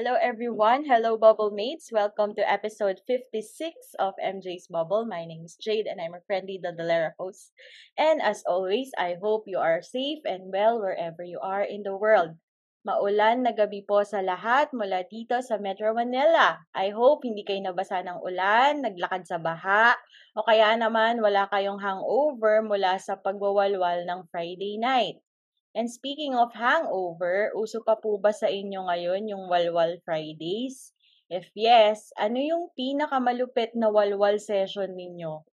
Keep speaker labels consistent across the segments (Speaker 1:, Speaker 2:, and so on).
Speaker 1: Hello, everyone. Hello, Bubble Mates. Welcome to episode 56 of MJ's Bubble. My name is Jade and I'm a friendly Dadalera host. And as always, I hope you are safe and well wherever you are in the world. Maulan na gabi po sa lahat mula dito sa Metro Manila. I hope hindi kayo nabasa ng ulan, naglakad sa baha, o kaya naman wala kayong hangover mula sa pagwawalwal ng Friday night. And speaking of hangover, uso pa po ba sa inyo ngayon yung Walwal Fridays? If yes, ano yung pinakamalupit na walwal session ninyo?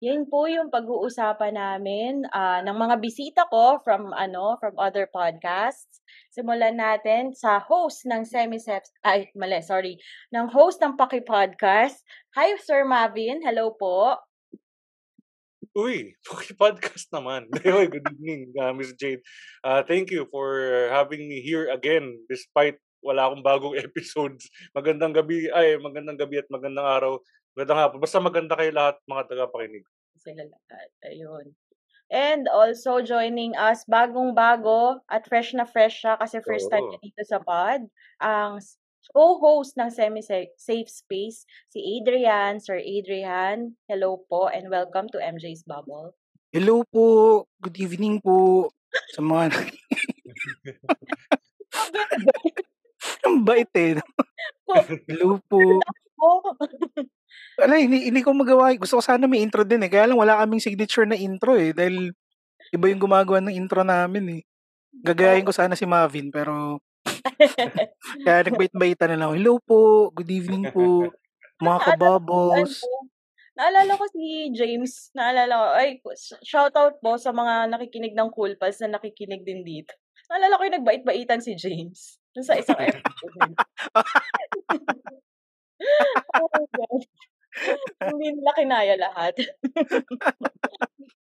Speaker 1: Yan po yung pag-uusapan namin uh, ng mga bisita ko from ano from other podcasts. Simulan natin sa host ng Semiseps ay mali, sorry, ng host ng Paki Podcast. Hi Sir Mavin, hello po.
Speaker 2: Uy, podcast naman. Good evening, uh, Miss Jade. Uh, thank you for having me here again despite wala akong bagong episodes. Magandang gabi, ay magandang gabi at magandang araw. Magandang hapon. Basta maganda kayo lahat mga tagapakinig.
Speaker 1: Sila lahat. Ayun. And also joining us bagong-bago at fresh na fresh siya kasi first time niya dito sa pod, ang co-host ng Semi-Safe Space, si Adrian, Sir Adrian. Ang po and welcome to MJ's Bubble.
Speaker 3: Hello po. Good evening po sa mga Ang bait eh. Hello po. Wala, hindi, hindi ko magawa. Gusto ko sana may intro din eh. Kaya lang wala kaming signature na intro eh. Dahil iba yung gumagawa ng intro namin eh. Gagayahin ko sana si Marvin pero kaya nagbait-baitan na lang. Hello po, good evening po, mga kababos.
Speaker 1: Naalala ko si James, naalala ko, ay, shoutout po sa mga nakikinig ng Cool Pals na nakikinig din dito. Naalala ko yung nagbait-baitan si James. Dun sa isang episode. oh my God. Hindi nila kinaya lahat.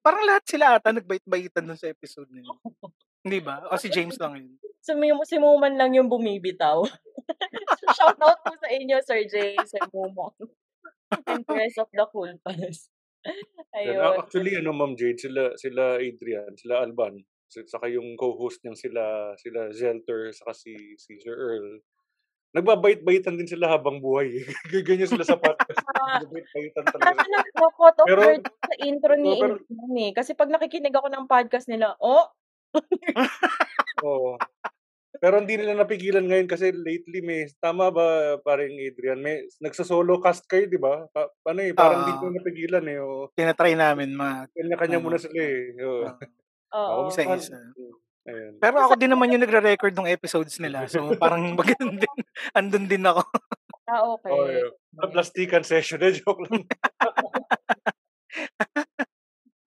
Speaker 3: Parang lahat sila ata nagbait-baitan dun sa episode na yun. Hindi ba? O si James lang yun?
Speaker 1: Si, si Muman lang yung bumibitaw. Shout out po sa inyo, Sir Jay, Sir Muman. And the rest of the cool pals.
Speaker 2: Ayun. Actually, ano, Ma'am Jade, sila, sila Adrian, sila Alban, saka yung co-host niyang sila, sila Zelter, saka si, si Sir Earl. Nagbabait-baitan din sila habang buhay. Ganyan sila sa podcast. Nagbabait-baitan
Speaker 1: talaga. Nag-caught off guard sa intro ni pero, Adrian eh. Kasi pag nakikinig ako ng podcast nila, oh,
Speaker 2: Oo. Pero hindi nila napigilan ngayon kasi lately may tama ba paring Adrian may nagsa-solo cast kayo 'di ba? Pa, ano eh parang hindi ko napigilan eh. O,
Speaker 3: Tinatry namin ma
Speaker 2: kanya-kanya muna sila eh. Oo.
Speaker 1: Oo.
Speaker 3: Isa isa. Ayun. Pero ako din naman yung nagre-record ng episodes nila. So parang maganda din. Andun din ako.
Speaker 1: Ah, okay. Oh,
Speaker 2: yeah. Plastikan session na joke lang.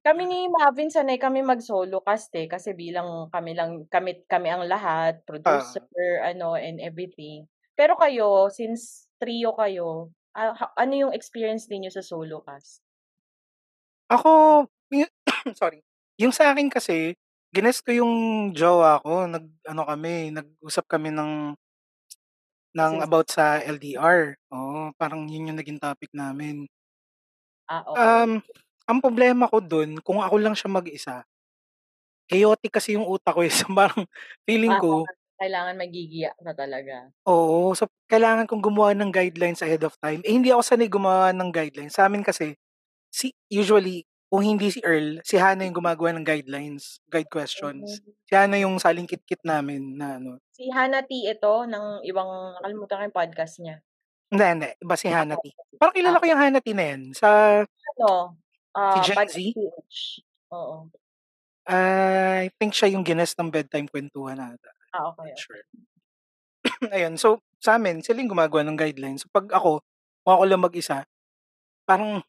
Speaker 1: Kami ni Mavin sanay kami mag-solo cast, eh, kasi bilang kami lang kami kami ang lahat, producer, Ah. ano, and everything. Pero kayo, since trio kayo, ah, ano yung experience ninyo sa solo cast?
Speaker 3: Ako, sorry. Yung sa akin kasi, gines ko yung jowa ko, nag-ano kami, nag-usap kami ng ng Since about sa LDR. Oo, parang yun yung naging topic namin.
Speaker 1: Ah, okay.
Speaker 3: Um ang problema ko dun, kung ako lang siya mag-isa, chaotic kasi yung utak ko, eh. So, parang feeling Ah, ko
Speaker 1: kailangan magigiya na talaga.
Speaker 3: Oo, so kailangan kong gumawa ng guidelines ahead of time. Eh, hindi ako sanay gumawa ng guidelines. Sa amin kasi, si usually, kung hindi si Earl, si Hana yung gumagawa ng guidelines, guide questions. Mhm. Si Hana yung salingkit-kit namin na ano.
Speaker 1: Si Hana T ito ng ibang nakalimutan ko yung podcast niya.
Speaker 3: Hindi, hindi. Iba si Hana T. Parang kilala ko yung Hana T na yan. Sa
Speaker 1: Ano?
Speaker 3: Si
Speaker 1: Ah,
Speaker 3: Gen Z?
Speaker 1: Oo.
Speaker 3: I think siya yung guest ng bedtime kwentuhan ata.
Speaker 1: Ah, okay,
Speaker 3: Not sure. Ayun, so sa amin, sila yung gumagawa ng guidelines. So, 'pag ako, kung ako lang mag-isa, parang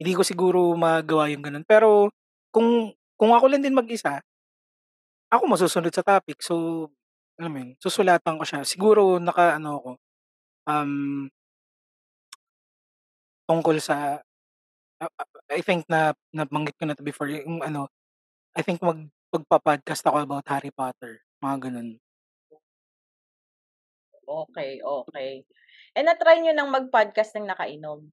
Speaker 3: hindi ko siguro magawa yung gano'n. Pero kung kung ako lang din mag-isa, ako masusunod sa topic. So, alam mo yun, susulatan ko siya. Siguro naka-ano ako, um tungkol sa ah, ah, I think na nabanggit ko na 'to before yung ano, I think mag magpa-podcast ako about Harry Potter, mga gano'n.
Speaker 1: Okey, okey. Eh, na-try niyo ng mag-podcast ng nakainom?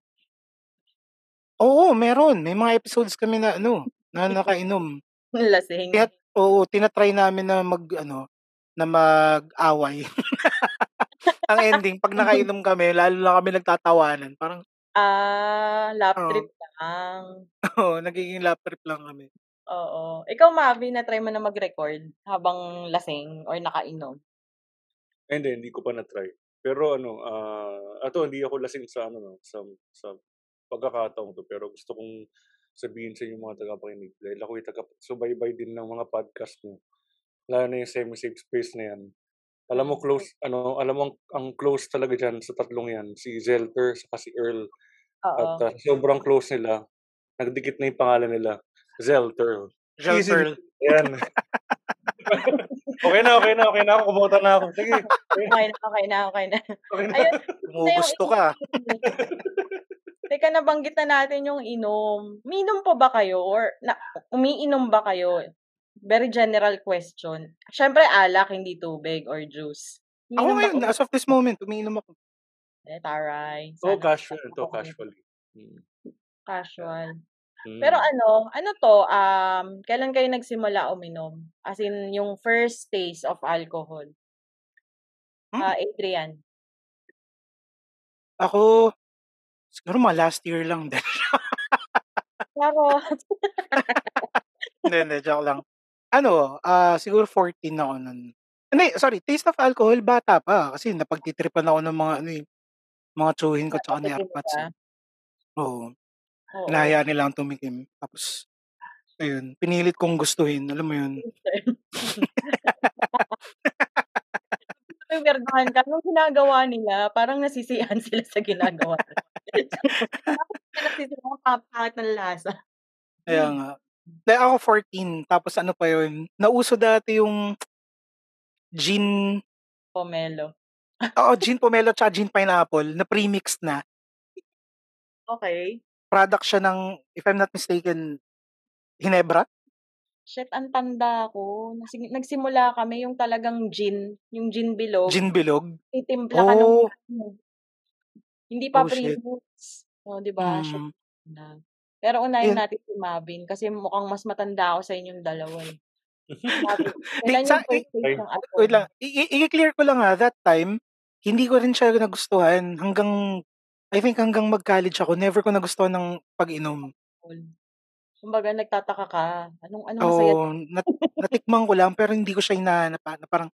Speaker 3: Oo, meron. May mga episodes kami na ano, na nakainom.
Speaker 1: Lasing.
Speaker 3: Kaya oo, tina-try namin na mag-ano, na mag-away. Ang ending 'pag nakainom kami lalo lang kami nagtatawanan parang
Speaker 1: Ah, lap
Speaker 3: Oo.
Speaker 1: trip lang.
Speaker 3: Oo, nagiging lap trip lang kami.
Speaker 1: Oo. Ikaw, Mavi, na-try mo na mag-record habang lasing or nakainom?
Speaker 2: Ay, hindi, hindi ko pa na-try. Pero ano, ah, eto hindi ako lasing sa ano 'no, sa sa pagkakataong 'to, pero gusto kong sabihin sa inyong mga tagapakinig dahil ako'y taga-subaybay din ng mga podcast niyo, lalo na yung Semi-Safe Space na 'yan. Alam mo close ano, alam mo ang ang close talaga diyan sa tatlong 'yan, si Zelter saka si Earl. At,
Speaker 1: Oo.
Speaker 2: ah, sobrang close nila, nagdikit na yung pangalan nila, Zelter.
Speaker 3: Zelter.
Speaker 2: yan. Okey na, okey na, okey na ako, kumota na ako. Sige, okey na.
Speaker 1: Okey na, okey na, okey na. Ayun,
Speaker 3: Gumugusto ka.
Speaker 1: Teka, nabanggit na natin yung inom. Umiinom pa ba kayo or na umiinom ba kayo? Very general question. Siyempre alak, hindi tubig or juice.
Speaker 3: Ako
Speaker 1: Umiinom ba
Speaker 3: ngayon, as of this moment, umiinom ako.
Speaker 1: Eh, taray.
Speaker 2: Oo,
Speaker 1: Sana
Speaker 2: casual to,
Speaker 1: ako
Speaker 2: casually. Mm.
Speaker 1: Casual. Pero
Speaker 2: Mm.
Speaker 1: ano, ano 'to, um, kailan kayo nagsimula uminom? As in yung first taste of alcohol?
Speaker 3: Hmm.
Speaker 1: Ah, Adrian.
Speaker 3: Ako, siguro mga last year lang din.
Speaker 1: Charot.
Speaker 3: Hindi, hindi, joke lang. Ano, ah, siguro 14 ako nun. Hindi, sorry, taste of alcohol, bata pa. Kasi napagtitripan ako ng mga ano eh, mga tsuhin ko tsaka ni
Speaker 1: Napatikim
Speaker 3: Arpats
Speaker 1: ka?
Speaker 3: eh. Oo.
Speaker 1: Oo.
Speaker 3: Hinahayaan akong tumikim. Tapos, ayun, pinilit kong gustuhin. Alam mo yun?
Speaker 1: Naweweirduhan ka nung ginagawa nila, parang nasisiyahan sila sa ginagawa nila. Bakit ka nasisiyahan, ang pangit ng lasa.
Speaker 3: Kaya nga. Hindi, ako 14. Tapos ano pa yun, nauso dati yung gin,
Speaker 1: Pomelo.
Speaker 3: oo, gin pomelo tsaka gin pineapple na premixed na.
Speaker 1: Okey.
Speaker 3: Product siya ng, if I'm not mistaken, Hinebra?
Speaker 1: Shit, ang tanda ko. Nagsimula kami yung talagang gin, yung gin bilog.
Speaker 3: Gin bilog?
Speaker 1: Titimpla ka ng
Speaker 3: Oh.
Speaker 1: hindi pa
Speaker 3: Oh,
Speaker 1: pre-mix. Oh, 'di ba? Shit
Speaker 3: Mm.
Speaker 1: na. Pero unahin
Speaker 3: Ayun.
Speaker 1: natin si Mavin kasi mukhang mas matanda ako sa inyong dalawa eh. Mavin, kailan
Speaker 3: sa, wait lang, i-clear ko lang ha, that time, hindi ko rin siya nagustuhan hanggang, I think hanggang mag-college ako, never ko nagustuhan ng pag-inom.
Speaker 1: Kumbaga nagtataka ka, anong anong masaya
Speaker 3: Oo, nat natikman ko lang pero hindi ko siya hinahanap na parang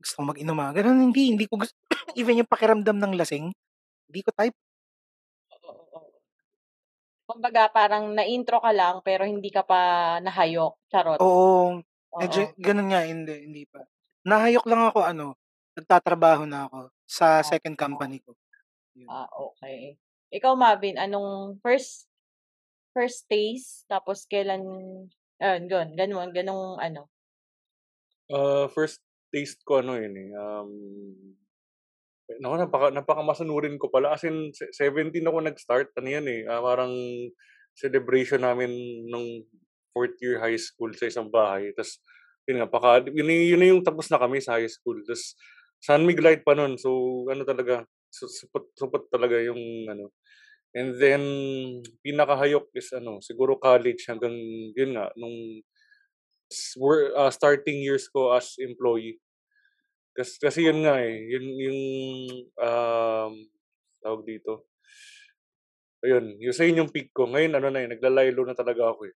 Speaker 3: gusto kong mag-inom ah, gano'n hindi, hindi ko gusto even yung pakiramdam ng lasing, hindi ko type.
Speaker 1: Oo, oo. Kumbaga parang na-intro ka lang pero hindi ka pa nahayok, charot.
Speaker 3: Oo,
Speaker 1: Oo.
Speaker 3: medyo gano'n nga, hindi, hindi pa. Nahayok lang ako ano, nagtatrabaho na ako sa second company ko. Yun.
Speaker 1: Ah, okey. Ikaw Mavin, anong first first taste tapos kailan ayun, gon gano'n, gano'ng ano?
Speaker 2: Ah, first taste ko ano yun eh, um, naku napaka napakamasanurin ko pala as in se 17 ako nag-start ano yan eh, ah, parang celebration namin nung 4th year high school sa isang bahay ta's yun nga paka yun yun na yung tapos na kami sa high school ta's San Mig Light pa nun so ano talaga, su supot supot talaga yung ano. And then pinakahayok is ano, siguro college hanggang yun nga nung ah, starting years ko as employee. Kas kasi yun nga eh, yun yung, um, tawag dito ayun, yung sa yun yung peak ko. Ngayon ano na eh, nagla-lie-low na talaga ako eh.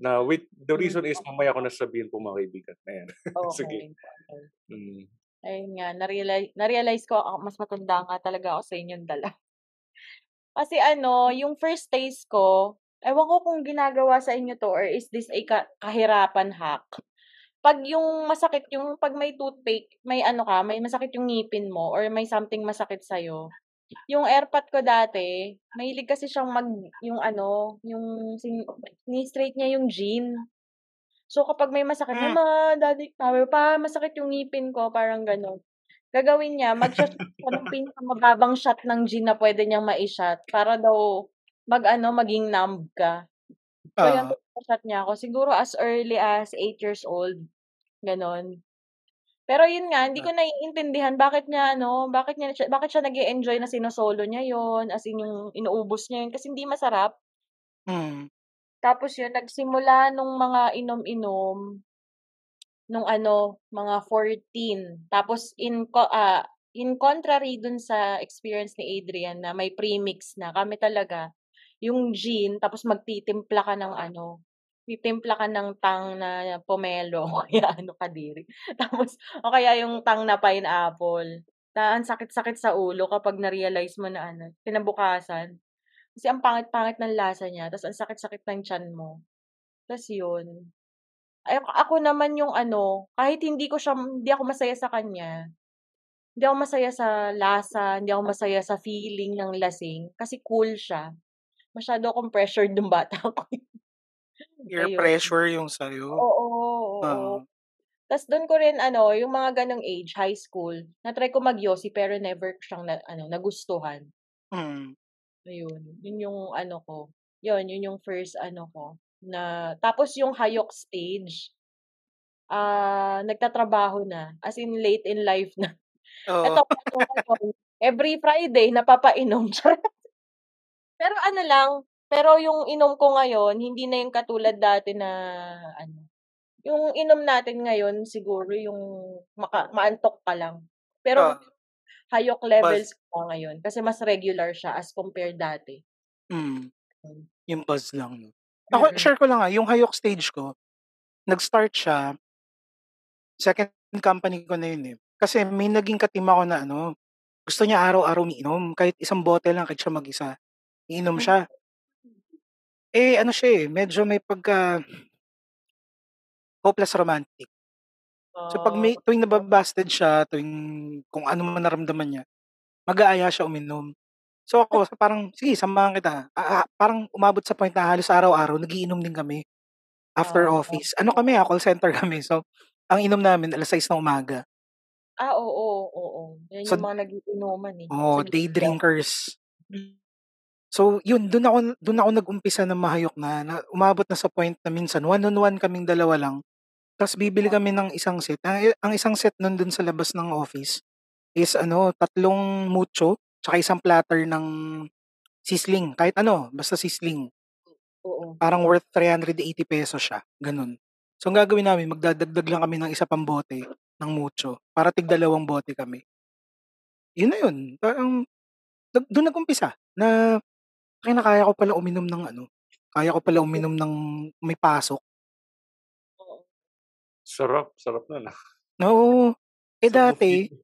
Speaker 2: Na wait, the
Speaker 1: Hmm,
Speaker 2: reason is mamaya ko na sasabihin po mga kaibigan, ayan. Sige.
Speaker 1: Okey, okey.
Speaker 2: Mm.
Speaker 1: Ayun nga, nareali na-realize ko ako mas matanda nga talaga ako sa inyong dalawa. Kasi ano, yung first taste ko, ewan ko kung ginagawa sa inyo 'to or is this a ka kahirapan hack. 'Pag yung masakit yung 'pag may toothache, may ano ka, may masakit yung ngipin mo or may something masakit sa'yo, yung airpot ko dati, mahilig kasi siyang mag yung ano, yung sin ini-straight niya yung gin. So kapag may masakit,
Speaker 3: Hmm.
Speaker 1: "Mama, daddy," ko, "Pa, masakit yung ngipin ko," parang gano'n. gagawin niya, mag-shot siya ng pinakamababang shot ng gin na pwede niyang mai-shot para daw mag-ano, maging numb ka. So,
Speaker 3: Oo.
Speaker 1: Shot niya ako. Siguro as early as 8 years old, gano'n. Pero yun nga, hindi
Speaker 3: Ah.
Speaker 1: ko naiintindihan bakit niya ano, bakit niya bakit siya nag-e-enjoy na sino-solo niya yun, as in yung inuubos niya yun kasi hindi masarap.
Speaker 3: Mm.
Speaker 1: Tapos yun, nagsimula nung mga inom-inom, nung ano, mga 14. Tapos in ah, in contrary dun sa experience ni Adrian na may premix na, kami talaga yung gin tapos magtitimpla ka ng ano, titimpla ka ng tang na pomelo o kaya ano, kadiri. Tapos o kaya yung tang na pineapple, na ang sakit-sakit sa ulo kapag na-realize mo na ano, kinabukasan. Kasi ang pangit-pangit ng lasa niya ta's ang sakit-sakit ng tiyan mo. Ta's yun. Ay, ako naman yung ano, kahit hindi ko siya hindi ako masaya sa kanya, hindi ako masaya sa lasa, hindi ako masaya sa feeling ng lasing kasi cool siya. Masyado akong pressured nung bata ako.
Speaker 3: Peer
Speaker 1: Ayun.
Speaker 3: pressure yung sa'yo?
Speaker 1: Oo, oo.
Speaker 3: Oo.
Speaker 1: Ta's dun ko rin ano, yung mga gano'ng age, high school, na-try ko mag-yosi pero never siyang na ano, nagustuhan.
Speaker 3: Mm.
Speaker 1: Ayun, yun yung ano ko, yun, yun yung first ano ko, na tapos yung hayok stage, ah, nagtatrabaho na, as in late in life na.
Speaker 3: Oo.
Speaker 1: Eto ano every Friday napapainom. Pero ano lang, pero yung inom ko ngayon hindi na yung katulad dati na ano, yung inom natin ngayon siguro yung maka maantok ka lang. Pero
Speaker 3: Oo.
Speaker 1: hayok
Speaker 3: Buzz.
Speaker 1: levels ko ngayon kasi mas regular siya as compared dati.
Speaker 3: Mm. Yung buzz lang 'no. Ako
Speaker 1: Mm.
Speaker 3: share ko lang, ah, yung hayok stage ko, nag-start siya second company ko na yun, eh. Kasi may naging ka-team ako na ano, gusto niya araw-araw umiinom, kahit isang bote lang kahit siya mag-isa, iinom
Speaker 1: Hmm.
Speaker 3: siya. Eh, ano siya, eh, medyo may pagka hopeless romantic. So, pag may
Speaker 1: Oh.
Speaker 3: tuwing naba-busted siya, tuwing kung ano man naramdaman niya, mag-aaya siya uminom. So, ako parang, "Sige samahan kita." Ah, ah, parang umabot sa point na halos araw-araw nagiinom din kami, after
Speaker 1: Ah.
Speaker 3: office. Ano kami, ah, call center kami. So, ang inom namin 6:00 ng umaga.
Speaker 1: Ah, oo, oo. Yan
Speaker 3: So
Speaker 1: yung mga nag-iinuman, eh.
Speaker 3: Oo,
Speaker 1: Sige,
Speaker 3: day drinkers. So, yun dun ako dun ako nag-umpisa na mahayok na, na umabot na sa point na minsan one on one kaming dalawa lang, ta's bibili kami ng isang set. Ang ang isang set nun dun sa labas ng office is ano, tatlong mucho tsaka isang platter ng Sizzling, kahit ano, basta Sizzling.
Speaker 1: Oo.
Speaker 3: Parang worth ₱380 siya, gano'n. So, ang gagawin namin magdadagdag lang kami ng isa pang bote ng mucho para tig-dalawang bote kami. Yun na yun, parang dun nag-umpisa na tangina kaya ko pala uminom ng ano, kaya ko pala uminom ng may pasok.
Speaker 1: Oo.
Speaker 2: Sarap, sarap nun, ah.
Speaker 3: Oo. Eh,
Speaker 2: Sarap
Speaker 3: dati,
Speaker 2: mag-inom.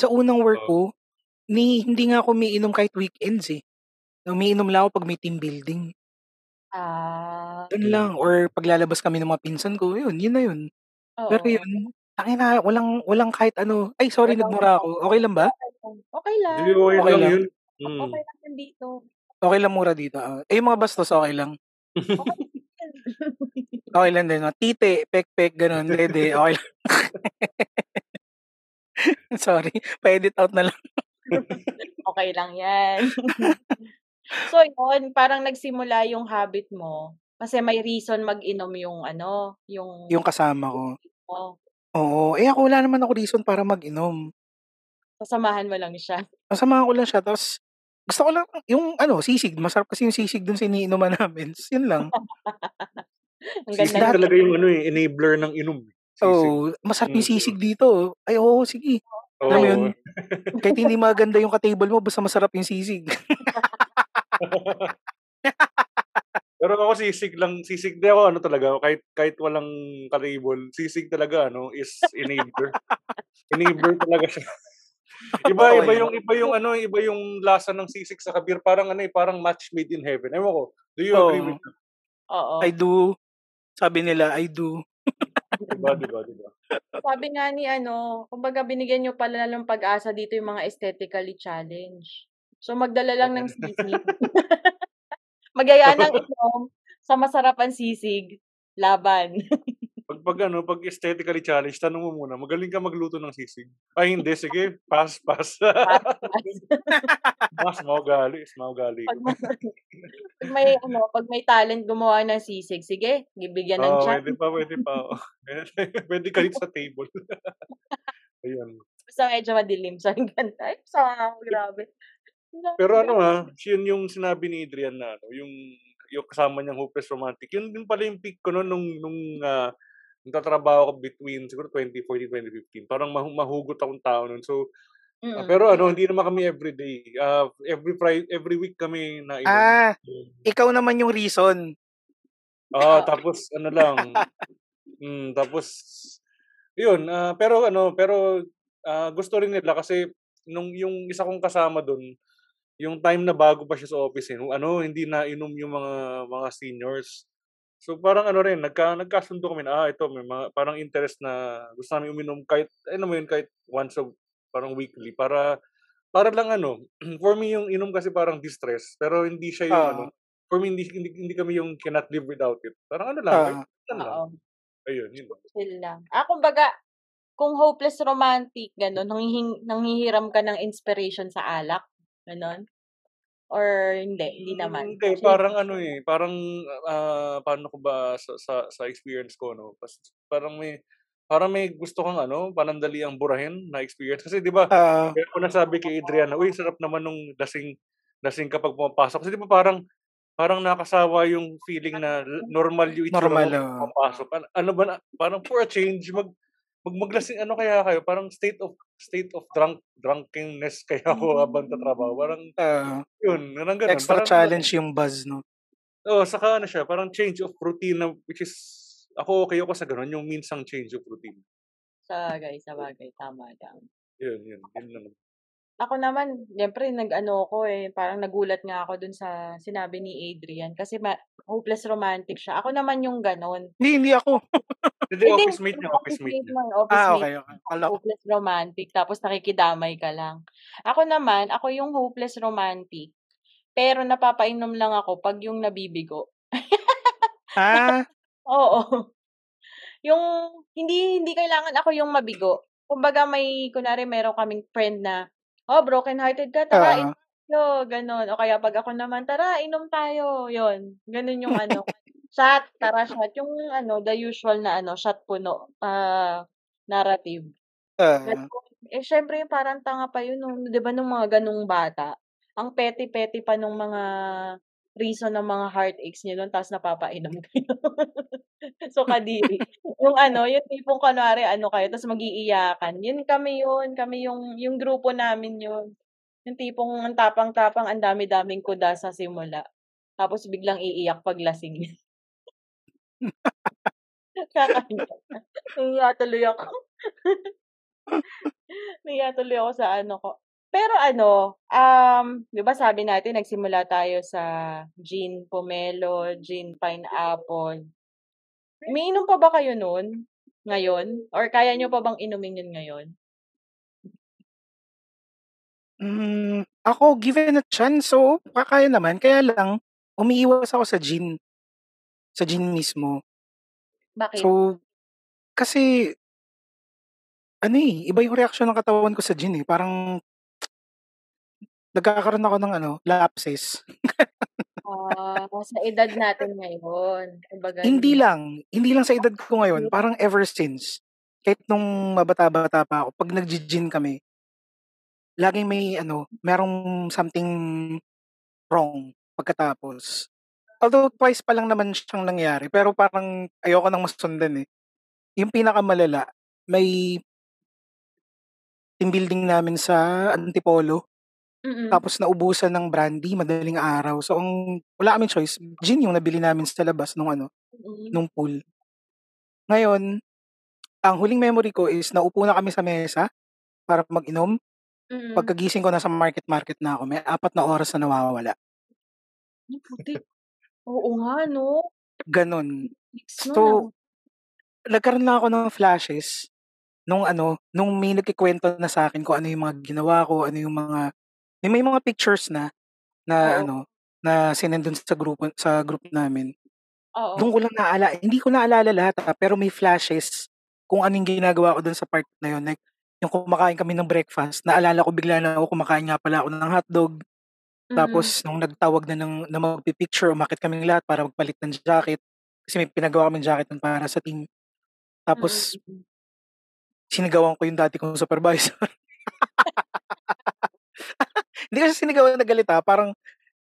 Speaker 3: sa unang work
Speaker 2: Oo.
Speaker 3: ko, ni hindi nga ako umiinom kahit weekends, eh. Umiinom lang ako 'pag may team building.
Speaker 1: Ah.
Speaker 3: Dun lang or 'pag lalabas kami ng mga pinsan ko, yun, yun na yun. Pero
Speaker 1: Oo.
Speaker 3: yun, tangina walang walang kahit ano ay sorry
Speaker 1: Walang
Speaker 3: nagmura ako, okey lang ba?
Speaker 1: okey lang. Okey lang.
Speaker 2: Okey lang
Speaker 3: lang?
Speaker 2: yun. Mm.
Speaker 1: Okey lang yan dito.
Speaker 3: Okey lang mura dito, ah. Eh, yung mga bastos okey lang?
Speaker 1: Okey lang
Speaker 3: din 'no, titi, pekpek, gano'n, dede, okey lang. Sorry, pa-edit out na lang.
Speaker 1: Okey lang yan. So, yun parang nagsimula yung habit mo, kasi may reason mag-inom yung ano, yung
Speaker 3: Yung kasama ko.
Speaker 1: mo.
Speaker 3: Oo, eh, ako wala naman ako reason para mag-inom.
Speaker 1: Sasamahan mo lang siya.
Speaker 3: Sasamahan ko lang siya tapos gusto ko lang yung ano, sisig, masarap kasi yung sisig dun sa iniinuman namin, yun lang.
Speaker 1: Ang
Speaker 3: Sisig
Speaker 1: ganda
Speaker 2: Sisig talaga yung ano, eh, enabler ng inom, eh, sisig.
Speaker 3: Oo, masarap yung
Speaker 2: Mm.
Speaker 3: sisig dito. Ay, oo, sige. Alam mo yun, kahit hindi maganda yung ka-table mo basta masarap yung sisig.
Speaker 2: Pero ako sisig lang, sisig di ako ano talaga, kahit kahit walang ka-table, sisig talaga ano, is enabler. Enabler talaga siya. Iba, iba yung iba yung ano, iba yung lasa ng sisig sa beer, parang ano, eh, parang match made in heaven. Ewan ko, do you agree
Speaker 3: Oo.
Speaker 2: with that?
Speaker 1: Oo.
Speaker 3: I do. Sabi nila, I do.
Speaker 2: Di ba, di ba, di ba?
Speaker 1: Sabi nga ni ano, kumbaga binigyan niyo pala ng pag-asa dito yung mga aesthetically challenged. So, magdala lang ng sisig. Magyaya ng inom sa masarapan sisig, laban.
Speaker 2: 'Pag 'pag ano, 'pag aesthetically challenged, tanong mo muna, "Magaling ka magluto ng sisig?" "Ay hindi, sige, pass, pass." Mas maugali, mas maugali
Speaker 1: 'Pag 'pag may ano, 'pag may talent gumawa ng sisig, sige, bibigyan ng
Speaker 2: Oo,
Speaker 1: chance.
Speaker 2: puwede pa, puwede pa, oo. Puwede ka rin sa table. Ayun.
Speaker 1: Basta medyo madilim, sabi gano'n. Ay, sama grabe.
Speaker 2: Pero ano, ah, yun yung sinabi ni Adrian na ano, yung yung kasama niyang hopeless romantic, yun din pala yung peak ko nun nung nung, ah, nagtatrabaho ako between siguro 2014, 2015. Parang mahu mahugot akong tao nun. So, ah,
Speaker 1: Mm.
Speaker 2: pero ano, hindi naman kami everyday. Ah, every Fri every week kami nainom.
Speaker 3: Ah, ikaw naman yung reason.
Speaker 2: Oo,
Speaker 1: Oo.
Speaker 2: tapos ano lang, hmm, tapos yun, ah, pero ano, pero, ah, gusto rin nila kasi nung yung isa kong kasama dun, yung time na bago pa siya sa office, eh, ano, hindi nainom yung mga mga seniors. So, parang ano rin, nagka nagkasundo kami na, ah, ito may mga parang interest na gusto namin uminom kahit alam mo yun, kahit once a parang weekly para para lang ano, for me yung inom kasi parang distress, pero hindi siya yung ano,
Speaker 3: Oo.
Speaker 2: for me hindi hindi hindi kami yung cannot live without it. Parang ano lang,
Speaker 3: Oo.
Speaker 2: kaibigan lang.
Speaker 1: Oo.
Speaker 2: Ayun, yun.
Speaker 1: Chill lang. Ah, kumbaga, kung hopeless romantic, gano'n, nanghihiram ka ng inspiration sa alak, gano'n? Or hindi, hindi naman?
Speaker 2: hindi,
Speaker 1: Chill
Speaker 2: parang ano, eh, parang, ah, paano ko ba sa sa sa experience ko 'no, parang may parang may gusto kang ano, panandaliang burahin na experience. Kasi 'di ba,
Speaker 3: Oo.
Speaker 2: kaya ko nasabi kay Adrian na, "Uy, sarap naman nung lasing lasing kapag pumapasok." Kasi 'di ba parang parang nakakasawa yung feeling na normal yung itsura mo
Speaker 3: Normal, oo.
Speaker 2: pumapasok. Ano ano ba na parang for a change mag mag maglasing ano kaya kayo, parang state of state of drunk drunkenness kaya ako habang nagtatrabaho. Parang
Speaker 3: Oo.
Speaker 2: yun, parang gano'n.
Speaker 3: Extra
Speaker 2: Parang
Speaker 3: challenge yung buzz, 'no?
Speaker 2: Oo, saka ano siya, parang change of routine na which is ako okey ako sa gano'n, yung minsang change of routine.
Speaker 1: Sabagay, sabagay, tama lang.
Speaker 2: Yun, yun, yun lang.
Speaker 1: Ako naman, siyempre nag-ano ako, eh, parang nagulat nga ako dun sa sinabi ni Adrian kasi ma hopeless romantic siya. Ako naman yung gano'n.
Speaker 3: Hindi, hindi ako.
Speaker 2: Hindi, office mate niya, office
Speaker 1: office
Speaker 2: mate
Speaker 1: mate
Speaker 2: niya.
Speaker 1: office
Speaker 3: Ah, okey. Akala ko
Speaker 1: hopeless romantic tapos nakikidamay ka lang. Ako naman, ako yung hopeless romantic, pero napapainom lang ako 'pag yung nabibigo.
Speaker 3: Ah.
Speaker 1: Oo. Yung hindi hindi kailangan ako yung mabigo. Kumbaga may kunwari meron kaming friend na, "Oh, broken-hearted ka, tara
Speaker 3: Oo.
Speaker 1: tayo." Gano'n. O kaya 'pag ako naman, "Tara inom tayo." Yun, gano'n yung ano, shot, tara shot. Yung ano, the usual na ano, shot puno, ah, narrative.
Speaker 3: Oo.
Speaker 1: Gano'n. Eh, siyempre parang tanga pa yun nung 'di ba nung mga gano'ng bata, ang petty-petty pa nung mga reason ng mga heartaches niyo nun tapos napapainom kayo. So, kadiri. Yung ano, yung tipong kunwari ano kayo tapos mag-iiyakan, yun kami yun, kami yung yung grupo namin yun. Yung tipong ang tapang-tapang, ang dami-daming kuda sa simula, tapos biglang iiyak 'pag lasing. Kakaiyak. Nahiya tuloy ako. Tuloy ako sa ano ko. Pero ano, um, 'di ba sabi natin nagsimula tayo sa gin pomelo, gin pineapple. Umiinom pa ba kayo nun, ngayon? Or kaya niyo pa bang inumin yun ngayon?
Speaker 3: Hmm, ako given a chance, oo, kakaya naman. Kaya lang umiiwas ako sa gin. Sa gin mismo.
Speaker 1: Bakit?
Speaker 3: So, kasi ano, eh, iba yung reaksyon ng katawan ko sa gin, eh. Parang nagkakaroon ako ng ano, lapses.
Speaker 1: Ah, sa edad natin ngayon, kumbaga
Speaker 3: Hindi lang, hindi lang sa edad ko ngayon, parang ever since. Kahit nung mabata-bata pa ako, 'pag naggi-gin kami laging may ano, merong something wrong pagkatapos. Although twice pa lang naman siyang nangyari, pero parang ayoko ng masundan, eh. Yung pinakamalala, may team building namin sa Antipolo.
Speaker 1: Mm.
Speaker 3: Tapos naubusan ng brandy madaling araw. So, ang wala kaming choice, gin yung nabili namin sa labas nung ano,
Speaker 1: Mm.
Speaker 3: nung pool. Ngayon, ang huling memory ko is naupo na kami sa mesa para mag-inom.
Speaker 1: Mm.
Speaker 3: Pagkagising ko nasa market-market na ako, may 4 na oras na nawawala.
Speaker 1: Ay, putik. Oo nga 'no?
Speaker 3: Gano'n.
Speaker 1: Next ah.
Speaker 3: So, nagkaroon lang ako ng flashes nung ano, nung may nagkukuwento na sa'kin kung ano yung mga ginawa ko, ano yung mga may may mga pictures na, na
Speaker 1: Oo.
Speaker 3: ano, na sinend dun sa grupo sa group namin.
Speaker 1: Oo.
Speaker 3: Dun ko lang naala hindi ko naalala lahat, ah, pero may flashes kung anong ginagawa ko dun sa part na yun. Like, yung kumakain kami ng breakfast, naalala ko bigla na ako kumakain nga pala ako ng hotdog. Tapos nung nagtawag na ng na magpi-picture, umakyat kaming lahat para magpalit ng jacket. Kasi may pinagawa kaming jacket nun para sa team. Tapos
Speaker 1: Mm, mm.
Speaker 3: sinigawan ko yung dati kong supervisor. Hindi ko siya sinigawan na galit, ah, parang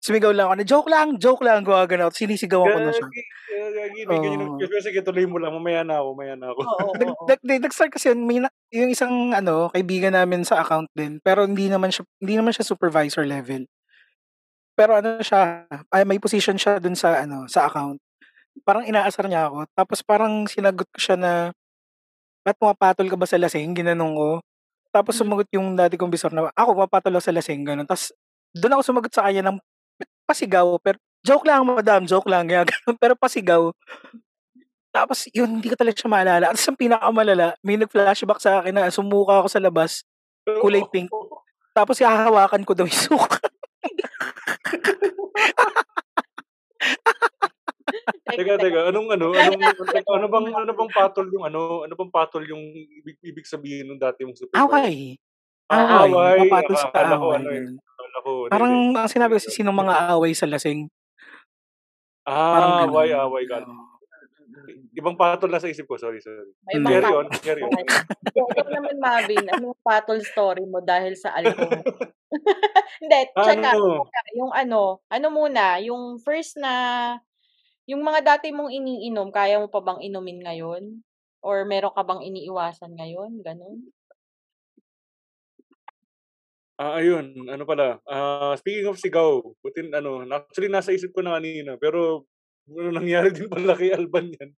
Speaker 3: sumigaw lang ako na, "Joke lang, joke lang." Gumagano ako, sinisigawan ko na siya.
Speaker 2: Gagi, gagi hindi ganyan
Speaker 3: Oo.
Speaker 2: pero sige tuloy mo lang, mamaya na ako, mamaya na ako.
Speaker 3: Nag-start kasi yun, may yung isang ano, kaibigan namin sa account din, pero hindi naman siya hindi naman siya supervisor level. Pero ano siya, ay may position siya dun sa ano, sa account. Parang inaasar niya ako, tapos parang sinagot ko siya na, "Ba't pumapatol ka ba sa lasing?" Ginanong ko. Tapos
Speaker 1: Mm.
Speaker 3: sumagot yung dati kong bisor na, "Ako pumapatol ako sa lasing." Gano'n. Ta's dun ako sumagot sa kanya ng pasigaw, pero, "Joke lang madam, joke lang." Ginaganon, pero pasigaw. Tapos yun, hindi ko talaga siya maalala. Ta's ang pinakamalala, may nag-flashback sa akin na sumuka ako sa labas, kulay pink. Tapos hahawakan ko daw yung suka.
Speaker 2: Teka, teka, anong ano, anong ano bang ano bang patol yung ano, ano bang patol yung ibig ibig sabihin nung dati mong supervisor?
Speaker 3: Away.
Speaker 2: Ah,
Speaker 3: Away,
Speaker 2: away.
Speaker 3: mapatol sa
Speaker 2: Akala ko
Speaker 3: away,
Speaker 2: ano, eh, ko hindi,
Speaker 3: Parang
Speaker 2: hindi.
Speaker 3: ang sinabi kasi sinong mga away sa lasing. Parang
Speaker 2: Ah, away, away.
Speaker 3: Oo.
Speaker 2: Ibang patol na sa isip ko, sorry, sorry.
Speaker 1: May
Speaker 3: Hmm.
Speaker 1: ibang
Speaker 2: Carry on, carry on.
Speaker 1: Ikaw naman, Mavin, anong patol story mo dahil sa alcohol? Hindi, tsaka,
Speaker 2: Ano?
Speaker 1: yung ano, ano muna, yung first na, yung mga dati mong iniinom, kaya mo pa bang inumin ngayon? Or meron ka bang iniiwasan ngayon? Gano'n?
Speaker 2: Ah, ayun, ano pala, ah, speaking of sigaw, butin ano, actually nasa isip ko na kanina, pero ano nangyari din pala kay Alban 'yan.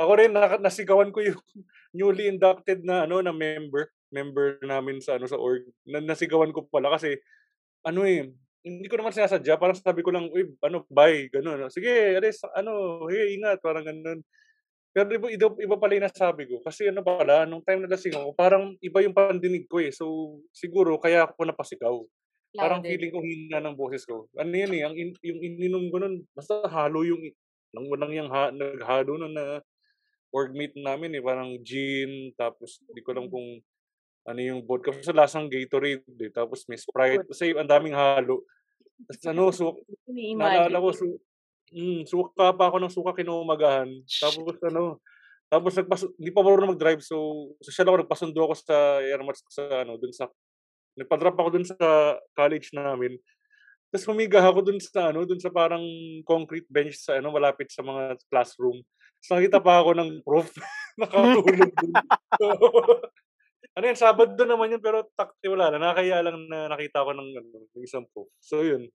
Speaker 2: Ako rin naka nasigawan ko yung newly inducted na ano, na member, member namin sa ano, sa org. Na nasigawan ko pala kasi ano, eh, hindi ko naman sinasadya, parang sabi ko lang, "Uy, ano, bye," gano'n. "Sige, alis, ano, sige, ingat," parang gano'n. Pero iba iba iba pala yung nasabi ko kasi ano pala, nung time na lasing ako, parang iba yung pandinig ko, eh. So, siguro kaya ako napasigaw. Parang
Speaker 1: Louder.
Speaker 2: feeling ko hina ng boses ko. Ano 'yan, eh, ang in yung ininom ko nun basta halo yung nang walang yang ha naghalo nun na orgmate namin, eh, parang gin, tapos di ko alam kung ano yung vodka, basta lasang Gatorade, eh, tapos may Sprite, yung ang daming halo. Ta's ano, su naalala ko su hmm, suka pa ako ng suka kinaumagahan. Tapos ano, tapos nagpasu hindi pa marunong mag-drive, so sosyal ako, nagpasundo ako sa airmats ko sa ano, dun sa nagpa-drop ako dun sa college namin. Ta's humiga ako dun sa ano, dun sa parang concrete bench sa ano, malapit sa mga classroom. Ta's nakita pa ako ng prof nakatulog dun. Ano yun, Sabado naman yun, pero takti wala lang, nakakahiya lang na nakita ko ng ano, ng isang prof. So yun.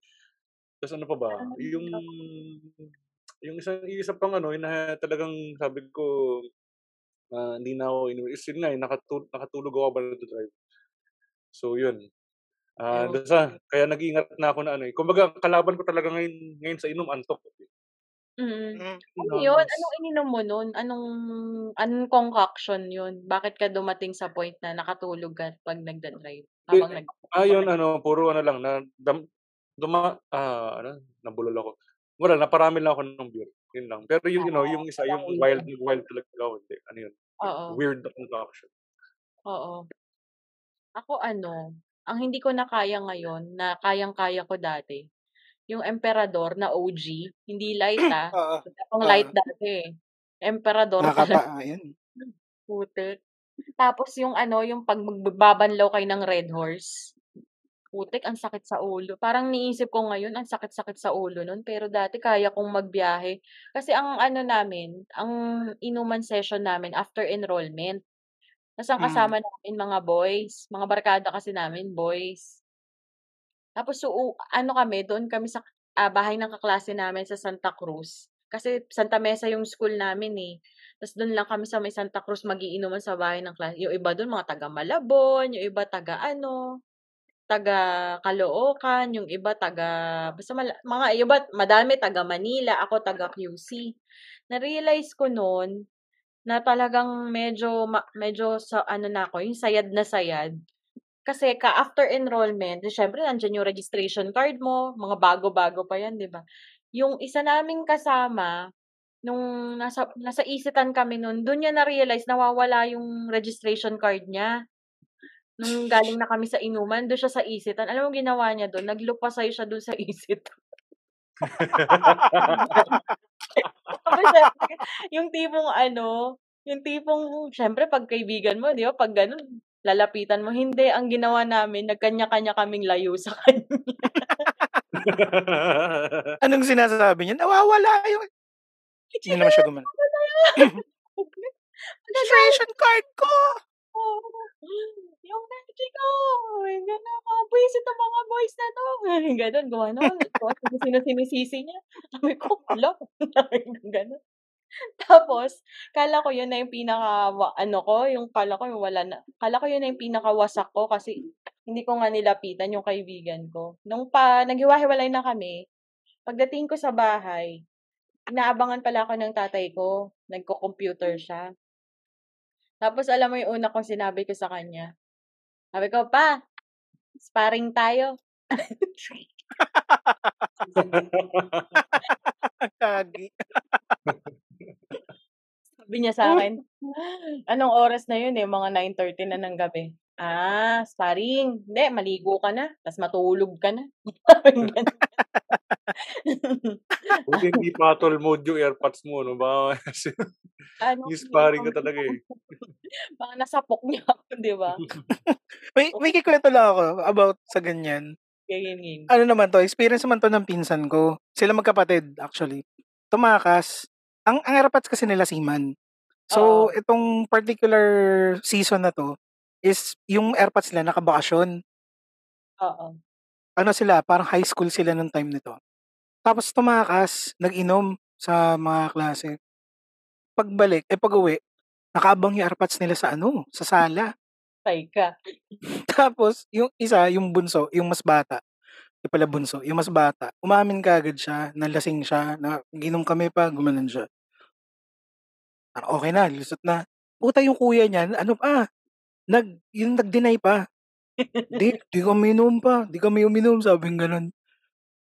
Speaker 2: Ta's ano pa ba,
Speaker 1: Ah,
Speaker 2: yung yung isang isa pang ano, yung na talagang sabi ko, ah, hindi na ako inuwi is yun nga, eh, nakatu nakatulog ako habang nagda-drive. So yun. Ah,
Speaker 1: Ayun.
Speaker 2: basta kaya nag-iingat na ako na ano, eh, kumbaga kalaban ko talaga ngayon ngayon sa inom, antok,
Speaker 1: Mm.
Speaker 3: Hmm.
Speaker 1: Ano yun? Anong ininom mo nun? Anong anong concoction yun? Bakit ka dumating sa point na nakatulog ka 'pag nagda-drive? Habang nag
Speaker 2: ah, yun ano, puro ano lang na dam duma ah, ano, nabulol ako. Wala, naparami lang ako ng beer, yun lang. Pero yung you know, yung isa, yung wild wild talaga ako, hindi, ano yun,
Speaker 1: Oo.
Speaker 2: weird concoction.
Speaker 1: Oo. Ako ano, ang hindi ko na kaya ngayon, na kayang-kaya ko dati, yung Emperador na OG, hindi light, ah.
Speaker 3: Oo,
Speaker 1: pang light dati, eh. Emperador
Speaker 3: Nakakapa
Speaker 1: talaga.
Speaker 3: ayun.
Speaker 1: Putik. Tapos yung ano, yung 'pag magbabanlaw kayo ng Red Horse. Putik, ang sakit sa ulo. Parang iniisip ko ngayon, ang sakit-sakit sa ulo nun, pero dati kaya kong magbiyahe. Kasi ang ano namin, ang inuman session namin after enrollment. Ang
Speaker 3: Hmm.
Speaker 1: kasama namin mga boys, mga barkada kasi namin boys. Tapos so ano kami, doon kami sa, ah, bahay ng kaklase namin sa Santa Cruz. Kasi Santa Mesa yung school namin, eh. Ta's dun lang kami sa may Santa Cruz mag-iinuman sa bahay ng klase. Yung iba dun mga taga Malabon, yung iba taga ano, taga Caloocan, yung iba taga basta mala mga iba madami taga Manila, ako taga QC. Na-realize ko nun, na talagang medyo ma medyo sa ano na ako, yung sayad na sayad. Kasi ka after enrollment, di siyempre nandiyan yung registration card mo, mga bago-bago pa yan, 'di ba? Yung isa naming kasama, nung nasa nasa Isitan kami nun, dun niya na-realize nawawala yung registration card niya. Nung galing na kami sa inuman, dun siya sa Isitan. Alam mo ginawa niya dun? Naglupasay siya dun sa Isitan. Syempre, yung tipong ano, yung tipong syempre 'pag kaibigan mo 'di ba 'pag gano'n lalapitan mo. Hindi, ang ginawa namin nagkanya-kanya kaming layo sa kanya.
Speaker 3: Anong sinasabi niya? Nawawala yung hindi naman siya gumanon. Registration card ko!
Speaker 1: Yung Benji ko, gano'n, mga buwisit ang mga boys na 'to. Gano'n, gumanon. Tapos kung sino sinisisi niya. Sabi ko, kong gano'n. Tapos, akala ko yun na yung pinaka wa ano ko, yung akala ko yung wala na akala ko yun na yung pinakawasak ko kasi hindi ko nga nilapitan yung kaibigan ko. Nung pa naghiwa-hiwalay na kami, pagdating ko sa bahay, inaabangan pala ako ng tatay ko, nagko-computer siya. Tapos alam mo yung una kong sinabi ko sa kanya, sabi ko, "Pa, sparring tayo."
Speaker 3: Gagi.
Speaker 1: Sabi niya sa'kin, "Anong oras na yun, eh?" Mga 9:30 na ng gabi. "Ah, sparring. Hindi, maligo ka na, tas matulog ka na."
Speaker 2: Buti hindi paddle mode yung airpods mo 'no, baka
Speaker 1: Ano,
Speaker 2: yung sparring ka talaga, eh.
Speaker 1: Baka nasapok niya ako, 'di ba?
Speaker 3: May may ikukuwento lang ako about sa ganyan.
Speaker 1: Game, game.
Speaker 3: Ano naman 'to, experience naman 'to ng pinsan ko. Sila magkapatid actually. Tumakas. Ang ang airpods kasi nila seaman. So,
Speaker 1: Oo.
Speaker 3: itong particular season na 'to is yung airpods nila nakabakasyon.
Speaker 1: Oo.
Speaker 3: Ano sila, parang high school sila nung time nito. Tapos tumakas, nag-inom sa mga klase. Pagbalik, eh pag-uwi, nakaabang yung airpods nila sa ano, sa sala.
Speaker 1: Patay ka.
Speaker 3: Tapos yung isa, yung bunso, yung mas bata, di pala bunso, yung mas bata, umamin kaagad siya na lasing siya, na "Nag-inom kami pa," gumanon siya. Parang okey na, lusot na. Puta yung kuya niyan ano pa, nag yung nag-deny pa. "Di, di kami inom pa, di kami uminom," sabing gano'n.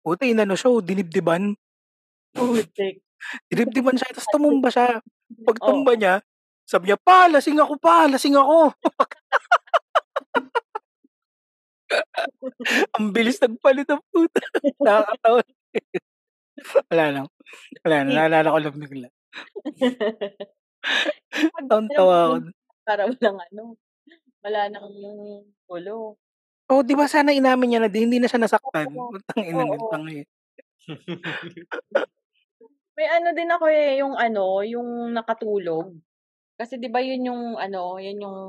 Speaker 3: Puta inano siya, oh, dinibdiban.
Speaker 1: Putik.
Speaker 3: Dinibdiban siya tapos tumumba siya.
Speaker 1: Oo.
Speaker 3: Pagtumba niya, sabi niya, "Pa, lasing ako pa, lasing ako." Ang bilis nagpalit ng puta. Nakakatawa. Wala lang. Wala lang, naalala ko lang bigla. Tawang-tawa ako.
Speaker 1: Para walang ano, wala ng gulo.
Speaker 3: Oh, 'di ba sana inamin niya na din, hindi na siya nasaktan.
Speaker 1: Oo.
Speaker 3: Putang ina tanga, eh.
Speaker 1: May ano din ako, eh, yung ano, yung nakatulog. Kasi 'di ba yun yung ano, yun yung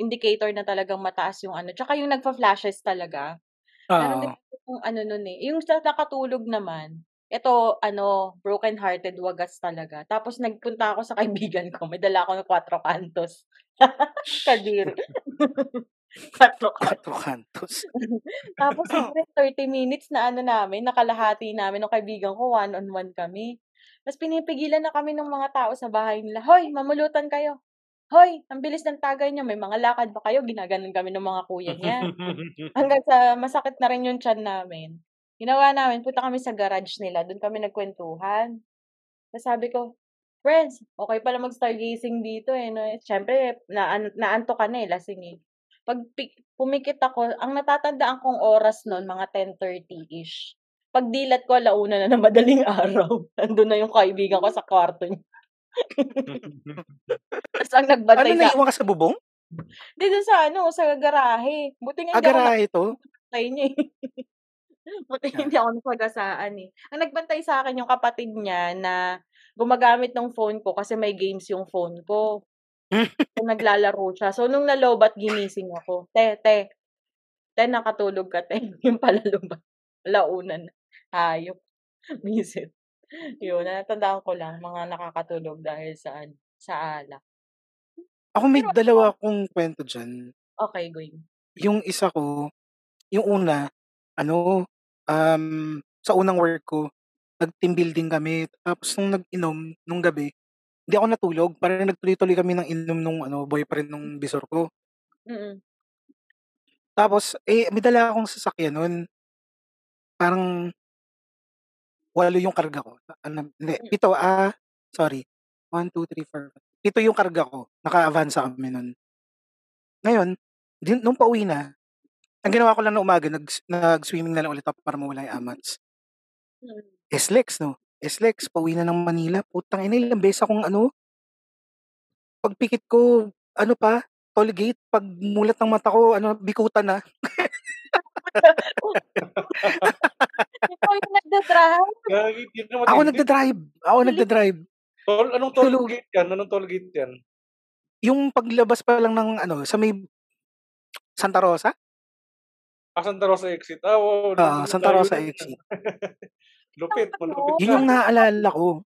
Speaker 1: indicator na talagang mataas yung ano, tsaka yung nagfa-flashes talaga. Din
Speaker 3: Oo.
Speaker 1: akong ano nun, eh, yung sa nakatulog naman, eto ano, broken hearted wagas talaga. Tapos nagpunta ako sa kaibigan ko, may dala akong 4 kantos. Kadiri. 4 kantos.
Speaker 3: Quatro cantos.
Speaker 1: Tapos siyempre 30 minutes na ano namin, na kalahati namin nung kaibigan ko, one on one kami. Tas pinipigilan na kami nung mga tao sa bahay nila, "Hoy, mamulutan kayo. Hoy, ang bilis ng tagay niyo, may mga lakad ba kayo?" Ginaganon kami ng mga kuya niya. Hanggang sa masakit na rin yung tiyan namin. Ginawa namin, punta kami sa garage nila, dun kami nagkuwentuhan. Tas sabi ko, "Friends, okey pala mag-stargazing dito, eh, 'no." Siyempre naan naantok ka na, eh, lasing, eh. 'Pag pumikit ako, ang natatandaan kong oras nun mga 10:30-ish. Pagdilat ko 1:00 na ng madaling araw, nandun na yung kaibigan ko sa kwarto niya. Tas ang
Speaker 3: Ano,
Speaker 1: nagbantay sa
Speaker 3: naiwan ka sa bubong?
Speaker 1: Dun sa ano, sa garahe. Buti nga
Speaker 3: Ah,
Speaker 1: hindi ako
Speaker 3: garahe 'to?
Speaker 1: nagbantay niya, eh. Buti
Speaker 3: Ah.
Speaker 1: hindi ako nasagasaan, eh. Ang nagbantay sa'kin yung kapatid niya na gumagamit ng phone ko kasi may games yung phone ko. So, naglalaro siya. So, nung na-lowbat ginising ako, "Te, te, te nakatulog ka, te." Yun pala lobat, 1:00 na. Hayop. Visit. Yun, natatandaan ko lang mga nakakatulog dahil sa sa alak.
Speaker 3: Ako may
Speaker 1: Pero
Speaker 3: dalawa akong kuwento diyan.
Speaker 1: Okey, game.
Speaker 3: Yung isa ko, yung una, ano, um, sa unang work ko, nag-team building kami. Tapos nung nag-inom nung gabi, hindi ako natulog. Parang nagtuloy-tuloy kami ng inom nung ano, boyfriend nung bisor ko.
Speaker 1: Mm.
Speaker 3: Tapos, eh, may dala akong sasakyan nun. Parang 8 yung karga ko. Ano, hindi,
Speaker 1: Hmm.
Speaker 3: 7, ah Sorry. 1, 2, 3, 4, 5. Ito yung karga ko. Naka-Avanza kami nun. Ngayon, din, nung pauwi na, ang ginawa ko lang na umaga, nag, nag-swimming na lang ulit ako para mawala yung amats.
Speaker 1: Mm.
Speaker 3: SLEX, no? SLEX, pauwi na ng Manila. Putang ina, ilang beses akong ano, pagpikit ko, ano pa, toll gate, pag mulat ng mata ko, ano, bikutan na.
Speaker 1: Ikaw yung nagda-drive?
Speaker 3: Ako nagda-drive. Ako nagda-drive.
Speaker 2: Tol, anong toll
Speaker 3: Tulog.
Speaker 2: gate yan? Anong toll gate yan?
Speaker 3: Yung paglabas pa lang ng, ano, sa may Santa Rosa?
Speaker 2: Ah, Santa Rosa exit. Ah, oo.
Speaker 3: Ah, Santa Rosa exit.
Speaker 2: Lupit, malupit
Speaker 3: Yun yung naaalala ko.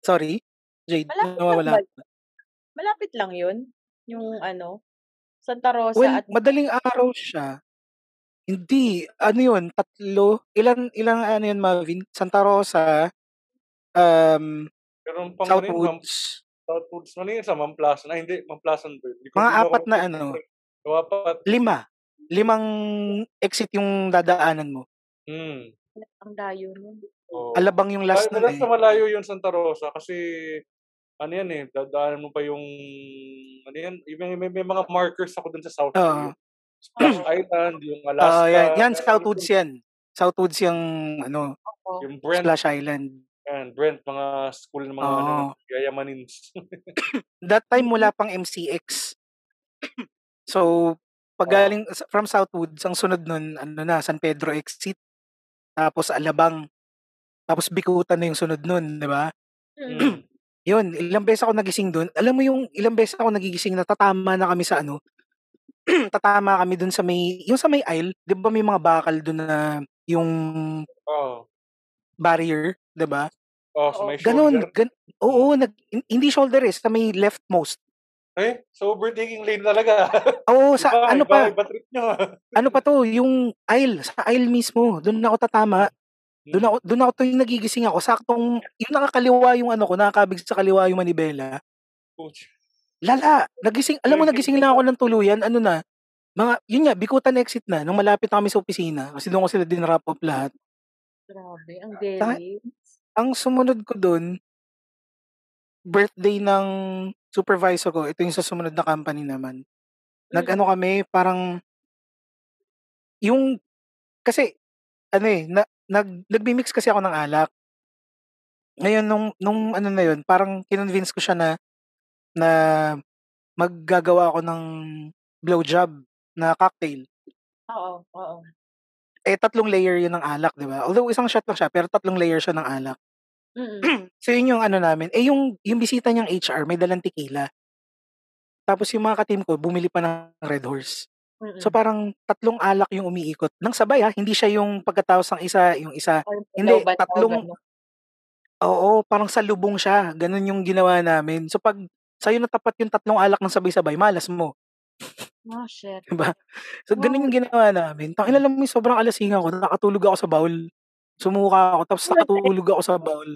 Speaker 3: Sorry? Jade,
Speaker 1: Malapit lang
Speaker 3: nawawala.
Speaker 1: ba? Malapit lang yun? Yung ano? Santa Rosa
Speaker 3: Well,
Speaker 1: at...
Speaker 3: madaling araw siya. Hindi, ano yun, tatlo. Ilan, ilang ano yun, Marvin? Santa Rosa, um,
Speaker 2: Pero ang pang ano yun, Mam-
Speaker 3: Southwoods.
Speaker 2: Southwoods. Ano yun sa Mamplasan? Ay, hindi. Mamplasan ba? yun? Hindi
Speaker 3: Mga apat na ano,
Speaker 2: Yung apat.
Speaker 3: lima. Limang exit yung dadaanan mo.
Speaker 2: Hmm.
Speaker 1: Ang dayo nun.
Speaker 2: Oo.
Speaker 3: Alabang yung last eh.
Speaker 2: na malayo yun Santa Rosa kasi ano yan eh, dadaanan mo pa yung ano yan, may, may, may mga markers ako dun sa South.
Speaker 3: Oo.
Speaker 2: Yung Splash Island, yung Alaska.
Speaker 3: Ah, yan, yan, Southwoods yan. Southwoods yung, ano.
Speaker 2: Yung Brent,
Speaker 3: Splash Island.
Speaker 2: yan, Brent, mga school ng mga ano, yayamanins.
Speaker 3: That time wala pang MCX. so, pag galing s- from Southwoods, ang sunod nun, ano na, San Pedro exit. Tapos Alabang. Tapos Bikutan na yung sunod nun, di ba?
Speaker 1: Mm.
Speaker 3: Yun, ilang beses ako nagising doon. Alam mo yung ilang beses ako nagigising na tatama na kami sa ano, tatama kami doon sa may, yung sa may aisle, di ba may mga bakal doon na yung
Speaker 2: Oo.
Speaker 3: barrier, di ba?
Speaker 2: Oh, sa
Speaker 1: Oo.
Speaker 2: may
Speaker 3: Ganon,
Speaker 2: shoulder.
Speaker 3: gan, oo, nag, hin- hindi shoulder eh, sa may leftmost.
Speaker 2: Eh, so overtaking lane talaga.
Speaker 3: Oo, sa,
Speaker 2: Iba,
Speaker 3: ano
Speaker 2: iba,
Speaker 3: pa,
Speaker 2: iba trip nyo.
Speaker 3: ano pa to, yung aisle, sa aisle mismo, doon ako tatama, doon
Speaker 2: Hmm.
Speaker 3: ako, doon ako tuwing nagigising ako, saktong, yung nakakaliwa yung ano ko, nakakabig sa kaliwa yung manibela,
Speaker 2: Puch.
Speaker 3: Lala, nagising, alam mo,
Speaker 2: Nagising
Speaker 3: nagising lang ako ng tuluyan, ano na, mga, yun nga, Bikutan exit na, nung malapit na kami sa opisina, kasi doon ko sila din wrap up lahat.
Speaker 1: Grabe, ang deli.
Speaker 3: Ang sumunod ko doon, birthday ng supervisor ko, ito yung sa sumunod na company naman. Nag-ano kami, parang, yung, kasi, ano eh, na, nag, nagbi-mix kasi ako ng alak. Ngayon, nung, nung ano na yun, parang kinonvince ko siya na, na maggagawa ako ng blowjob na cocktail.
Speaker 1: Oo, oo.
Speaker 3: Eh, tatlong layer yun ng alak, di ba? Although isang shot lang siya, pero tatlong layer siya ng alak.
Speaker 1: Mm.
Speaker 3: so, yun yung ano namin. Eh, yung, yung bisita niyang HR, may dalang tequila. Tapos yung mga ka-team ko, bumili pa ng Red Horse.
Speaker 1: Mm.
Speaker 3: So, parang tatlong alak yung umiikot. Nang sabay ha, hindi siya yung pagkatapos ng isa, yung isa. Hindi,
Speaker 1: Lobat,
Speaker 3: tatlong-? Oo, parang sa lubong siya. Ganun yung ginawa namin. So, pag sa'yo natapat yung tatlong alak ng sabay-sabay, malas mo.
Speaker 1: Oh, shit.
Speaker 3: Diba? So, ganun yung ginawa namin. Tang alam mo, sobrang alasingan ko. Nakatulog ako sa bowl. Sumuka ako, tapos nakatulog ako sa bowl.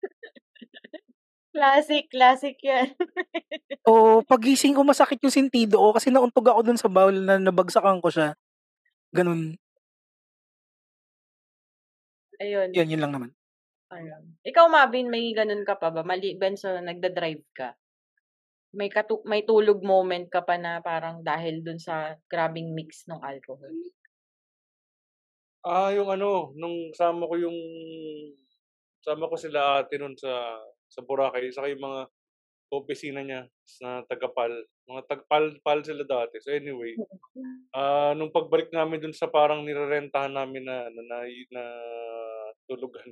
Speaker 1: Classic, classic yan.
Speaker 3: Oo, pagising ko masakit yung sentido ko kasi nauntog ako dun sa bowl na nabagsakan ko siya. Ganun.
Speaker 1: Ayun.
Speaker 3: Yan, yun lang naman.
Speaker 1: Ayun. Ikaw, Mavin, may ganun ka pa ba? Maliban sa nagda-drive ka. May katu- may tulog moment ka pa na parang dahil dun sa grabing mix ng alcohol.
Speaker 2: Ah, yung ano, nung sama ko yung sama ko sila ate nun sa sa Boracay, saka yung mga opisina niya na tagapal. Mga tagpal-pal sila dati. So anyway, ah nung pagbalik namin dun sa parang nirerentahan namin na na, na, na tulugan.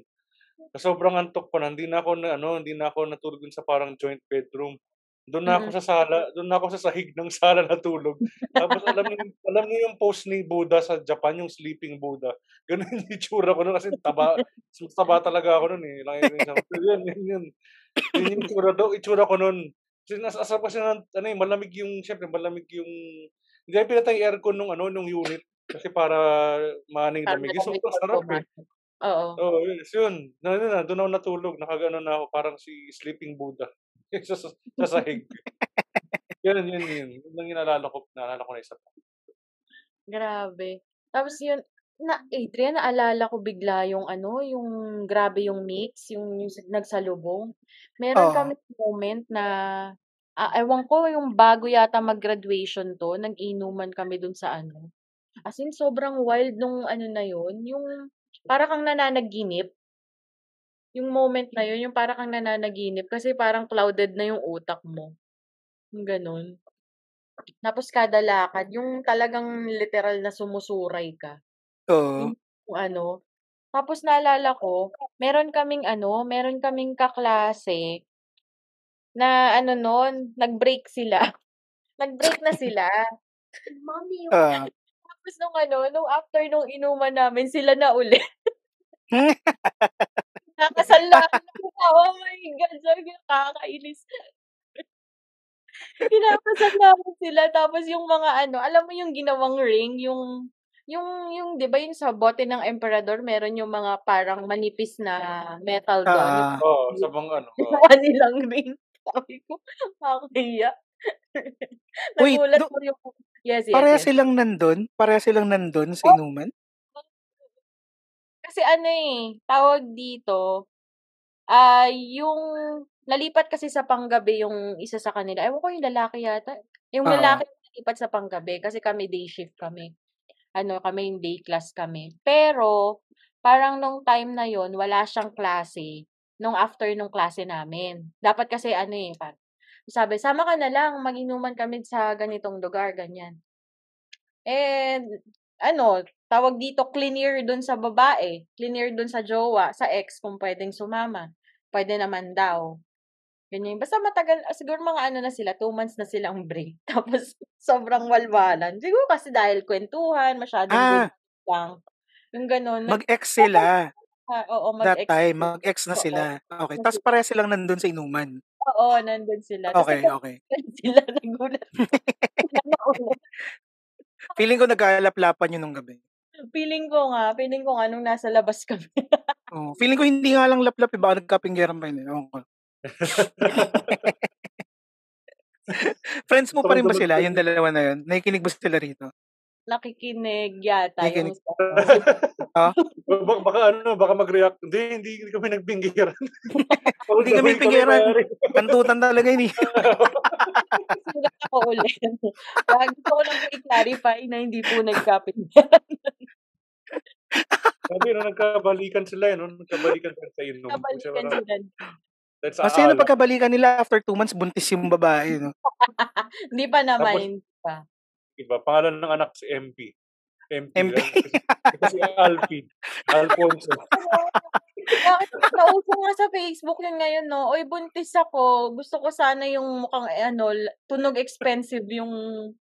Speaker 2: Sobrang antok ko na, hindi na ako na ano, hindi na ako natulog dun sa parang joint bedroom. Doon na ako
Speaker 1: Mm.
Speaker 2: sa sala, doon na ako sa sahig ng sala natulog. Tapos alam niyo, alam niyo yung post ni Buddha sa Japan, yung sleeping Buddha. Ganun yung itsura ko noon kasi taba, taba talaga ako noon eh. Lang yun, yun, yun, yun. Yun yung itsura, daw, itsura ko noon. Kasi nasa asap kasi na, ano eh, malamig yung, syempre, malamig yung, hindi na pinatay aircon nung ano, nung unit. Kasi para maning lamig. So, sarap eh.
Speaker 1: Oo.
Speaker 2: Oo, oh, yun. So, yun. Na, yun na, doon ako natulog. Nakagano na ako. Parang si Sleeping Buddha. Sa, sa, sa sahig. yun, yun, yun. Yun lang yung naalala ko, naalala ko na isa pa.
Speaker 1: Grabe. Tapos yun, Na Adrian, naalala ko bigla yung ano, yung grabe yung mix, yung yung sa nagsalubong. Meron
Speaker 3: Oo.
Speaker 1: kaming moment na, ah, ewan ko yung bago yata mag-graduation 'to, nag-inuman kami dun sa ano, as in sobrang wild nung ano na yun, yung para kang nananaginip. Yung moment na yun, yung para kang nananaginip kasi parang clouded na yung utak mo, yung gano'n. Tapos kada lakad yung talagang literal na sumusuray ka.
Speaker 3: Oo.
Speaker 1: Yung ano, tapos naalala ko, meron kaming ano, meron kaming kaklase na ano nun, nag-break sila. Nag-break na sila. Mommy,
Speaker 3: Oo.
Speaker 1: tapos nung ano, nung after nung inuman namin, sila na ulit. Kinakasal na oh my God, sabi ko nakakainis. Kinakasal namin sila tapos yung mga ano, alam mo yung ginawang ring, yung yung yung 'di ba yung sa bote ng emperador meron yung mga parang manipis na metal dun, yung
Speaker 3: Oo.
Speaker 2: Oo, sa mga ano,
Speaker 1: ginawa nilang ring. Sabi ko, nakakahiya.
Speaker 3: Wait,
Speaker 1: Nagulat
Speaker 3: do
Speaker 1: ko yung yes, yes,
Speaker 3: parehas
Speaker 1: yes.
Speaker 3: silang nandun? Parehas silang nandun sa
Speaker 1: Oh.
Speaker 3: inuman?
Speaker 1: Kasi ano, eh, tawag dito, ah, yung nalipat kasi sa panggabi yung isa sa kanila, ewan ko yung lalaki yata, yung
Speaker 3: Oo.
Speaker 1: lalaki nalipat sa panggabi kasi kami day shift kami. Ano kami, yung day class kami. Pero parang nung time na yun wala siyang klase, nung after nung klase namin. Dapat kasi ano, eh, pa sabi, "Sama ka na lang, mag-inuman kami sa ganitong lugar," ganyan. And ano, tawag dito, clear dun sa babae, clear dun sa jowa, sa ex kung puwedeng sumama. Puwede naman daw, ganyan. Basta matagal siguro mga ano na sila, 2 months na silang break tapos sobrang walwalan. Siguro kasi dahil kuwentuhan, masyadong good
Speaker 3: Ah.
Speaker 1: lang, yung gano'n. Nag
Speaker 3: Mag-ex sila.
Speaker 1: ah, oo,
Speaker 3: That
Speaker 1: mag-ex
Speaker 3: time,
Speaker 1: sila.
Speaker 3: mag-ex na
Speaker 1: Oo,
Speaker 3: sila. Ta's
Speaker 1: sila.
Speaker 3: parehas silang nandun sa inuman?
Speaker 1: Oo, nandun sila.
Speaker 3: Okey, okey.
Speaker 1: nagkwentuhan sila, nagulat.
Speaker 3: Feeling ko nagkalaplapan yun nung gabi.
Speaker 1: Feeling ko nga, feeling ko nga nung nasa labas kami.
Speaker 3: Oo, feeling ko hindi nga lang laplap, eh, baka nagkapinggiran pa yun, eh, ewan ko. Friends mo pa rin ba sila, yung dalawa na yun? Nakikinig ba sila rito?
Speaker 1: Nakikinig yata yung
Speaker 3: Nakikinig.
Speaker 1: ko.
Speaker 3: Oh?
Speaker 2: Ba ba baka ano, baka mag-react, "Hindi, hindi hindi kami nagpinggiran." All
Speaker 3: Hindi kami pinggiran. Kantutan talaga yun, eh.
Speaker 1: Ako ulit. Gusto ko lang i-clarify na hindi po nagkapinggiran.
Speaker 2: Sabi nung nagkabalikan sila, eh, 'no, nagkabalikan sila sa inom. Parang
Speaker 1: sila.
Speaker 2: sa
Speaker 3: Kasi yung
Speaker 2: alak.
Speaker 3: napagkabalikan nila after 2 months buntis yung babae, 'no?
Speaker 1: Hindi pa naman,
Speaker 2: Tapos
Speaker 1: pa.
Speaker 2: iba, pangalan ng anak si MP. MP
Speaker 3: MP.
Speaker 2: Ito si Alfie, Alfonso.
Speaker 1: Bakit nauso nga sa Facebook yun ngayon 'no, "Uy, buntis ako, gusto ko sana yung mukhang, eh, ano, tunog expensive yung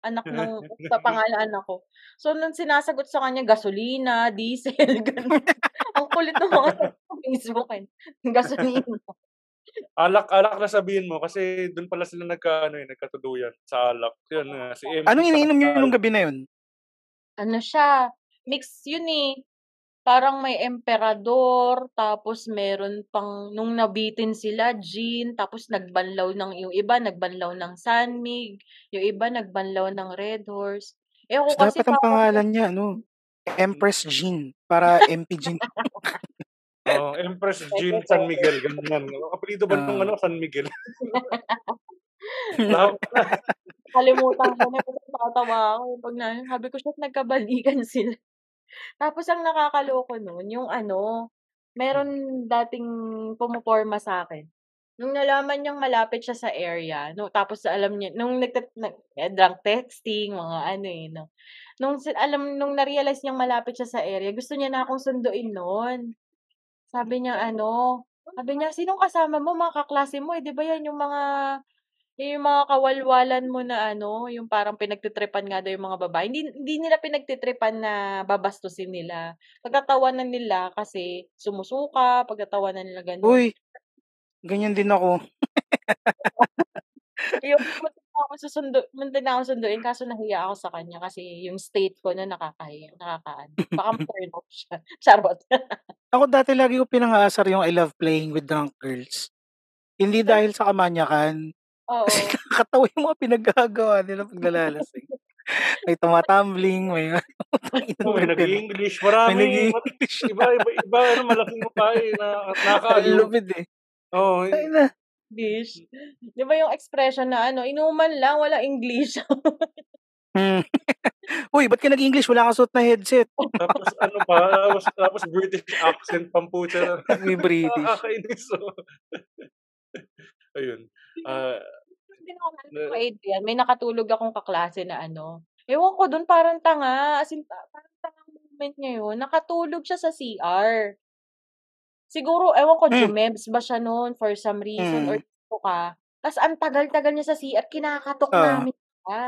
Speaker 1: anak ng sa pangalan ko." So nung sinasagot sa kanya gasolina, diesel, gano'n. Ang kulit ng mga sa Facebook, eh, gasolina.
Speaker 2: Alak alak na sabihin mo kasi dun pala sila nagka-ano, eh, nagkatuluyan sa alak. Yun nga, si MP
Speaker 3: Anong iniinom niyo nung gabi na yun?
Speaker 1: Ano siya, mix yun, eh. Parang may emperador, tapos meron pang nung nabitin sila gin, tapos nagbanlaw ng yung iba nagbanlaw ng Sanmig, yung iba nagbanlaw ng Red Horse. Ewan ko
Speaker 3: So,
Speaker 1: kasi
Speaker 3: dapat ang
Speaker 1: parang
Speaker 3: pangalan niya ano, Empress Jean para MP Jean.
Speaker 2: Oo, Empress Jean San. Miguel, ganyan. Apelyido ba nung
Speaker 3: Oo.
Speaker 2: ano, San Miguel? Tap
Speaker 1: Nakalimutan ko na, pero natatawa ako pag na sabi ko, "Shit, nagkabalikan sila." Tapos ang nakakaloka nun yung ano, meron dating pumoporma sa'kin. Nung nalaman niyang malapit siya sa area 'no, tapos alam niya nung nagte nag eh, drunk texting, mga ano, eh, 'no. Nung alam nung na-realize niyang malapit siya sa area, gusto niya na akong sunduin nun. Sabi niya ano, sabi niya, "Sinong kasama mo, mga kaklase mo, eh, 'di ba 'yan yung mga yung mga kawalwalan mo na ano, yung parang pinagti-tripan nga daw yung mga babae." Hindi hindi nila pinagti-tripan na babastusin nila. Pagtatawanan nila kasi sumusuka, pagtatawanan nila gano'n.
Speaker 3: Uy, ganyan din ako.
Speaker 1: Na akong susundo muntik na akong sunduin kaso nahiya ako sa kanya kasi yung state ko nun nakakahiya, nakakaano. Baka ma-turn off siya, charot.
Speaker 3: Ako dati lagi ko pinangaasar yung I love playing with drunk girls. Hindi dahil sa kamanyakan.
Speaker 1: Oo.
Speaker 3: Kasi nakakatawa yung mga pinaggagawa nila 'pag nalalasing. May tumatumbling, may ano.
Speaker 2: Oh, may
Speaker 3: yan.
Speaker 2: nag-i-English.
Speaker 3: May
Speaker 2: Marami.
Speaker 3: nag-i-English.
Speaker 2: Iba, iba, iba. Ano, malaking mukha eh. Na, nakakaaliw.
Speaker 3: lupit eh.
Speaker 2: Oo. eh.
Speaker 3: Tangina.
Speaker 1: English. Di ba yung expression na ano, inuman lang, wala English.
Speaker 3: Hmm. Uy, ba't ka nag-English? Wala kang suot na headset.
Speaker 2: Tapos ano pa, tapos, tapos British accent pampucha.
Speaker 3: May British.
Speaker 2: Nakakainis. Ayun. Ah,
Speaker 1: Hindi ako
Speaker 2: Na-
Speaker 1: ko, Adrian. May nakatulog akong kaklase na ano. Ewan ko dun, parang tanga. As in, pa- parang tanga moment niya yun. Nakatulog siya sa CR. Siguro, ewan ko,
Speaker 3: Hmm.
Speaker 1: jumebs ba siya noon for some reason or
Speaker 3: Hmm.
Speaker 1: dito ka. Tapos ang tagal-tagal niya sa CR, kinakatok
Speaker 3: Oo.
Speaker 1: namin siya.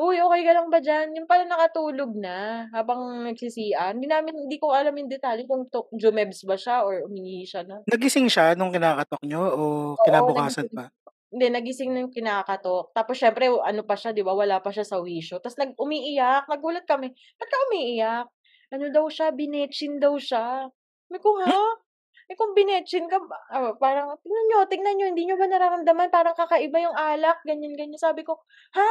Speaker 1: Uy, okay ka lang ba dyan? Yung pala nakatulog na habang nagsi-CR. Hindi namin, hindi ko alam yung detalye kung to, jumebs ba siya or umihi siya na.
Speaker 3: Nagising siya nung kinakatok nyo o
Speaker 1: Oo,
Speaker 3: kinabukasan
Speaker 1: nagising.
Speaker 3: pa?
Speaker 1: Hindi, nagising na yung kinakatok. Tapos syempre, ano pa siya, di ba? Wala pa siya sa wisyo. Tapos nag umiiyak. Nagulat kami. Ba't ka umiiyak? Ano daw siya? Binetchin daw siya. Sabi ko, ha? Eh kung binetchin ka, ah, parang, tingnan nyo, tingnan nyo, hindi nyo ba nararamdaman? Parang kakaiba yung alak, ganyan, ganyan. Sabi ko, ha?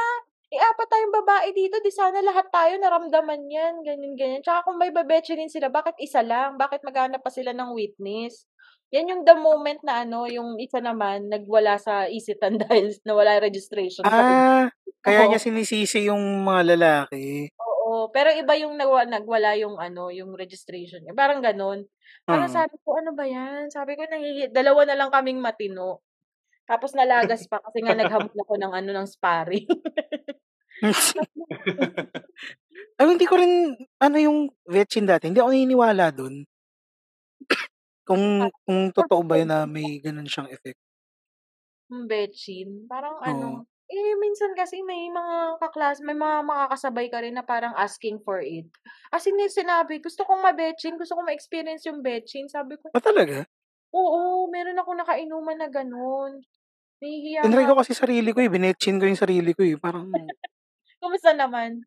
Speaker 1: Eh, apat tayong babae dito, di sana lahat tayo naramdaman yan, ganyan, ganyan. Tsaka kung may babetchinin sila, bakit isa lang? Bakit maghanap pa sila ng witness? Yan yung the moment na ano, yung isa naman, nagwala sa isitan dahil nawala registration.
Speaker 3: Ah, kaya
Speaker 1: Oo.
Speaker 3: niya sinisisi yung mga lalaki.
Speaker 1: Oo, pero iba yung nagwa, nagwala yung ano, yung registration niya. Parang ganun. Parang
Speaker 3: Mm.
Speaker 1: sabi ko, ano ba yan? Sabi ko, nangihi, dalawa na lang kaming matino. Tapos nalagas pa kasi nga naghamon ako ng ano ng sparring.
Speaker 3: Ay, hindi ko rin, ano yung vetchin dati, hindi ako naniniwala dun. kung, kung totoo ba yun na may ganun siyang effect.
Speaker 1: Yung betchin. Parang
Speaker 3: Oo.
Speaker 1: ano, eh, minsan kasi may mga kaklas, may mga makakasabay ka rin na parang asking for it. As in, sinabi, gusto kong ma-betchin, gusto kong ma-experience yung betchin. Sabi ko,
Speaker 3: Ba talaga?
Speaker 1: oo, meron ako nakainuman na ganun. Nahihiya
Speaker 3: Tinry
Speaker 1: nga.
Speaker 3: ko kasi sarili ko eh, binetchin ko yung sarili ko eh. Parang,
Speaker 1: Kumusta naman?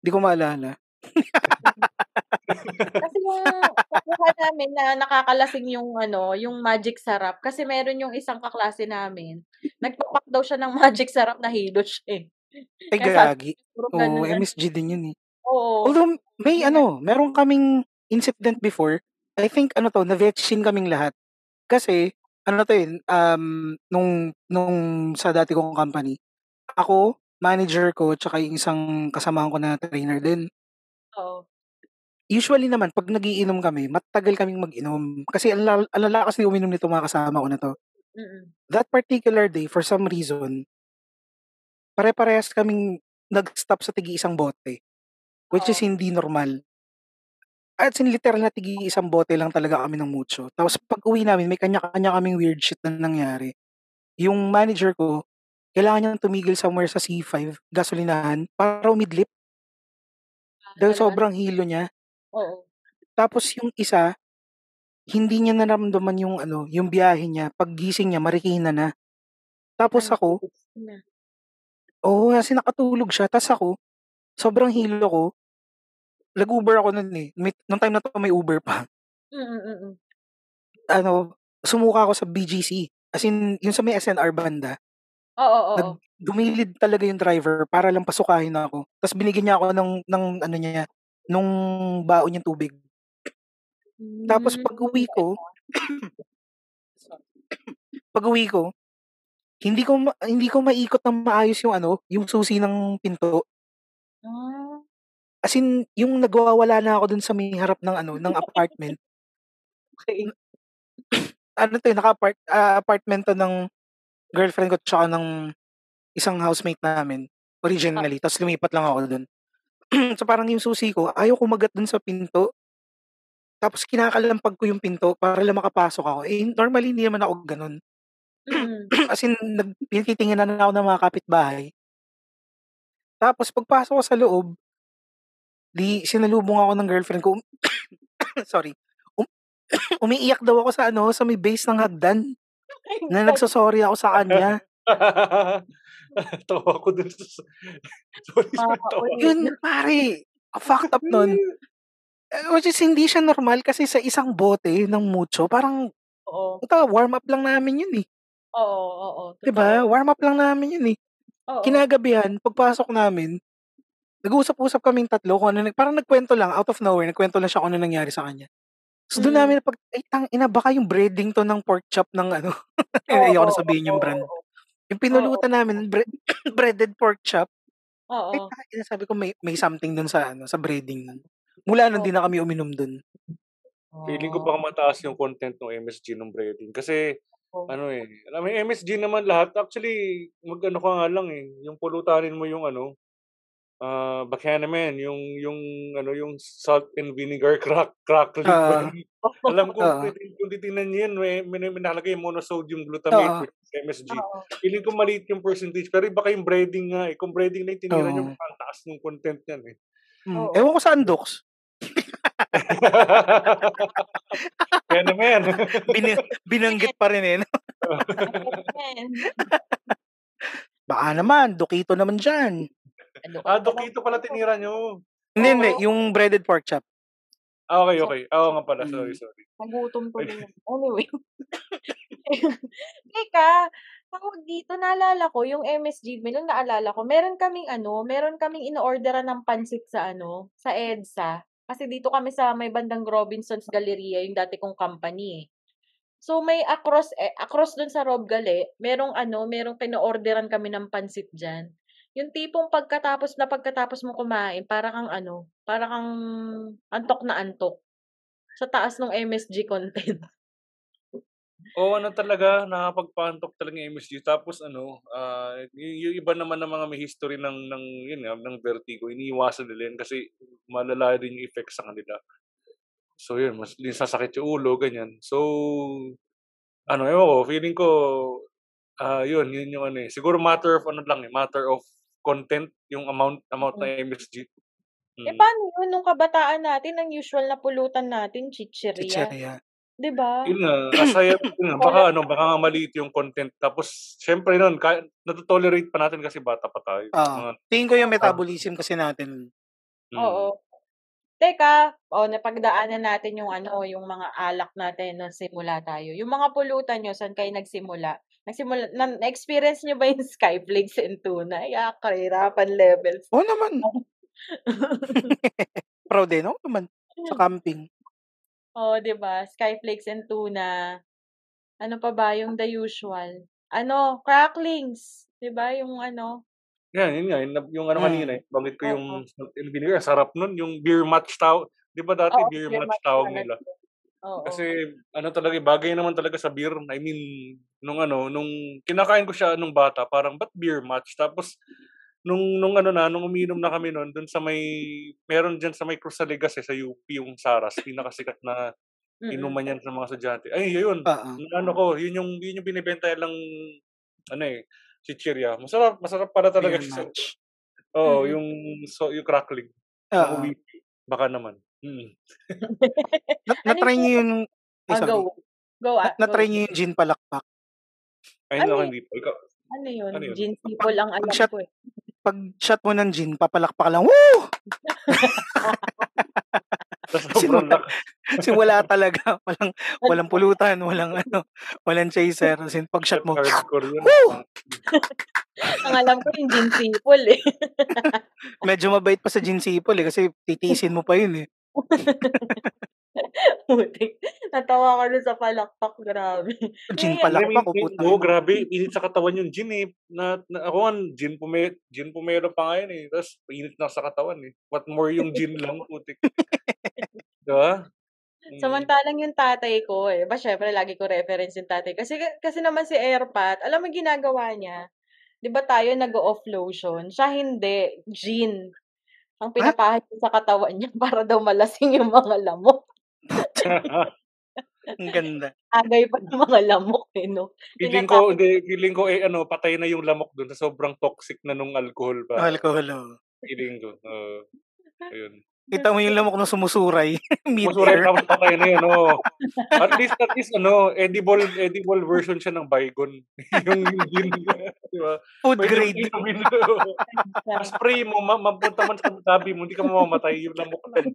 Speaker 3: di ko maalala.
Speaker 1: Kasi yung kukuha namin na nakakalasing yung ano, yung magic sarap. Kasi meron yung isang kaklase namin, nagpapak daw siya ng magic sarap na hilot siya eh.
Speaker 3: Ay,
Speaker 1: Kaya sabi
Speaker 3: gagi.
Speaker 1: ko, puro
Speaker 3: Oo,
Speaker 1: lang.
Speaker 3: MSG din yun eh.
Speaker 1: Oo.
Speaker 3: Although, may ano, meron kaming incident before. I think, ano to, na-vetchin kaming lahat. Kasi, ano to yun, um, nung, nung sa dati kong company, ako, manager ko, tsaka yung isang kasamahan ko na trainer din.
Speaker 1: Oo.
Speaker 3: Usually naman, pag nagiinom kami, matagal kaming mag-inom. Kasi ang lal- ang lalakas ni uminom nito mga kasama ko na to.
Speaker 1: Mm-mm.
Speaker 3: That particular day, for some reason, pare-parehas kaming nag-stop sa tigi isang bote. Which is
Speaker 1: Oo.
Speaker 3: hindi normal. At sin literal na tigi isang bote lang talaga kami ng mucho. Tapos pag uwi namin, may kanya-kanya kaming weird shit na nangyari. Yung manager ko, kailangan niyang tumigil somewhere sa C5, gasolinahan, para umidlip. Dahil
Speaker 1: Talaga?
Speaker 3: sobrang hilo niya.
Speaker 1: Oo.
Speaker 3: Tapos yung isa, hindi niya naramdaman yung ano, yung biyahe niya. Paggising niya, marikina na. Tapos
Speaker 1: Ano,
Speaker 3: ako, oo, kasi nakatulog siya. Tapos ako, sobrang hilo ko. Nag-Uber ako nun eh. May, nung time na to may Uber pa.
Speaker 1: Mm-mm-mm.
Speaker 3: Ano, sumuka ako sa BGC. As in, yung sa may SNR banda.
Speaker 1: Oo, oo,
Speaker 3: Nag, dumilid talaga yung driver para lang pasukahin ako. Tapos binigyan niya ako ng, ng ano niya, nung baon niyang tubig. Tapos
Speaker 1: Mm.
Speaker 3: pag uwi ko, pag uwi ko, hindi ko ma- hindi ko maikot ng maayos yung ano, yung susi ng pinto.
Speaker 1: Ah.
Speaker 3: As in, yung nagwawala na ako dun sa may harap ng ano, ng apartment.
Speaker 1: Okay.
Speaker 3: ano to, eh, naka-apart, ah, apartment to ng girlfriend ko tsaka ng isang housemate namin originally. Tapos lumipat lang ako dun. so parang yung susi ko, ayaw kumagat dun sa pinto. Tapos kinakalampag ko yung pinto para lang makapasok ako. Eh, normally hindi naman ako ganun.
Speaker 1: Mm.
Speaker 3: As in, nag, pinititingnan na ako ng mga kapitbahay. Tapos pagpasok ko sa loob, di sinalubong ako ng girlfriend ko. Sorry. Um, umiiyak daw ako sa ano, sa may base ng hagdan. Na nagsasorry ako sa kanya.
Speaker 2: tawa ko dun sa... Sorry, sorry,
Speaker 1: Ah,
Speaker 2: tawa.
Speaker 3: Yun, pare, ang fucked up nun. Eh, Which is hindi siya normal kasi sa isang bote ng mucho, parang,
Speaker 1: Oo.
Speaker 3: puta, warm up lang namin yun eh.
Speaker 1: Oo, oo.
Speaker 3: Diba?
Speaker 1: Totoo.
Speaker 3: Warm up lang namin yun eh.
Speaker 1: Oo.
Speaker 3: Kinagabihan, pagpasok namin, nag-uusap-usap kaming tatlo kung ano, parang nagkwento lang, out of nowhere, nagkwento lang siya kung ano nangyari sa kanya. So doon
Speaker 1: Mm.
Speaker 3: namin pag ay tang ina baka yung breading to ng pork chop ng ano.
Speaker 1: Oo,
Speaker 3: Ayoko na sabihin yung
Speaker 1: oo,
Speaker 3: brand. Yung pinulutan namin bre- breaded pork chop. Ay
Speaker 1: Oo.
Speaker 3: tangina, sabi ko may may something doon sa ano, sa breading nun. Mula nun
Speaker 1: Oo.
Speaker 3: din na kami uminom doon.
Speaker 2: Feeling ko
Speaker 1: Oh.
Speaker 2: baka mataas yung content ng MSG ng breading. Kasi,
Speaker 1: Oo.
Speaker 2: ano eh, alam mo, yung MSG naman lahat, actually, mag-ano ka nga lang eh, yung pulutanin mo yung ano, ah, Buchanan, yung, yung, ano, yung salt and vinegar crack, crackling.
Speaker 3: Ah.
Speaker 2: alam ko,
Speaker 3: Oo.
Speaker 2: kung titin- kung titignan niyo yun, may, may, may nakalagay yung monosodium glutamate, which is MSG.
Speaker 1: Oo.
Speaker 2: Feeling ko maliit yung percentage, pero iba kayong breading nga eh. Kung breading na yung tinira
Speaker 3: Oo.
Speaker 2: niyo, ang taas ng content yan eh.
Speaker 3: Mm. Ewan ko sa Andox.
Speaker 2: Kaya naman.
Speaker 3: Bin- binanggit pa rin eh. no? Baka naman, Dokito naman dyan.
Speaker 1: Ano
Speaker 2: ah? Dokito pala tinira nyo.
Speaker 3: Hindi,
Speaker 1: Oo.
Speaker 3: hindi. Yung breaded pork chop.
Speaker 2: Ah, okay, okay. Oo nga pala.
Speaker 3: Mm.
Speaker 2: Sorry, sorry.
Speaker 1: Nagutom tuloy. Anyway. Teka, tawag dito, naalala ko, yung MSG, may nung naalala ko, meron kaming ano, meron kaming in-orderan ng pansit sa ano, sa EDSA. Kasi dito kami sa may bandang Robinson's Galleria, yung dati kong company eh. So may across eh, across dun sa Rob Gale, merong ano, merong pino-orderan kami ng pansit diyan. Yung tipong pagkatapos na pagkatapos mo kumain, para kang ano, para kang antok na antok. Sa taas ng MSG content.
Speaker 2: Oo, ano talaga, nakapagpantok talaga yung MSG. Tapos ano, ah, y- yung iba naman ng mga may history ng, ng, yun ng vertigo, iniiwasan nila yun kasi malala din yung effect sa kanila. So yun, mas din sasakit yung ulo, ganyan. So, ano, ewan ko, feeling ko, ah yun, yun yung ano eh. Siguro matter of ano lang eh, matter of content, yung amount, amount ng MSG.
Speaker 1: Eh,
Speaker 2: Mm.
Speaker 1: paano yun? Nung kabataan natin, ang usual na pulutan natin, chicheria.
Speaker 3: Chicheria.
Speaker 1: Di ba?
Speaker 2: Yun nga, asaya, yun nga, baka ano, baka nga maliit yung content. Tapos, syempre nun, kaya, natutolerate pa natin kasi bata pa tayo.
Speaker 3: Oo.
Speaker 2: Mga,
Speaker 3: Tingin ko yung metabolism kasi natin.
Speaker 2: mm.
Speaker 1: Oo. Teka, o napagdaanan natin yung ano, yung mga alak natin nung simula tayo. Yung mga pulutan nyo, saan kayo nagsimula? Nagsimula, na, na-experience nyo ba yung Skyflakes and tuna? Yak, kahirapan levels.
Speaker 3: Oo naman. Proud eh, no? Naman. Sa camping.
Speaker 1: Oo, di ba? Skyflakes and tuna. Ano pa ba? Yung the usual. Ano? Cracklings. Di ba? Yung ano?
Speaker 2: Yan, yun nga, yung, yung ano
Speaker 3: Mm.
Speaker 2: kanina, eh, bangit ko yung, yung vinegar, sarap nun, yung beer match tawag. Di ba dati
Speaker 1: Oo,
Speaker 2: beer
Speaker 1: beer
Speaker 2: match
Speaker 1: match
Speaker 2: tawag nila?
Speaker 1: Oo.
Speaker 2: Kasi ano talaga, eh, bagay naman talaga sa beer. I mean, nung ano, nung kinakain ko siya nung bata, parang ba't beer match? Tapos nung nung ano na, nung uminom na kami noon, dun sa may meron diyan sa may Cruzalegas eh, sa UP yung Saras, pinakasikat na
Speaker 1: Mm-mm.
Speaker 2: inuman yan sa mga estudyante. Ay, yun. Yung ano ko, yun yung yun yung binibenta lang ano eh, chichirya. Masarap, masarap para talaga siya.
Speaker 3: match.
Speaker 2: Oo,
Speaker 1: Mm.
Speaker 2: yung so, yung crackling. Uwi- Baka naman. Mm.
Speaker 3: Na, na-try
Speaker 1: yung-
Speaker 3: niyo yung... Ay,
Speaker 1: Ah, go. Go, ah.
Speaker 3: Na, na-try
Speaker 1: go.
Speaker 3: niyo yung gin palakpak.
Speaker 2: Ay,
Speaker 1: Ano
Speaker 2: hindi pa. Ikaw,
Speaker 1: Ano yun?
Speaker 2: Ano yun?
Speaker 1: Gin people ang alam
Speaker 3: Pag-shot-
Speaker 1: ko eh.
Speaker 3: Pag shot mo ng gin, papalakpak lang. Woo! kasi wala talaga. Walang, walang pulutan, walang ano, walang chaser. As in, pag shot mo. Woo!
Speaker 1: Ang alam ko yung gin people eh.
Speaker 3: medyo mabait pa sa gin sipol eh. Kasi titisin mo pa yun eh.
Speaker 1: Putik. Natawa ko dun sa palakpak. Grabe.
Speaker 3: Gin palakpak ko
Speaker 2: Grabe,
Speaker 3: puta.
Speaker 2: Oo, grabe. Init sa katawan yung gin eh. Na, na, ako nga, gin, pume, gin pumero pa ngayon eh. Tapos, init na sa katawan eh. What more yung gin lang, putik. diba? Mm.
Speaker 1: Samantalang yung tatay ko, eh, ba syempre lagi ko reference yung tatay. Kasi kasi naman si Airpat, alam mo ginagawa niya? 'Di ba tayo nag-off lotion? Siya hindi, gin. Ang pinapahid sa katawan niya para daw malasing yung mga lamok.
Speaker 3: Ang ganda.
Speaker 1: Agay pa ng mga lamok eh, no?
Speaker 2: feeling ko, hindi, feeling ko eh, ano, patay na yung lamok doon sa sobrang toxic na nung alcohol pa.
Speaker 3: Alcohol. oh.
Speaker 2: Feeling ko. oo. ayun.
Speaker 3: Kita mo yung lamok na sumusuray. Mid-air.
Speaker 2: tapos patay na yun, oo. At least, at least, ano, edible, edible version siya ng Baygon. yung, yung gin. Di ba?
Speaker 3: Food
Speaker 2: Pwede
Speaker 3: grade.
Speaker 2: mo inumin. spray mo, ma- mapunta man sa tabi mo, hindi ka mamamatay yung lamok lang.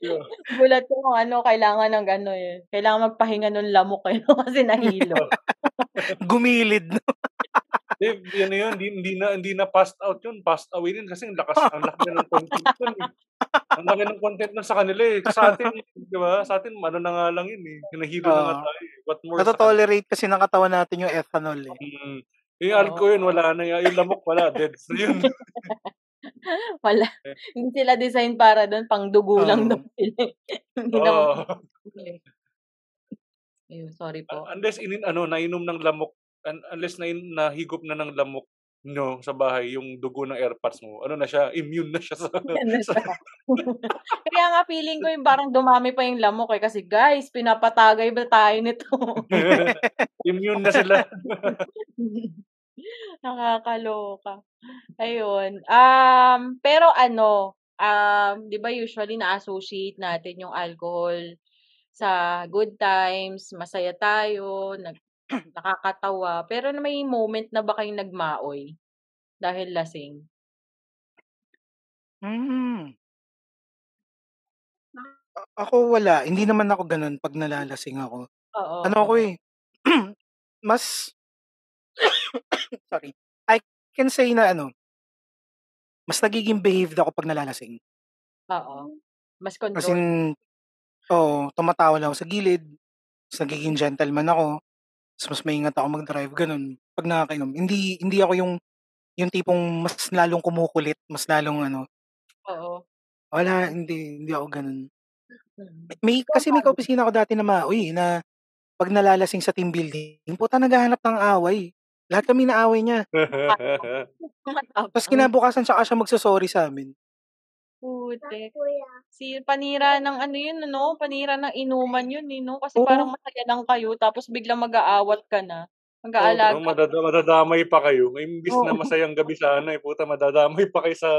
Speaker 2: Yun.
Speaker 1: Gulat ko kung ano, kailangan ng ano eh. Kailangan magpahinga ng lamok eh, no? kasi nahilo.
Speaker 3: Gumilid. no?
Speaker 2: Eh, ano yun, hindi, hindi na hindi na passed out yun, passed away din kasi ang lakas ang laki ng content nun eh. Ang laki ng content nun sa kanila eh. Sa atin, di ba? Sa atin, ano na nga lang yun eh. Hinahilo na nga tayo. eh. What more?
Speaker 3: Natotolerate kasi ng katawan natin yung ethanol eh.
Speaker 2: Mm. Yung alcohol yun, wala na. Yung lamok, wala. Dead na yun.
Speaker 1: Wala.
Speaker 2: Eh.
Speaker 1: Hindi sila design para doon, pang dugo lang
Speaker 3: Oo.
Speaker 1: daw sila. Hindi
Speaker 2: Oo.
Speaker 1: naman. Ayun, sorry po.
Speaker 2: unless inin, ano, nainom ng lamok, un- unless na nahigop na ng lamok nyo sa bahay yung dugo ng airpods mo, ano na siya, immune na siya sa...
Speaker 1: Na siya. Kaya nga feeling ko yung parang dumami pa yung lamok eh. Kasi guys, pinapatagay ba tayo nito?
Speaker 2: immune na sila.
Speaker 1: Nakakaloka. Ayun. Um, pero ano, um, 'di ba usually na-associate natin yung alcohol sa good times, masaya tayo, nag nakakatawa. Pero may moment na ba kayong nagmaoy dahil lasing?
Speaker 3: Hmm. A- Ako wala, hindi naman ako gano'n 'pag nalalasing ako.
Speaker 1: Oo,
Speaker 3: Ano ako
Speaker 1: oo.
Speaker 3: eh, mas sorry, I can say na ano mas nagiging behaved ako 'pag nalalasing.
Speaker 1: Oo. Mas
Speaker 3: As
Speaker 1: control.
Speaker 3: in, oo, tumatawa lang ako sa gilid, mas nagiging gentleman ako, tas mas maingat ako mag-drive, gano'n, 'pag nakakainom. Hindi hindi ako yung yung tipong mas lalong kumukulit, mas lalong ano
Speaker 1: Oo.
Speaker 3: wala, hindi, hindi ako gano'n.
Speaker 1: Mm.
Speaker 3: May kasi may kaopisina ako dati na maoy, na 'pag nalalasing sa team building, puta naghahanap ng away. Lahat kami inaaway niya. Tas kinabukasan tsaka siya magso-sorry sa'min.
Speaker 1: Putik. Si panira ng ano yun ano, panira ng inuman yun eh, 'no? Kasi parang
Speaker 3: Oo.
Speaker 1: masaya lang kayo tapos biglang mag-aawat ka na, mag-aalaga
Speaker 2: Oo, madada madadamay pa kayo. Imbis na
Speaker 1: Oo.
Speaker 2: masayang gabi sana, eh, puta madadamay pa kayo sa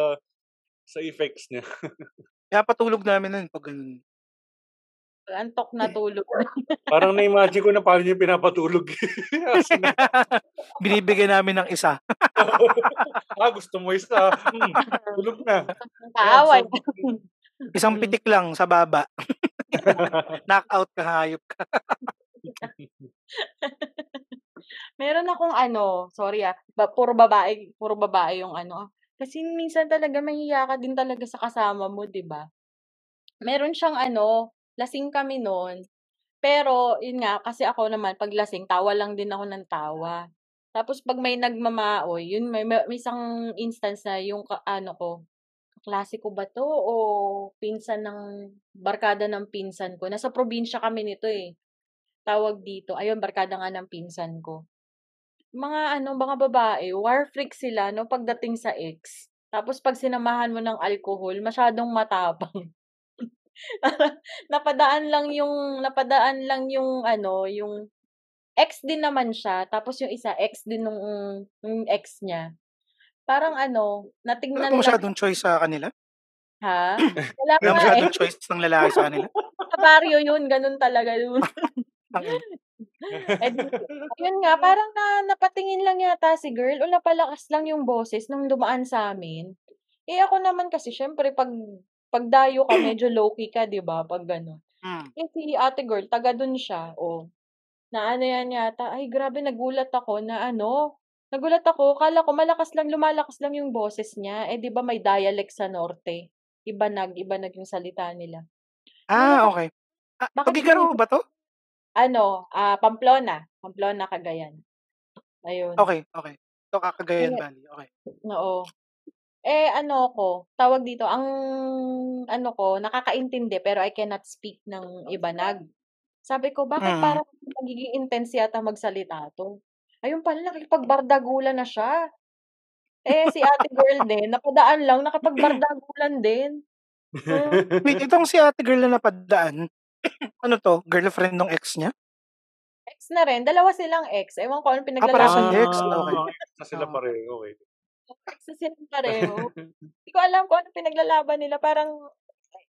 Speaker 2: sa effects niya.
Speaker 3: Kaya patulog namin nun 'pag gano'n.
Speaker 1: Antok na tulog.
Speaker 2: Parang na-imagine ko na paano niyo pinapatulog.
Speaker 3: Binibigyan namin ng isa.
Speaker 2: ah, gusto mo isa? Hmm, tulog na.
Speaker 1: Kaaway.
Speaker 3: Isang
Speaker 1: Mm.
Speaker 3: pitik lang sa baba. Knockout ka, hayop ka.
Speaker 1: Meron akong ano, sorry ah, ba puro babae puro babae yung ano. Kasi minsan talaga mahiya ka din talaga sa kasama mo, 'di ba? Meron siyang ano, lasing kami nun, pero yun nga, kasi ako naman 'pag lasing tawa lang din ako ng tawa. Tapos 'pag may nagmamaoy, yun may may may isang instance na yung ka ano ko, kaklase ko ba 'to o pinsan ng barkada ng pinsan ko, nasa probinsya kami nito, eh. Tawag dito, ayun barkada nga ng pinsan ko. Mga ano, mga babae, war freak sila 'no pagdating sa ex. Tapos 'pag sinamahan mo ng alcohol, masyadong matapang. Napadaan lang yung napadaan lang yung ano, yung ex din naman siya, tapos yung isa ex din nung nung ex niya. Parang ano,
Speaker 3: Wala
Speaker 1: natingnan
Speaker 3: ba
Speaker 1: lang
Speaker 3: masyadong choice sa kanila?
Speaker 1: Ha? Wala
Speaker 3: Wala
Speaker 1: nga, eh.
Speaker 3: masyadong choice ng lalaki sa kanila?
Speaker 1: Sa yun, ganun talaga yun.
Speaker 3: Tangina.
Speaker 1: Eh yun nga, parang na napatingin lang yata si girl o napalakas lang yung boses nung dumaan sa'min. Eh, ako naman kasi siyempre 'pag 'pag dayo ka medyo low-key ka, 'di ba, 'pag gano'n.
Speaker 3: Hmm.
Speaker 1: Eh, si ate girl taga dun siya, oh. Na ano yan yata, ay grabe nagulat ako na ano, nagulat ako akala ko malakas lang lumalakas lang yung boses niya, eh, 'di ba may dialect sa norte. Ibanag, ibanag yung salita nila.
Speaker 3: Ah,
Speaker 1: Nagulat
Speaker 3: okey. Ah,
Speaker 1: bakit
Speaker 3: ba 'to?
Speaker 1: Ano, ah, Pamplona, Pamplona, Cagayan. Ayun.
Speaker 3: Okey, okey. So, Cagayan
Speaker 1: Eh
Speaker 3: Valley, okey.
Speaker 1: oo. Eh, ano ako, tawag dito, ang ano ko, nakakaintindi pero I cannot speak ng Ibanag. Sabi ko, bakit
Speaker 3: Mm.
Speaker 1: parang nagiging intense yata magsalita 'to? Ayun pala nakikipagbardagulan na siya. Eh, si ate girl din napadaan lang nakipagbardagulan din. Hmm.
Speaker 3: Wait, itong si ate girl na napadaan, ano 'to, girlfriend nung ex niya?
Speaker 1: Ex na rin, dalawa silang ex, ewan ko anong
Speaker 3: Ah, parehas
Speaker 1: pinaglalaban
Speaker 3: yung ex, okey.
Speaker 2: Ah, ex na sila pareho, okey.
Speaker 1: Ex na silang pareho. Hindi ko alam kung anong pinaglalaban nila, parang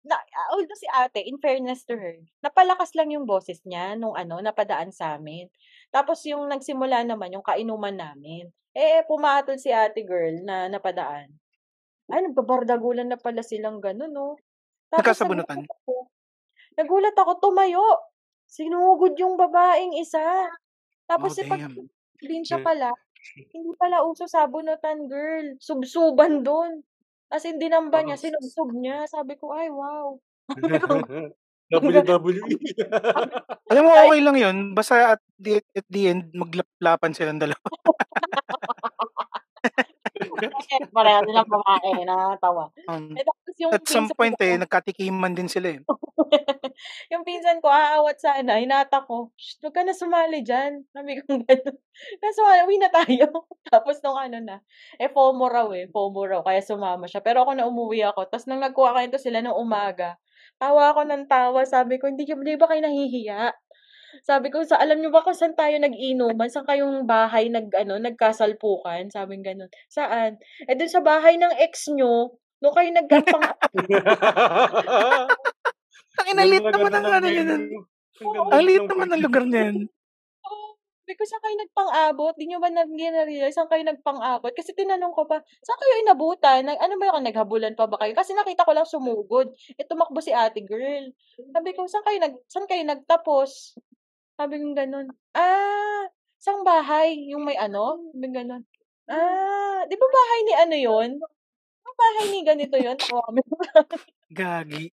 Speaker 1: na although si ate, in fairness to her, napalakas lang yung boses niya nung ano, napadaan sa'min. Tapos yung nagsimula naman yung kainuman namin. Eh, pumatol si ate girl na napadaan. Ay, nagbabardagulan na pala silang gano'n 'no. Tapos
Speaker 3: Nagkasabunutan?
Speaker 1: nagulat ako. Nagulat ako, tumayo. Sinugod yung babaeng isa.
Speaker 3: Oh,
Speaker 1: Tapos si 'pag
Speaker 3: damn.
Speaker 1: probinsya pala, hindi pala uso sabunutan, girl. Subsuban dun. As in, dinamba niya, sinubsob niya. Sabi ko, ay, wow.
Speaker 2: WWE.
Speaker 3: Alam mo, okay lang yun. Basta at the, at the end, maglaplapan silang dalawa.
Speaker 1: pareho nilang babae, nakakatawa.
Speaker 3: Um,
Speaker 1: Eh, tapos yung
Speaker 3: at some point
Speaker 1: ko,
Speaker 3: eh, nagkatikiman din sila eh.
Speaker 1: yung pinsan ko, aawat sana, hinata ko, Shh, huwag ka na sumali dyan. Sabi ko gano'n. Kaso uwi na tayo. Tapos nung ano na, eh FOMO raw eh, FOMO raw, kaya sumama siya. Pero ako na umuwi ako. Tapos nang nagkuha kayo sila nung umaga, tawa ako ng tawa. Sabi ko, hindi, di ba kayo nahihiya? Sabi ko, sa alam niyo ba kung saan tayo nag-inuman? Saan kayong bahay nag, ano, nagkasalpukan? Sabi gano'n. Saan? Eh, dun sa bahay ng ex nyo, nung kayo nagkapang...
Speaker 3: Ang inalit
Speaker 2: na
Speaker 3: naman ang
Speaker 2: ng
Speaker 3: ano yun.
Speaker 2: Ang
Speaker 3: liit naman ng lugar.
Speaker 1: Sabi ko, saan kayo nagpang-abot? Di nyo ba na, di na-realize saan kayo nagpang-abot? Kasi tinanong ko pa, saan kayo inabutan? Nag, ano ba yung naghabulan pa ba kayo? Kasi nakita ko lang sumugod. E tumakbo si ate girl. Sabi ko, saan kayo, nag, saan kayo nagtapos? Sabi ko ganun. Ah, sang bahay? Yung may ano? Sabi ganun. Ah, di ba bahay ni ano yon? Ba bahay ni ganito yon? Sabi ko,
Speaker 3: Gagi.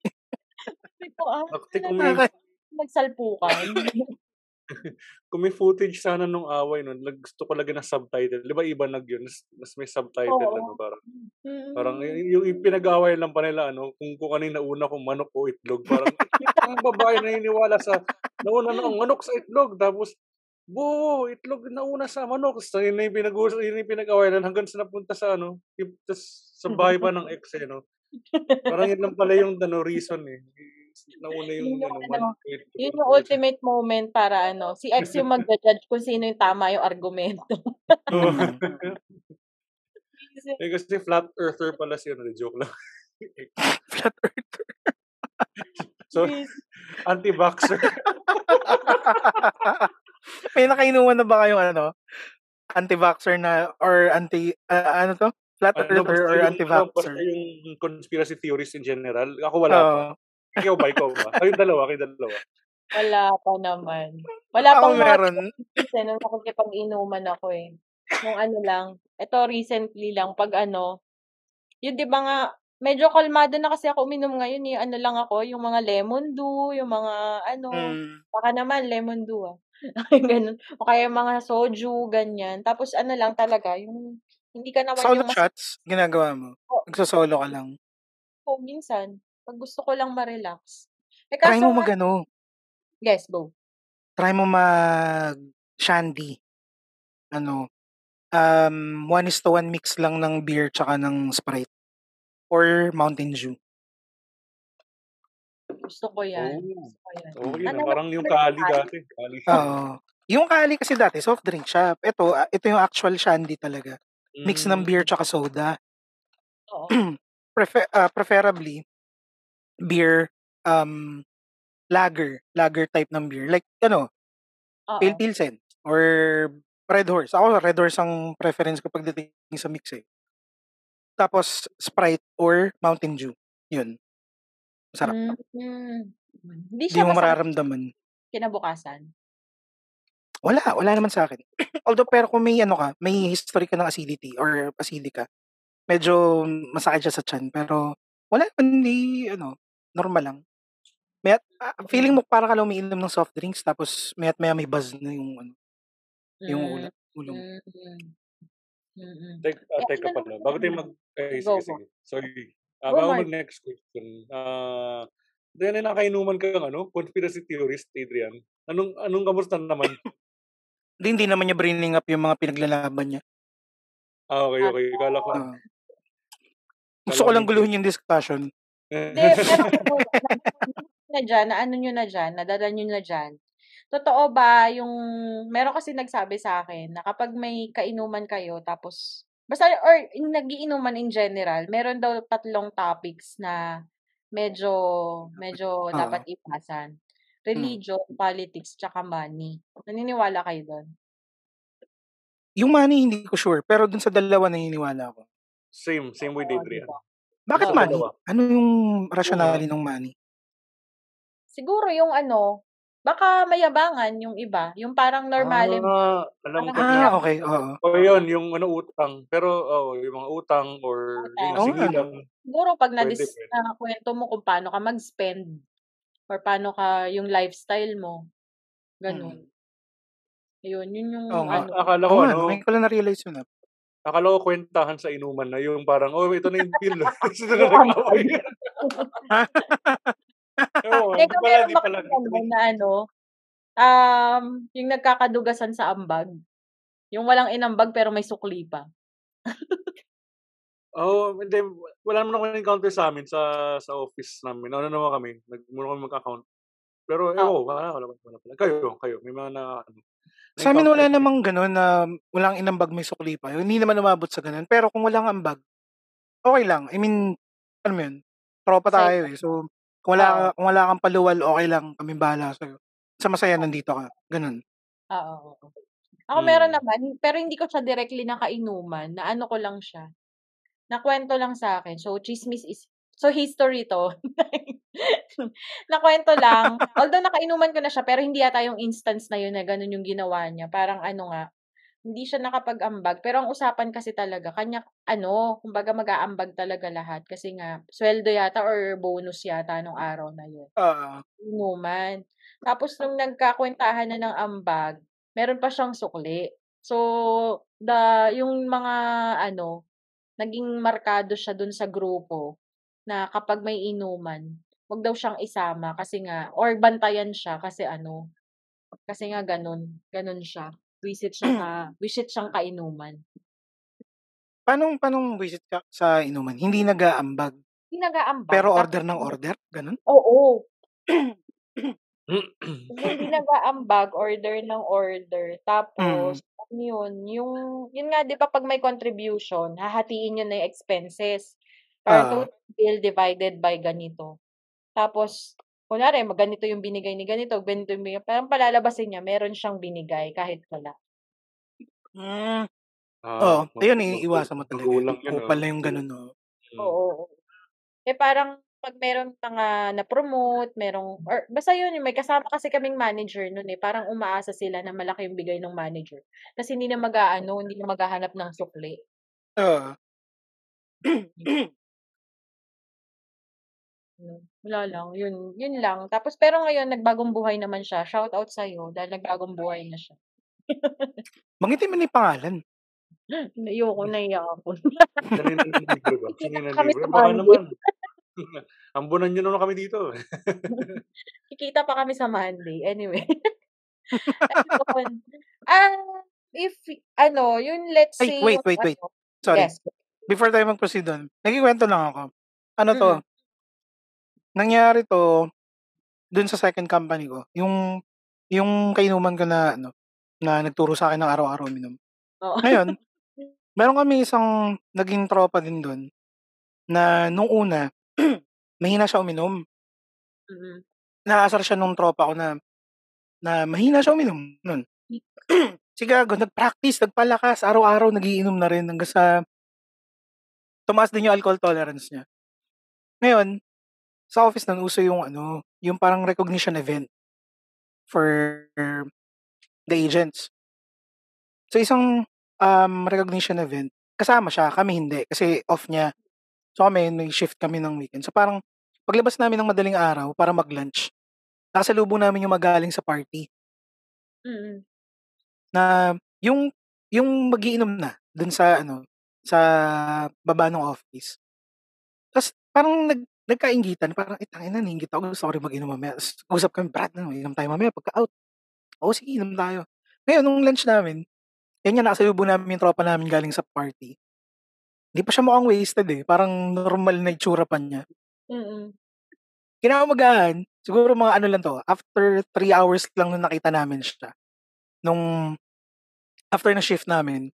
Speaker 1: sabi ko, ah,
Speaker 2: may,
Speaker 1: nagsalpukan.
Speaker 2: kung may footage sana nung away nun, gusto ko lagyan ng subtitle. Di ba iba nag yun? Mas, mas may subtitle
Speaker 1: Oo.
Speaker 2: ano, parang Parang
Speaker 1: Mm.
Speaker 2: y- yung pinag-away lang pa nila, ano, kung, kung kanina una kung manok o itlog. Parang, ang babae na iniwala sa, nauna na ang manok sa itlog. Tapos, bu, itlog nauna sa manok. So, yun na yung pinag-uusap, yun na yung pinag-away lang hanggang sa napunta sa, ano, yung, tas, sa bahay pa ng ex, eh, no? Parang yun lang pala yung, ano, reason, eh. Nauna yung,
Speaker 1: Yun yung
Speaker 2: ano,
Speaker 1: ano. Yun yung ultimate moment para ano, si ex yung magja-judge kung sino yung tama yung argumento.
Speaker 2: Eh, kasi flat earther pala siya, no? Joke lang.
Speaker 3: Flat earth.
Speaker 2: so, anti-vaxxer.
Speaker 3: May nakainuman na ba kayong ano? Anti-vaxxer na or anti ah, ano to? Flat
Speaker 2: ano,
Speaker 3: earther
Speaker 2: basta
Speaker 3: or
Speaker 2: yung, ano,
Speaker 3: anti-vaxxer?
Speaker 2: basta yung conspiracy theories in general. Ako wala pa.
Speaker 3: Oo.
Speaker 2: Ikaw ba? Ikaw ba? Kayong dalawa, kayong dalawa.
Speaker 1: Wala pa naman. Wala
Speaker 3: Ako
Speaker 1: pang
Speaker 3: meron.
Speaker 1: kasi nung nakikipag-inuman ako eh. Nung ano lang, ito recently lang, pag ano, yun di ba nga, medyo kalmado na kasi ako uminom ngayon eh. Ano lang ako, yung mga lemon dew, yung mga ano,
Speaker 3: Mm.
Speaker 1: baka naman lemon dew ah. Ganun. O kaya yung mga soju, ganyan. Tapos ano lang talaga, yung hindi ka naman
Speaker 3: Solo
Speaker 1: yung mas...
Speaker 3: shots, ginagawa mo.
Speaker 1: Oh,
Speaker 3: Nagsosolo ka lang.
Speaker 1: oh, minsan, pag gusto ko lang ma-relax. Eh
Speaker 3: Try
Speaker 1: kaso
Speaker 3: mo
Speaker 1: nga,
Speaker 3: mag ano,
Speaker 1: guys, go.
Speaker 3: try mo mag shandy. Ano, um, one is to one mix lang ng beer tsaka ng Sprite. Or Mountain Dew.
Speaker 1: Gusto ko yan.
Speaker 2: Oh.
Speaker 1: Gusto ko yan.
Speaker 2: Oo, yun.
Speaker 1: Ano
Speaker 2: ah, Parang yung
Speaker 1: yung
Speaker 2: kali
Speaker 1: kali?
Speaker 2: dati. Kali.
Speaker 3: Oo. Yung kali kasi dati, soft drink siya. Ito, ah, ito yung actual shandy talaga. Mix ng beer
Speaker 2: Mm.
Speaker 3: tsaka soda.
Speaker 1: Oo.
Speaker 3: Prefer, ah, preferably, beer, um, lager. Lager type ng beer. Like, ano. Pale Pilsen or Red Horse. Ako, Red Horse ang preference ko pagdating sa mix eh. Tapos, Sprite or Mountain Dew. Yun. Masarap.
Speaker 1: Mm. Hindi
Speaker 3: Hindi
Speaker 1: siya
Speaker 3: mo
Speaker 1: masakit
Speaker 3: mararamdaman.
Speaker 1: kinabukasan.
Speaker 3: Wala, wala naman sa akin. Although, pero kung may ano ka, may history ka ng acidity or acidic ka, medyo masakit siya sa chan. Pero, wala naman, hindi, ano, normal lang. May, ah, feeling mo parang ka umiinom ng soft drinks tapos may maya may buzz na yung ano, yung
Speaker 1: Mm.
Speaker 3: ulo, ulo mo.
Speaker 1: Mm. Mm.
Speaker 2: Tek, ah,
Speaker 1: Eh,
Speaker 2: teka
Speaker 1: ano
Speaker 2: pala. Bago tayo
Speaker 1: ano?
Speaker 2: mag... Eh, sige, sige. Sorry.
Speaker 1: Go,
Speaker 2: bago mag next question. Ah, then nakainuman ka ng ano, conspiracy theorist, Adrian. Anong anong kamusta naman?
Speaker 3: Hindi, hindi naman niya bringing up yung mga pinaglalaban niya.
Speaker 2: Ah, okay, okay. Kala ko.
Speaker 3: Gusto
Speaker 2: ko
Speaker 3: lang
Speaker 2: yung
Speaker 3: guluhin yung discussion.
Speaker 1: Hindi, pero ano, na dyan, na ano nyo na dyan, nadala nyo na dyan. Totoo ba yung, meron kasi nagsabi sa akin na kapag may kainuman kayo, tapos, basta, or yung nagiinuman in general, meron daw tatlong topics na medyo, medyo
Speaker 3: Oo.
Speaker 1: dapat ipasan. Religion, politics, tsaka money. Naniniwala kayo doon?
Speaker 3: Yung money, hindi ko sure. Pero dun sa dalawa, naniniwala ako.
Speaker 2: Same, same with Adrian.
Speaker 1: diba?
Speaker 3: Bakit money?
Speaker 2: Dalawa.
Speaker 3: Ano yung rationale ng money?
Speaker 1: Siguro yung ano, Baka mayabangan yung iba, yung parang normalim
Speaker 2: Ah, alam ko
Speaker 3: Ah,
Speaker 2: na.
Speaker 3: okey, oo.
Speaker 2: Oo, yun yung ano, utang. Pero oo, yung mga utang or
Speaker 1: Utang.
Speaker 2: yung
Speaker 3: Oo nga,
Speaker 2: singilan.
Speaker 3: no?
Speaker 1: Siguro 'pag na-dis
Speaker 2: pwede.
Speaker 1: nakuwento mo kung paano ka mag-spend or paano ka yung lifestyle mo,
Speaker 3: Mm.
Speaker 1: gano'n. Yun, yun yung
Speaker 3: nga.
Speaker 1: ano.
Speaker 2: Akala ko ano
Speaker 3: 'no, ngayon ko lang na-realize yun.
Speaker 2: Akala ko kuwentahan sa inuman na yung parang, "Oh, ito na yung bill." Doon na nag-away.
Speaker 1: Teka, meron ba
Speaker 2: Ito na
Speaker 1: ano, um, yung nagkakadugasan sa ambag? Yung walang inambag pero may sukli pa?
Speaker 2: Oo, hindi wala naman akong na-encounter sa'min sa sa office namin. Ano naman kami, nag muna kami mag-account. Pero
Speaker 1: Oo.
Speaker 2: ko, wala wala wala pala. Kayo, kayo may mga na ano,
Speaker 3: Sa'min
Speaker 2: na-encounter
Speaker 3: wala namang gano'n na walang inambag may sukli pa, hindi naman umabot sa gano'n. Pero kung walang ambag, okey lang. I mean, alam mo yun, tropa tayo, eh. So, kung wala kung wala kang paluwal, okey lang, kaming bahala sa'yo. Basta masaya nandito ka, gano'n.
Speaker 1: Oo. Ako meron
Speaker 2: Hmm.
Speaker 1: naman, pero hindi ko siya directly na kainuman, naano ko lang siya, nakwento lang sa'kin. So, tsismis is so history 'to. Nakwento lang, although nakainuman ko na siya, pero hindi yata yung instance na yun na gano'n yung ginawa niya. Parang ano nga, hindi siya nakapag-ambag. Pero ang usapan kasi talaga kanya ano, kumbaga mag-aambag talaga lahat kasi nga suweldo yata or bonus yata nung araw na yun.
Speaker 3: Oo.
Speaker 1: Inuman. Tapos nung nagkakuwentahan na ng ambag, meron pa siyang sukli. So, the yung mga ano, naging markado siya dun sa grupo na kapag may inuman, 'wag daw siyang isama kasi nga or bantayan siya kasi ano, kasi nga gano'n, gano'n siya. Wisit siya sa wisit siyang kainuman.
Speaker 3: Paanong paanong wisit ka sa inuman? Hindi nag-aambag?
Speaker 1: Hindi nag-aambag
Speaker 3: Pero order ng order, gano'n?
Speaker 1: Oo. Hindi nag-aambag, order ng order.
Speaker 3: Mm.
Speaker 1: Tapos ano yun, yung yun nga 'di ba 'pag may contribution, hahatiin niyo na yung expenses. Parang
Speaker 3: Oo.
Speaker 1: total bill divided by ganito. Tapos kunwari ganito yung binigay ni ganito, ganito yung binigay parang palalabasin niya meron siyang binigay kahit wala.
Speaker 3: Hmm.
Speaker 2: Ah,
Speaker 3: Oo,
Speaker 2: mag
Speaker 3: ayun iiwasan mo talaga yun.
Speaker 2: magulang yun,
Speaker 3: Kupal
Speaker 2: oh.
Speaker 3: na yung gano'n, oo.
Speaker 2: Hmm.
Speaker 1: Oo, oo. Eh, parang 'pag meron mga na-promote, merong or basta yun may kasama kasi kaming manager nun, eh. Parang umaasa sila na malaki yung bigay nung manager. Tas hindi na mag-aano, hindi na maghahanap ng sukli.
Speaker 3: Oo.
Speaker 1: Hmm, wala lang, yun yun lang. Tapos pero ngayon nagbagong buhay naman siya. Shoutout sa'yo dahil nagbagong buhay na siya.
Speaker 3: Banggitin mo yung pangalan.
Speaker 1: Ayoko, nahiya ako.
Speaker 2: Kanina libre ba? Kanina libre?
Speaker 1: sa
Speaker 2: Baka naman. Ambunan niyo naman kami dito.
Speaker 1: Kikita pa kami sa Monday. Anyway. Ah, if ano, yung let's
Speaker 3: Ay,
Speaker 1: say
Speaker 3: wait, wait, wait.
Speaker 1: ano
Speaker 3: Sorry.
Speaker 1: yes.
Speaker 3: Before tayo mag-proceed dun, nagkukuwento lang ako. Ano 'to
Speaker 1: Mm.
Speaker 3: Nangyari 'to dun sa second company ko. Yung yung kainuman ko na ano, na nagturo sa'kin ng araw-araw uminom.
Speaker 1: Oo.
Speaker 3: Ngayon, meron kaming isang naging tropa din dun na nung una, mahina siya uminom.
Speaker 1: Mm.
Speaker 3: Inaasar siya nung tropa ko na na mahina siya uminom nun. Si gago nag-practice, nagpalakas, araw-araw nag-iinom na rin hanggang sa tumaas din yung alcohol tolerance niya. Ngayon, sa office nun uso yung ano, yung parang recognition event for the agents. Sa isang, um, recognition event, kasama siya, kami hindi kasi off niya. So kami may shift kami ng weekend. So parang paglabas namin ng madaling araw para mag-lunch, nakasalubong namin yung magaling sa party.
Speaker 1: Mm.
Speaker 3: Na yung yung mag-iinom na dun sa ano, sa baba ng office. Tas parang nag nagkainggitan parang, "Eh, tangina naiinggit ako gusto ko rin mag-inom mamaya." Usap kami, "Brad, ano inom tayo mamaya pagka-out." "Oo, sige inom tayo." Ngayon nung lunch namin, yun nga nakasalubong namin yung tropa namin galing sa party. Hindi pa siya mukhang wasted, eh, parang normal na itsura pa niya.
Speaker 1: Mm.
Speaker 3: Kinaumagahan, siguro mga ano lang 'to, after 3 hours lang nung nakita namin siya. Nung after ng shift namin,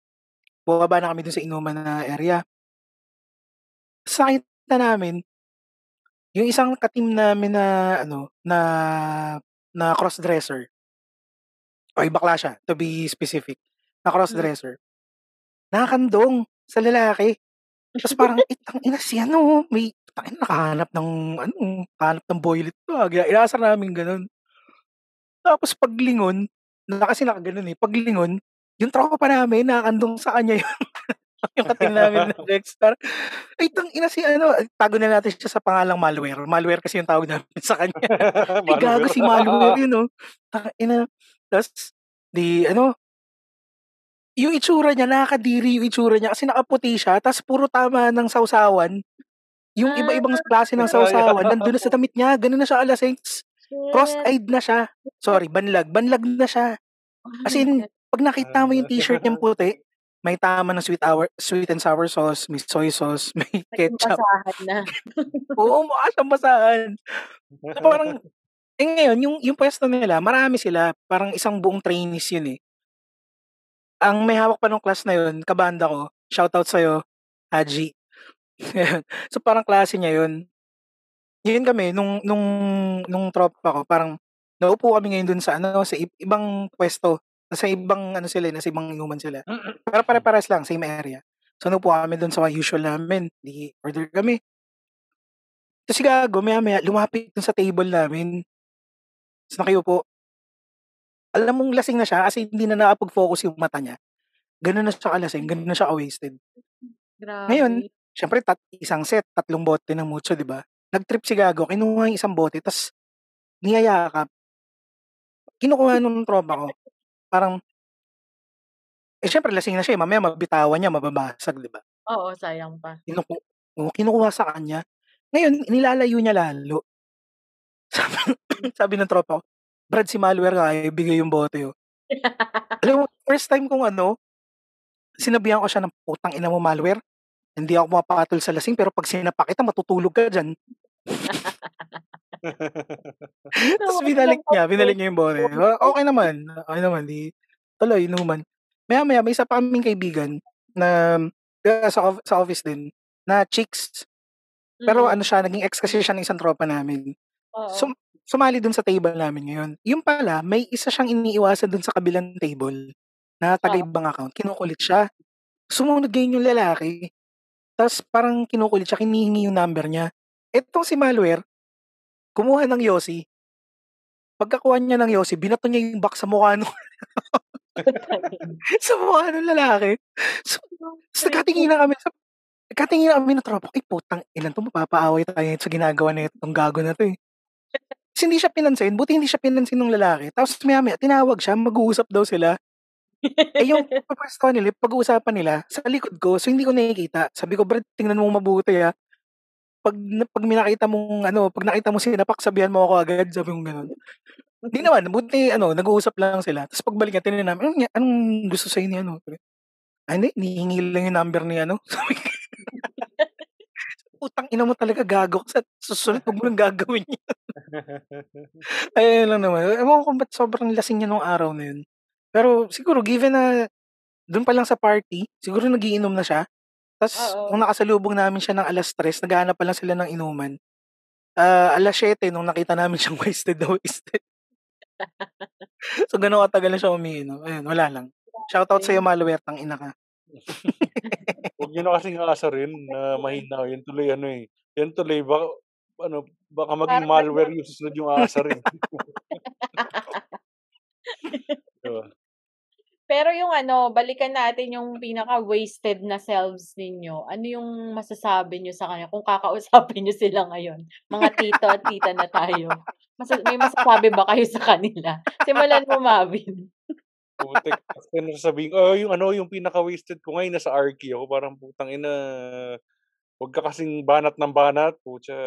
Speaker 3: bumaba na kami dun sa inuman na area. Tas nakita namin, yung isang ka-team namin na ano, na na cross-dresser. Okey, bakla siya to be specific, na
Speaker 1: Hmm.
Speaker 3: cross-dresser. Nakakandong sa lalaki. Tas parang, "Eh, tangina si ano, may tangina nakahanap ng ano, nakahanap ng boylet 'to, ah." Inaasar namin gano'n. Tapos paglingon, na kasi nakaganon eh, paglingon, yung tropa namin nakakandong sa kanya yung yung katil namin na Dexter. Ay, tang ina si ano, tago na natin siya sa pangalang malware. Malware kasi yung tawag namin sa kanya. Ay, gago si malware yun, no? Tang ina. Tapos, di, ano, yung itsura niya, nakakadiri yung itsura niya kasi nakaputi siya, tapos puro tama ng sausawan. Yung
Speaker 1: Ah.
Speaker 3: iba-ibang klase ng sausawan, nandun na sa damit niya, ganun na siya alasing. Cross-eyed na siya. Sorry, banlag. Banlag na siya. As in, pag nakita mo yung t-shirt niyang puti, may tama ng sweet hour, sweet and sour sauce, may soy sauce, may ketchup.
Speaker 1: basahan na.
Speaker 3: Oo, mukha siyang basahan. So, parang, eh ngayon, yung, yung pwesto nila, marami sila. Parang isang buong trainees yun eh. Ang may hawak pa nung class na yun, kabanda ko, shoutout sa'yo, Haji. so parang klase niya yun. Yun kami, nung, nung, nung tropa ko, parang naupo kami ngayon dun sa ano, sa ibang pwesto. Nasa ibang ano sila, nasa ibang inuman sila. Pero pare-pares lang, same area. So naupo kami dun sa usual namin. Di order kami. Tapos si Gago, maya maya, lumapit dun sa table namin. Tapos nakiupo. Alam mong lasing na siya kasi hindi na nakapag-focus yung mata niya. Ganun na siya kalasing, ganun na siya wasted.
Speaker 1: Grabe.
Speaker 3: Ngayon, Siyempre, tat, isang set, tatlong bote ng mucho, di ba? Nag-trip si Gago, kinuha yung isang bote, tapos niyayakap. Kinukuha nung tropa ko. Parang, eh syempre, lasing na siya, eh. mamaya mabitawan niya, mababasag, di ba?
Speaker 1: Oo, sayang pa.
Speaker 3: Kinuku oh, kinukuha sa kanya. Ngayon, nilalayo niya lalo. Sabi, sabi ng tropa ko, Brad, si malware kaya ibigay yung bote. Oh. Alam mo, first time kong ano, sinabihan ko siya ng putang ina mo malware. Hindi ako mapapatol sa lasing pero pag sinapak kita, matutulog ka dyan. Tapos binalik niya, binalik niya yung bote. O- Okay naman, okay naman, di tuloy, inuman. Maya maya, may isa pa kaming kaibigan na uh, sa, sa office din, na chicks. Pero
Speaker 1: Mm.
Speaker 3: ano siya, naging ex kasi siya ng isang tropa namin.
Speaker 1: Oo.
Speaker 3: Sum- sumali dun sa table namin ngayon. Yung pala, may isa siyang iniiwasan dun sa kabilang table na taga
Speaker 1: Oo.
Speaker 3: ibang account. Kinukulit siya. Sumunod ngayon yung lalaki. Tapos parang kinukulit siya, kinihingi yung number niya. Etong si Malware, kumuha ng Yossi. Pagkakuha niya ng Yossi, binato niya yung box sa mukha nung, sa mukha ng lalaki. So, tapos nagkatingin na kami sa nagkatingin na kami ng tropa ay putang ilan to, mapapaaway tayo sa ginagawa na itong gago na to eh. Tapos hindi siya pinansin, buti hindi siya pinansin ng lalaki. Tapos maya maya, tinawag siya, mag-uusap daw sila. Eh yung pagpwesto nila, pag-uusapan nila, sa likod ko, so hindi ko nakikita. Sabi ko, Brad, tingnan mo mabuti ha. Pag, pag may nakita mong, ano, pag nakita mo sinapak, sabihan mo ako agad, sabi ko gano'n. Hindi naman, buti, ano, nag-uusap lang sila. Tapos pagbalik natin namin, anong, gusto sa'yo ni ano? Ah, hindi, nihingi lang yung number ni ano. Putang ina mo talaga gago sa susunod huwag mo lang gagawin yun. Ayun lang naman. Ewan ko ba't sobrang lasing niya nung araw na yun. Pero siguro given na doon pa lang sa party, siguro nagiinom na siya. Tapos
Speaker 1: Oo.
Speaker 3: nung nakasalubong namin siya ng alas 3, naghahanap pa lang sila ng inuman. Ah, alas 7 nung nakita namin siyang wasted na wasted. so gano'n katagal na siya umiinom. Ayun, wala lang. Shoutout sa'yo, Malware, tang ina ka.
Speaker 2: Huwag niyo na kasing aasarin na mahina. Yan tuloy ano eh. Yan tuloy baka ano baka maging
Speaker 1: Parang
Speaker 2: malware yung susunod yung aasarin. diba?
Speaker 1: Pero yung ano, balikan natin yung pinaka-wasted na selves ninyo. Ano yung masasabi nyo sa kanya kung kakausapin nyo sila ngayon? Mga tito at tita na tayo. Masa- may masasabi ba kayo sa kanila? Simulan mo, Mavin.
Speaker 2: Kasi ano sasabihin, oh, yung ano, yung pinaka-wasted ko ngayon nasa Arky ako. Parang putang ina, huwag ka kasing banat ng banat. Pucha,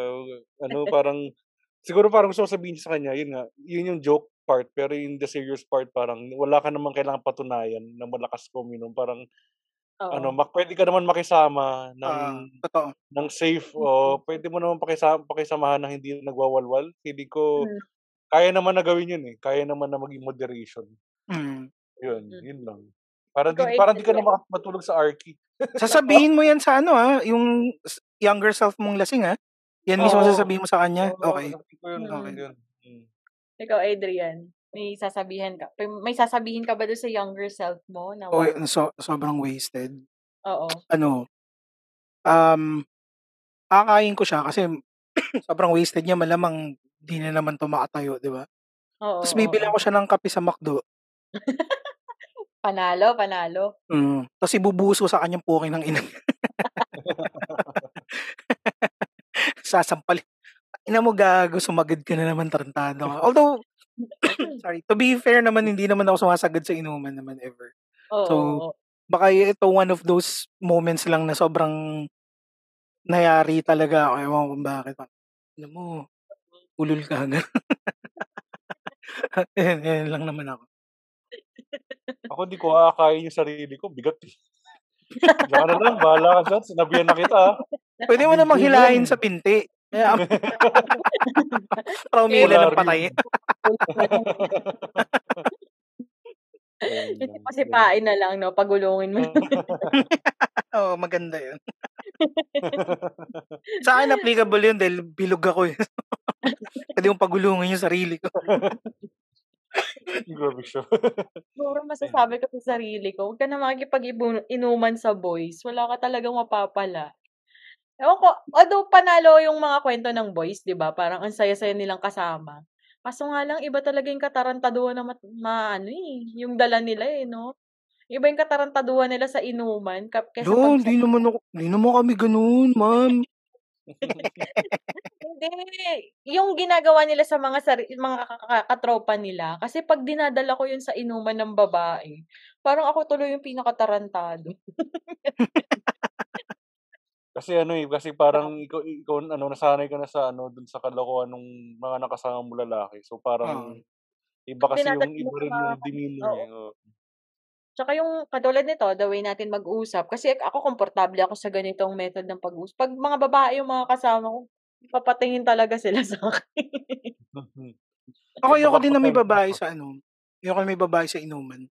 Speaker 2: ano, parang, siguro parang gusto ko sabihin sa kanya, yun nga, yun yung joke part. Pero yung the serious part, parang wala ka naman kailangan patunayan na malakas ko uminom. Parang,
Speaker 1: Oo.
Speaker 2: ano, mak pwede ka naman makisama ng,
Speaker 3: totoo.
Speaker 2: ng safe o pwede mo naman pakisama, pakisamahan ng hindi nagwawalwal. Hindi ko,
Speaker 1: Mm.
Speaker 2: kaya naman na gawin yun eh. Kaya naman na maging moderation.
Speaker 3: Mm.
Speaker 2: Yun,
Speaker 1: Mm.
Speaker 2: yun lang. Para di, para di ka na matulog sa Arky.
Speaker 3: Sasabihin mo yan sa ano ha, yung younger self mong lasing ha. Yan mismo
Speaker 2: Oo.
Speaker 3: sasabihin mo sa kanya.
Speaker 2: Oo,
Speaker 3: Okay.
Speaker 2: sabi ko yun, okay yun. Mm.
Speaker 1: Ikaw, Adrian. May sasabihin ka. May sasabihin ka ba doon sa younger self mo? Na
Speaker 3: O,
Speaker 1: wow?
Speaker 3: so, sobrang wasted.
Speaker 1: Oo.
Speaker 3: Ano, um, akayin ko siya kasi sobrang wasted niya malamang di na naman to makatayo, di ba?
Speaker 1: Oo,
Speaker 3: Tapos bibilang ko siya ng kape sa McDo.
Speaker 1: Panalo, panalo.
Speaker 3: Mm, tapos ibubuhos ko sa kanyang puking ng ina. Sasampalin. Ina mo gago, sumagad ka na naman, tarantado. Although, sorry, to be fair naman, hindi naman ako sumasagad sa inuman naman ever.
Speaker 1: Oo,
Speaker 3: So,
Speaker 1: oo.
Speaker 3: baka ito one of those moments lang na sobrang nayari talaga ako. Ewan ko kung bakit. Alam mo, ulul ka agad. Ayan, ayan lang naman ako.
Speaker 2: Ako di ko aakain yung sarili ko. Bigat eh. Diyan na lang. Bahala ka dyan. Sinabihan na kita.
Speaker 3: Pwede mo namang hilahin
Speaker 2: lang.
Speaker 3: sa pinti. Kaya, para umila ng patay.
Speaker 1: Hindi
Speaker 2: lang.
Speaker 1: pasipain na lang, no? Pagulungin mo.
Speaker 3: Oo, maganda yun. Sa akin applicable yun dahil bilog ako eh. Pwede mong pagulungin yung sarili ko.
Speaker 2: Grabe siya.
Speaker 1: Siguro masasabi ko sa sarili ko, huwag ka na makikipag-inuman sa boys. Wala ka talagang mapapala. Ewan ko, although panalo yung mga kwento ng boys, di ba? Parang ang saya-saya nilang kasama. Kaso nga lang, iba talaga yung katarantaduhan na mat, ma, ano eh, yung dala nila eh, no? Iba yung katarantaduhan nila sa inuman kap- kesa
Speaker 3: No,
Speaker 1: pag
Speaker 3: hindi naman ako, hindi naman kami ganun, ma'am.
Speaker 1: Hindi. Yung ginagawa nila sa mga sari- mga ka- ka- katropa nila. Kasi pag dinadala ko yun sa inuman ng babae, parang ako tuloy yung pinakatarantado.
Speaker 2: Kasi ano eh, kasi parang ikaw, ikaw ano, nasanay ka na sa ano, dun sa kalokohan ng mga nakasama mo lalaki. So parang iba kasi yung iba rin yung demeanor
Speaker 1: oo.
Speaker 2: eh. oo.
Speaker 1: Tsaka yung katulad nito, the way natin mag-usap. Kasi ako komportable ako sa ganitong method ng pag-usap. Pag mga babae yung mga kasama ko, papatingin talaga sila sa akin.
Speaker 3: Ako ayoko din na may babae sa ano. Ayoko na may babae sa inuman.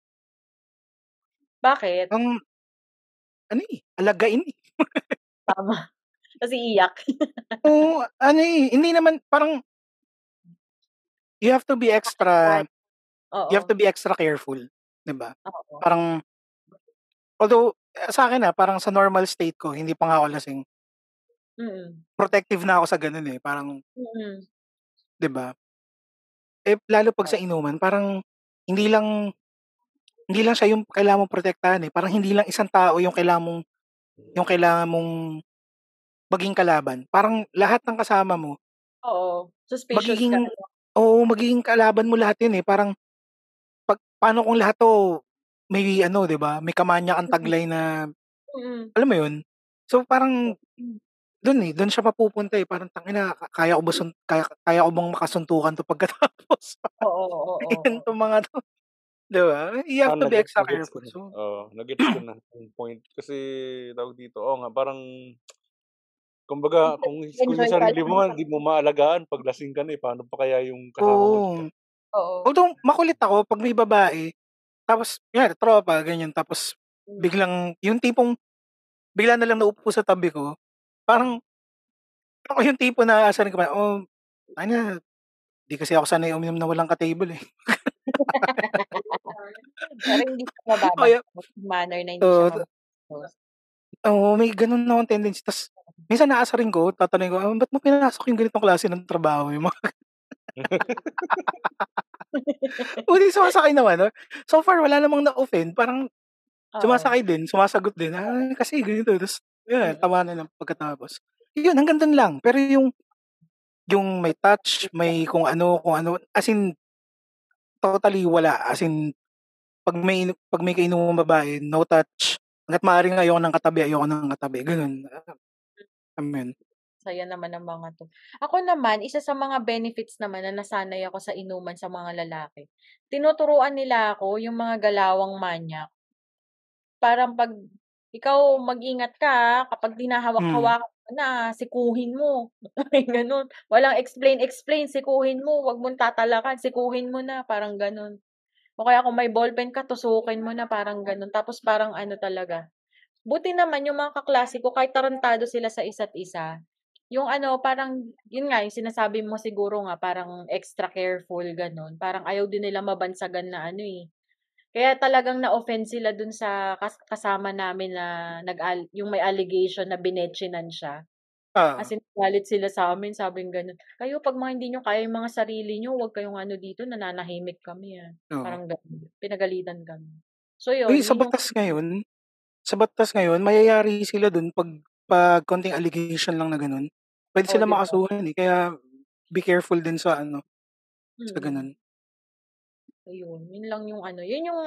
Speaker 1: Bakit?
Speaker 3: Ang, ano eh, alagain eh.
Speaker 1: Tama. Kasi iyak.
Speaker 3: Oo, ano eh, hindi naman, parang, you have to be extra, you have
Speaker 1: Oo.
Speaker 3: to be extra careful. 'di ba?
Speaker 1: Oo.
Speaker 3: Parang, although, eh, sa akin ah, parang sa normal state ko, hindi pa nga ako lasing,
Speaker 1: Mm.
Speaker 3: protective na ako sa ganun eh. Parang,
Speaker 1: Mm.
Speaker 3: 'di ba? Eh, lalo pag sa inuman, parang, hindi lang, hindi lang siya yung kailangan mong protektahan eh. Parang hindi lang isang tao yung kailangan mong, yung kailangan mong maging kalaban. Parang lahat ng kasama mo,
Speaker 1: Oo. Suspicious ka.
Speaker 3: magiging, oo, magiging kalaban mo lahat yun eh. Parang, pag, paano kung lahat to, may ano, 'di ba? May kamanya kang taglay na,
Speaker 1: Mm.
Speaker 3: alam mo yun? So parang, dun eh, dun siya mapupunta eh. Parang tangina, kaya ko ba sun- kaya, kaya ko bang makasuntukan to pagkatapos?
Speaker 1: Oo, oo, oo.
Speaker 3: Ayan to mga to. 'Di ba? You have
Speaker 2: Ah,
Speaker 3: to be
Speaker 2: ko
Speaker 3: careful.
Speaker 2: na.
Speaker 3: So,
Speaker 2: Oo, nagets ko na yung point. Kasi, tawag dito, oo nga, parang, kumbaga, kung, kung yung sarili mo hindi mo maalagaan pag lasing ka na eh, paano pa kaya yung kasama mo?
Speaker 3: oo.
Speaker 1: Oo.
Speaker 3: Although, makulit ako pag may babae, tapos, yan, tropa, ganyan, tapos,
Speaker 1: Mm.
Speaker 3: biglang, yung tipong, bigla na lang naupo sa tabi ko, parang, ako yung tipo na aasarin ko pa, oh, ano, di kasi ako sanay uminom na walang ka-table eh.
Speaker 1: Pero hindi siya mababa.
Speaker 3: kaya,
Speaker 1: Manner na hindi
Speaker 3: oo,
Speaker 1: siya mababa.
Speaker 3: oo, may ganun na akong tendency. Tapos, minsan naasarin ko, tatanungin ko, ah, ba't mo pinasok yung ganitong klase ng trabaho? Yung mga, Uli, sumasakay naman. No? So far, wala namang na-offend. Parang,
Speaker 1: Oo.
Speaker 3: sumasakay din, sumasagot din. Ah, kasi ganito. Tapos, yun,
Speaker 1: Mm.
Speaker 3: tawa na lang pagkatapos. Yun, hanggang dun lang. Pero yung, yung may touch, may kung ano, kung ano, as in, totally wala. As in, pag may, pag may kainuman babae, no touch. Hanggat maaaring ayoko ng katabi, ayoko ng katabi. Ganun. Amen.
Speaker 1: Saya naman ng mga to. Ako naman, isa sa mga benefits naman na nasanay ako sa inuman sa mga lalaki. Tinuturuan nila ako yung mga galawang manyak. Parang pag ikaw mag-ingat ka kapag
Speaker 3: Mm.
Speaker 1: dinahawak-hawakan mo na, sikuhin mo. Ganun. Walang explain-explain, sikuhin mo. Huwag mong tatalakan, sikuhin mo na. Parang ganun. O kaya kung may ballpen ka, tusukin mo na. Parang ganun. Tapos parang ano talaga. Buti naman yung mga kaklase ko, kahit tarantado sila sa isa't isa, yung ano, parang, yun nga, yung sinasabi mo siguro nga, parang extra careful, ganun. Parang ayaw din nila mabansagan na ano eh. Kaya talagang na-offend sila dun sa kas- kasama namin na nag yung may allegation na binetchinan siya.
Speaker 3: Oo.
Speaker 1: As in, galit sila sa'min, sabing gano'n, "Kayo 'pag mga hindi niyo kaya yung mga sarili niyo, huwag kayong ano dito, nananahimik kami, ah."
Speaker 3: Oo.
Speaker 1: Parang gano'n, pinagalitan kami. So yun,
Speaker 3: Uy, sa
Speaker 1: yun yung
Speaker 3: batas ngayon sa batas ngayon mayayari sila dun 'pag 'pag konting allegation lang na gano'n. Puwede
Speaker 1: Oh,
Speaker 3: silang
Speaker 1: 'di ba?
Speaker 3: makasuhan, eh, kaya be careful din sa ano, sa
Speaker 1: Mm.
Speaker 3: gano'n.
Speaker 1: Ayun, yun lang yung ano, yun yung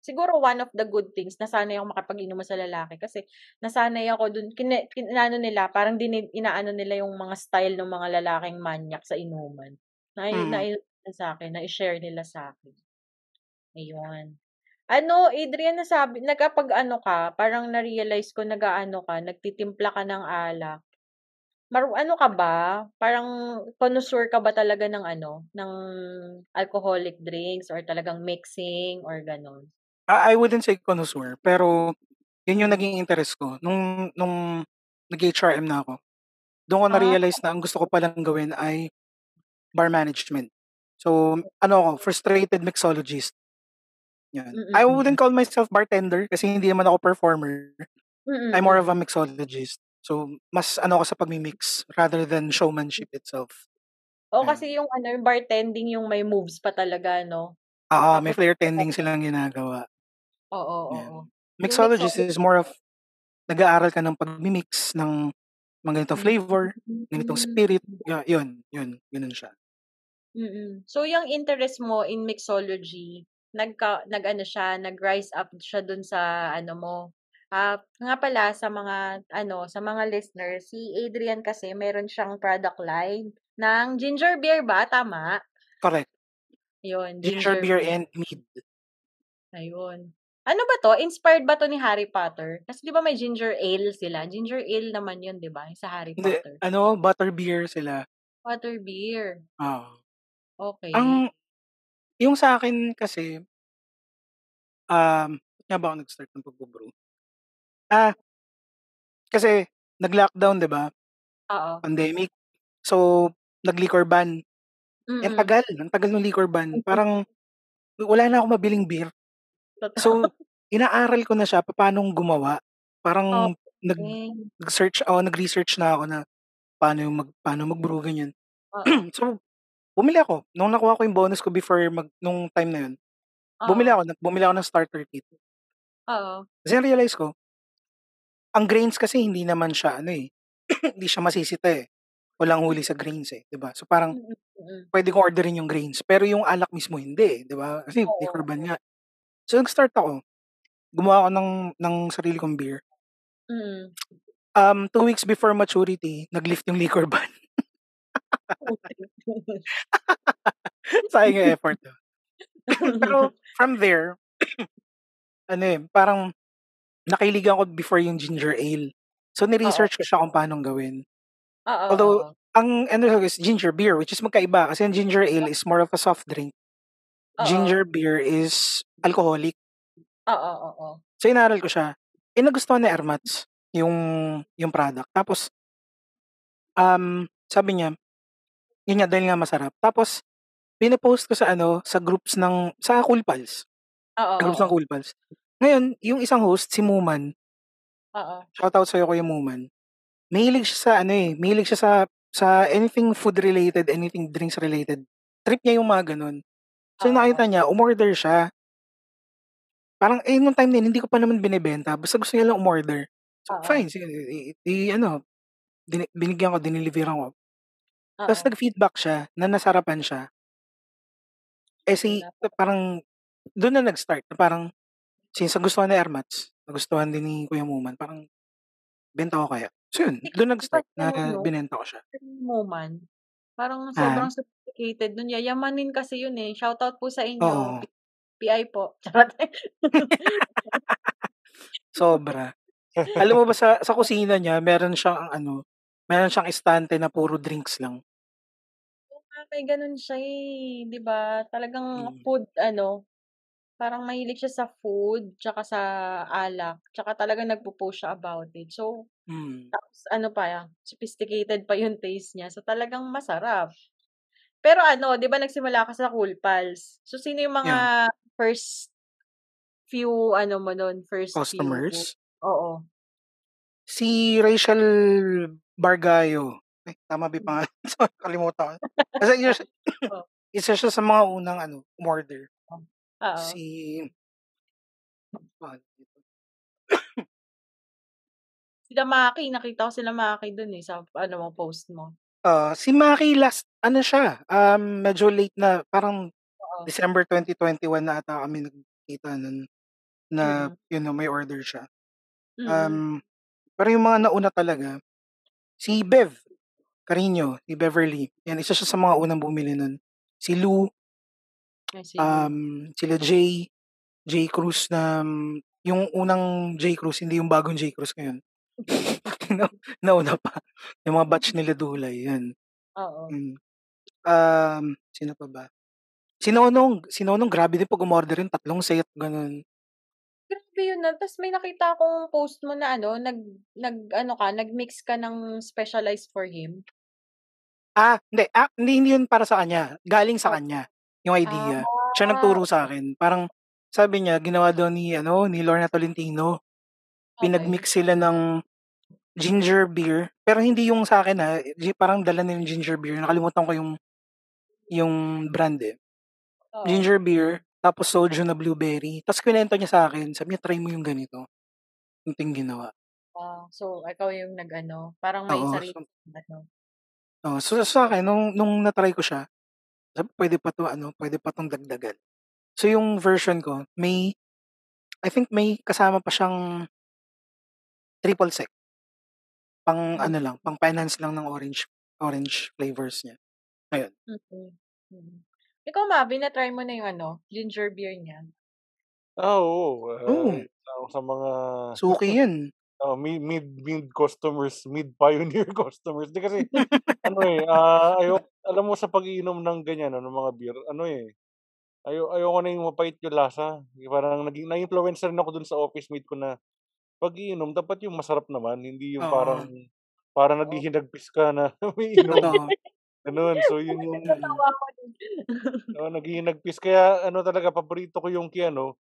Speaker 1: siguro one of the good things nasanay akong makipag-inuman sa lalaki kasi nasanay ako dun kine inaano nila parang dini inaano nila yung mga style ng mga lalaking manyak sa inuman. Nai
Speaker 3: Mm.
Speaker 1: nai sa'kin, nai-share nila sa'kin. Ayun. Ano, Adrian, nasabi nakapag-ano ka, parang na-realize ko nag-aano ka, nagtitimpla ka ng alak. Maru ano ka ba, parang connoisseur ka ba talaga ng ano, ng alcoholic drinks or talagang mixing or gano'n?
Speaker 3: I wouldn't say connoisseur, pero yun yung naging interest ko nung nung nag-HRM na ako. Dun ko
Speaker 1: Ah.
Speaker 3: na-realize na ang gusto ko palang gawin ay bar management. So, ano ako, frustrated mixologist. Yan.
Speaker 1: Mm,
Speaker 3: I
Speaker 1: mm.
Speaker 3: wouldn't call myself bartender kasi hindi naman ako performer.
Speaker 1: Mm,
Speaker 3: I'm more
Speaker 1: mm.
Speaker 3: of a mixologist. So, mas ano ako sa pagmi-mix rather than showmanship itself.
Speaker 1: Oo,
Speaker 3: Ayan.
Speaker 1: kasi yung ano, yung bartending yung may moves pa talaga 'no?
Speaker 3: Oo, may flair tending silang ginagawa.
Speaker 1: Oo, oo. Yung
Speaker 3: Mixologist
Speaker 1: mixolo
Speaker 3: is more of nag-aaral ka ng pagmi-mix ng mga ganitong flavor, ganitong spirit,
Speaker 1: Hmm.
Speaker 3: ya yun, yun, ganun siya.
Speaker 1: Mm. So, yung interest mo in mixology, nagka nag-ano siya, nag-rise up siya dun sa ano mo. Ah, nga pala sa mga ano, sa mga listeners, si Adrian kasi meron siyang product line ng ginger beer ba, tama?
Speaker 3: Correct.
Speaker 1: Yun,
Speaker 3: Ginger
Speaker 1: ginger
Speaker 3: beer
Speaker 1: beer.
Speaker 3: and mead.
Speaker 1: Ayun. Ano ba 'to, inspired ba 'to ni Harry Potter? Kasi 'di ba may ginger ale sila, ginger ale naman yun 'di ba, sa Harry
Speaker 3: Hindi,
Speaker 1: Potter?
Speaker 3: ano, butterbeer sila.
Speaker 1: Butter beer.
Speaker 3: Oo.
Speaker 1: Okey.
Speaker 3: Ang yung sa'kin kasi um, nga ba ako nag-start ng pagbo-brew? Ah kasi nag-lockdown 'di ba?
Speaker 1: Oo.
Speaker 3: Pandemic. So, nag-liquor ban. Eh, ang
Speaker 1: Mm.
Speaker 3: tagal, ang tagal nung liquor ban. Parang wala na akong mabiling beer.
Speaker 1: Totoo.
Speaker 3: So, inaaral ko na siya papaanong gumawa. Parang nag
Speaker 1: Okey.
Speaker 3: nag-search ako, nag-research na ako na paano yung mag paano mag-brew, ganyan.
Speaker 1: Oo.
Speaker 3: So, bumili ako. Nung nakuha ko yung bonus ko before mag nung time na yun, bumili
Speaker 1: Oo.
Speaker 3: ako, nag bumili ako ng starter kit.
Speaker 1: Oo.
Speaker 3: Kasi na-realize ko, ang grains kasi hindi naman siya ano, eh, hindi siya masisita, eh. Walang huli sa grains, eh, 'di ba? So, parang
Speaker 1: Mm, mm.
Speaker 3: puwede kong orderin yung grains, pero yung alak mismo hindi, eh, 'di ba? Kasi
Speaker 1: Oo,
Speaker 3: liquor ban
Speaker 1: oo.
Speaker 3: nga. So, nag-start ako. Gumawa ako ng ng sarili kong beer.
Speaker 1: Mm.
Speaker 3: Um, 2 weeks before maturity, nag-lift yung liquor ban. Sayang yung effort, ba? Pero from there, ano, eh, parang nakilig ako before yung ginger ale. So,
Speaker 1: Oo.
Speaker 3: ni-research ko siya kung paanong gawin.
Speaker 1: Oo,
Speaker 3: Although,
Speaker 1: oo.
Speaker 3: ang ano is ginger beer, which is magkaiba kasi ang ginger ale is more of a soft drink.
Speaker 1: Oo.
Speaker 3: Ginger beer is alcoholic.
Speaker 1: Oo, oo.
Speaker 3: So, inaral ko siya. Eh, nagustuhan ni Ermats yung yung product. Tapos, um, sabi niya, yun nga, dahil nga masarap. Tapos, pino-post ko sa ano, sa groups ng sa Cool Pals.
Speaker 1: Oo,
Speaker 3: Sa groups ng
Speaker 1: oo.
Speaker 3: Cool Pals. Ngayon, yung isang host, si Muman,
Speaker 1: Oo.
Speaker 3: shoutout sa'yo Kuya Muman, mahilig siya sa ano, eh, mahilig siya sa sa anything food related, anything drinks related. Trip niya yung mga gano'n. So,
Speaker 1: Oo.
Speaker 3: nakita niya, umorder siya. Parang, eh, nung time na yun, hindi ko pa naman binebenta. Basta gusto niya lang umorder. So,
Speaker 1: Oo.
Speaker 3: fine, sige, i i ano, dini binigyan ko, dineliveran ko. Tapos
Speaker 1: Oo.
Speaker 3: nag-feedback siya na nasarapan siya. Eh, si parang dun na nag-start na parang since nagustuhan ni Ermats, nagustuhan din ni Kuya Muman, parang benta ko kaya. So, yun, dun
Speaker 1: kasi
Speaker 3: nag-start na
Speaker 1: ano 'no,
Speaker 3: binenta ko siya.
Speaker 1: Muman, parang
Speaker 3: Ah?
Speaker 1: sobrang sophisticated nun, yayamanin kasi yun, eh. Shoutout po sa inyo,
Speaker 3: Oo.
Speaker 1: PI po. Charot.
Speaker 3: Sobra. Alam mo ba sa sa kusina niya meron siyang ano, meron siyang estante na puro drinks lang.
Speaker 1: May ganun siya, eh, 'di ba? Talagang
Speaker 3: Mm.
Speaker 1: food ano, parang mahilig siya sa food tsaka sa alak, tsaka talagang nagpo-post siya about it. So,
Speaker 3: Mm.
Speaker 1: tapos ano pa, sophisticated pa yung taste niya. So, talagang masarap. Pero ano, 'di ba nagsimula ka sa Cool Pals. So, sino yung
Speaker 3: Yeah.
Speaker 1: First few ano mo nun, first few
Speaker 3: Customers?
Speaker 1: oo.
Speaker 3: Si Rachel Bargayo. Ay, tama ba yung pangalan? Sorry, kalimutan ko. Kasi isa,
Speaker 1: Oh.
Speaker 3: isa siya sa mga unang ano, umorder.
Speaker 1: Oo.
Speaker 3: Si?
Speaker 1: Sila Maki, nakita ko sila Maki dun eh, sa ano mo, post mo.
Speaker 3: Ah, si Maki last ano siya, um, medyo late na, parang
Speaker 1: Oo.
Speaker 3: December 2021 na ata kami nagkita nun na
Speaker 1: Mm.
Speaker 3: yun know, may order siya.
Speaker 1: Mm.
Speaker 3: Um, pero yung mga nauna talaga, si Bev Carino, si Beverly. Yan, isa siya sa mga unang bumili nun. Si Lou,
Speaker 1: Ay, si
Speaker 3: um, sila Jay, Jay Cruz na um, yung unang Jay Cruz, hindi yung bagong Jay Cruz ngayon. na, nauna pa. Yung mga batch nila Dulay, yan.
Speaker 1: Oo.
Speaker 3: Mm. Um, sino pa ba? Si Nonong, si Nonong grabe din pag umorder yung tatlong set, ganun.
Speaker 1: Grabe yun na. Tapos may nakita akong post mo na ano, nag, nag, ano ka, nag-mix ka ng specialized for him.
Speaker 3: Ah, hindi, ah, hindi, hindi yun para sa kanya. Galing sa
Speaker 1: Oh.
Speaker 3: kanya, yung idea. Siya
Speaker 1: Ah,
Speaker 3: nagturo sa akin. Parang, sabi niya, ginawa daw ni, ano, ni Lorna Tolentino.
Speaker 1: okay.
Speaker 3: Pinag-mix sila ng ginger beer. Pero hindi yung sa akin ha. Gi- Parang dala na yung ginger beer. Nakalimutan ko yung yung brand eh.
Speaker 1: Oo.
Speaker 3: Ginger beer, tapos soju na blueberry. Tapos kinento niya sa akin. Sabi niya, try mo yung ganito. Yung ting ginawa.
Speaker 1: Ah, so, ikaw yung nag-ano, parang may
Speaker 3: Oo.
Speaker 1: sarili
Speaker 3: So,
Speaker 1: ano.
Speaker 3: oh, so sa akin, nung, nung natry ko siya, sabi, pwede pa to, ano, pwede pa tong dagdagan. So yung version ko, may, I think may kasama pa siyang triple sec. Pang ano lang, pang finance lang ng orange orange flavors niya. Ayun.
Speaker 1: Mm. Mm. Ikaw, Mavi, na-try mo na yung ano, ginger beer niya.
Speaker 2: Ah, oo. Ah, sa, mga
Speaker 3: Suki yan.
Speaker 2: ah, mid, mid mid customers, mid pioneer customers. Di kasi ano eh, ah, ayo alam mo sa pag-iinom ng ganyan ano, ng mga beer, ano eh, ayo ayoko na yung mapait yung lasa. Parang naging na-influence rin ako dun sa office mate ko na pag-iinom dapat yung masarap naman, hindi yung
Speaker 3: Oo.
Speaker 2: parang parang
Speaker 1: Oo.
Speaker 2: naghihinagpis ka na may inom. Ganun. So yun yung.
Speaker 1: Natawa ko din.
Speaker 2: Naghihinagpis. Kaya ano talaga, paborito ko yung kay ano,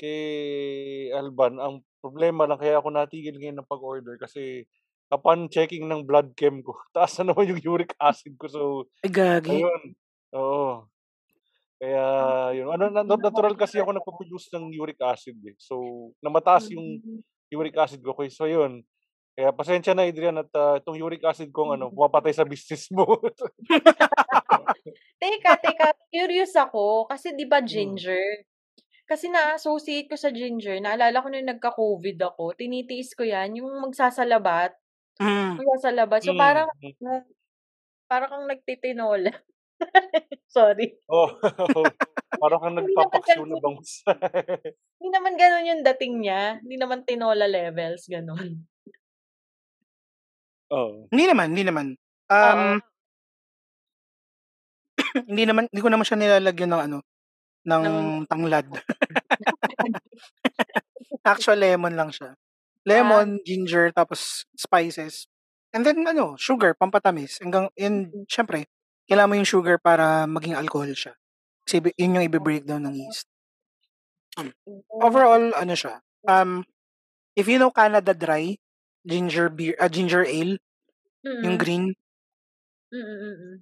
Speaker 2: kay Alban. Ang problema lang kaya ako natigil ngayon ng pag-order kasi upon checking ng blood chem ko, taas na naman yung uric acid ko. So,
Speaker 3: Ay, gagi.
Speaker 2: ayun. Oo. Kaya, yun. Ano, na- natural kasi ako nagpo-produce ng uric acid eh. So, namataas yung
Speaker 1: Mm.
Speaker 2: uric acid ko. So, yun. Kaya pasensya na Adrian at ah, itong uric acid kong ano, pumapatay sa business mo.
Speaker 1: Teka, teka, curious ako. Kasi di ba
Speaker 2: Hmm.
Speaker 1: ginger? Kasi na-associate ko sa ginger. Naalala ko nung nagka-COVID ako, tinitiis ko yan, yung magsasalabat.
Speaker 3: Mm.
Speaker 1: Magsasalabat. So,
Speaker 2: Mm,
Speaker 1: parang,
Speaker 2: mm.
Speaker 1: parang kang nagtitinola. Sorry.
Speaker 2: Oh, parang kang nagpapaksyo na bangus.
Speaker 1: Hindi naman ganun yung dating niya. Hindi naman tinola levels, ganun.
Speaker 2: Oo.
Speaker 3: Hindi naman, hindi naman. Um, hindi naman, hindi ko naman siya nilalagyan ng ano, ng
Speaker 1: Ng,
Speaker 3: tanglad. Actual lemon lang siya.
Speaker 1: ah,
Speaker 3: Lemon, ginger, tapos spices. And then ano, sugar, pampatamis. Hanggang, and
Speaker 1: mm,
Speaker 3: syempre, kailangan mo yung sugar para maging alcohol siya. Kasi yun yung i-breakdown ng yeast. Mm, Overall, ano siya, um, if you know Canada Dry, ginger beer, ah, ginger ale, yung
Speaker 1: mm,
Speaker 3: green,
Speaker 1: mm, mm, mm.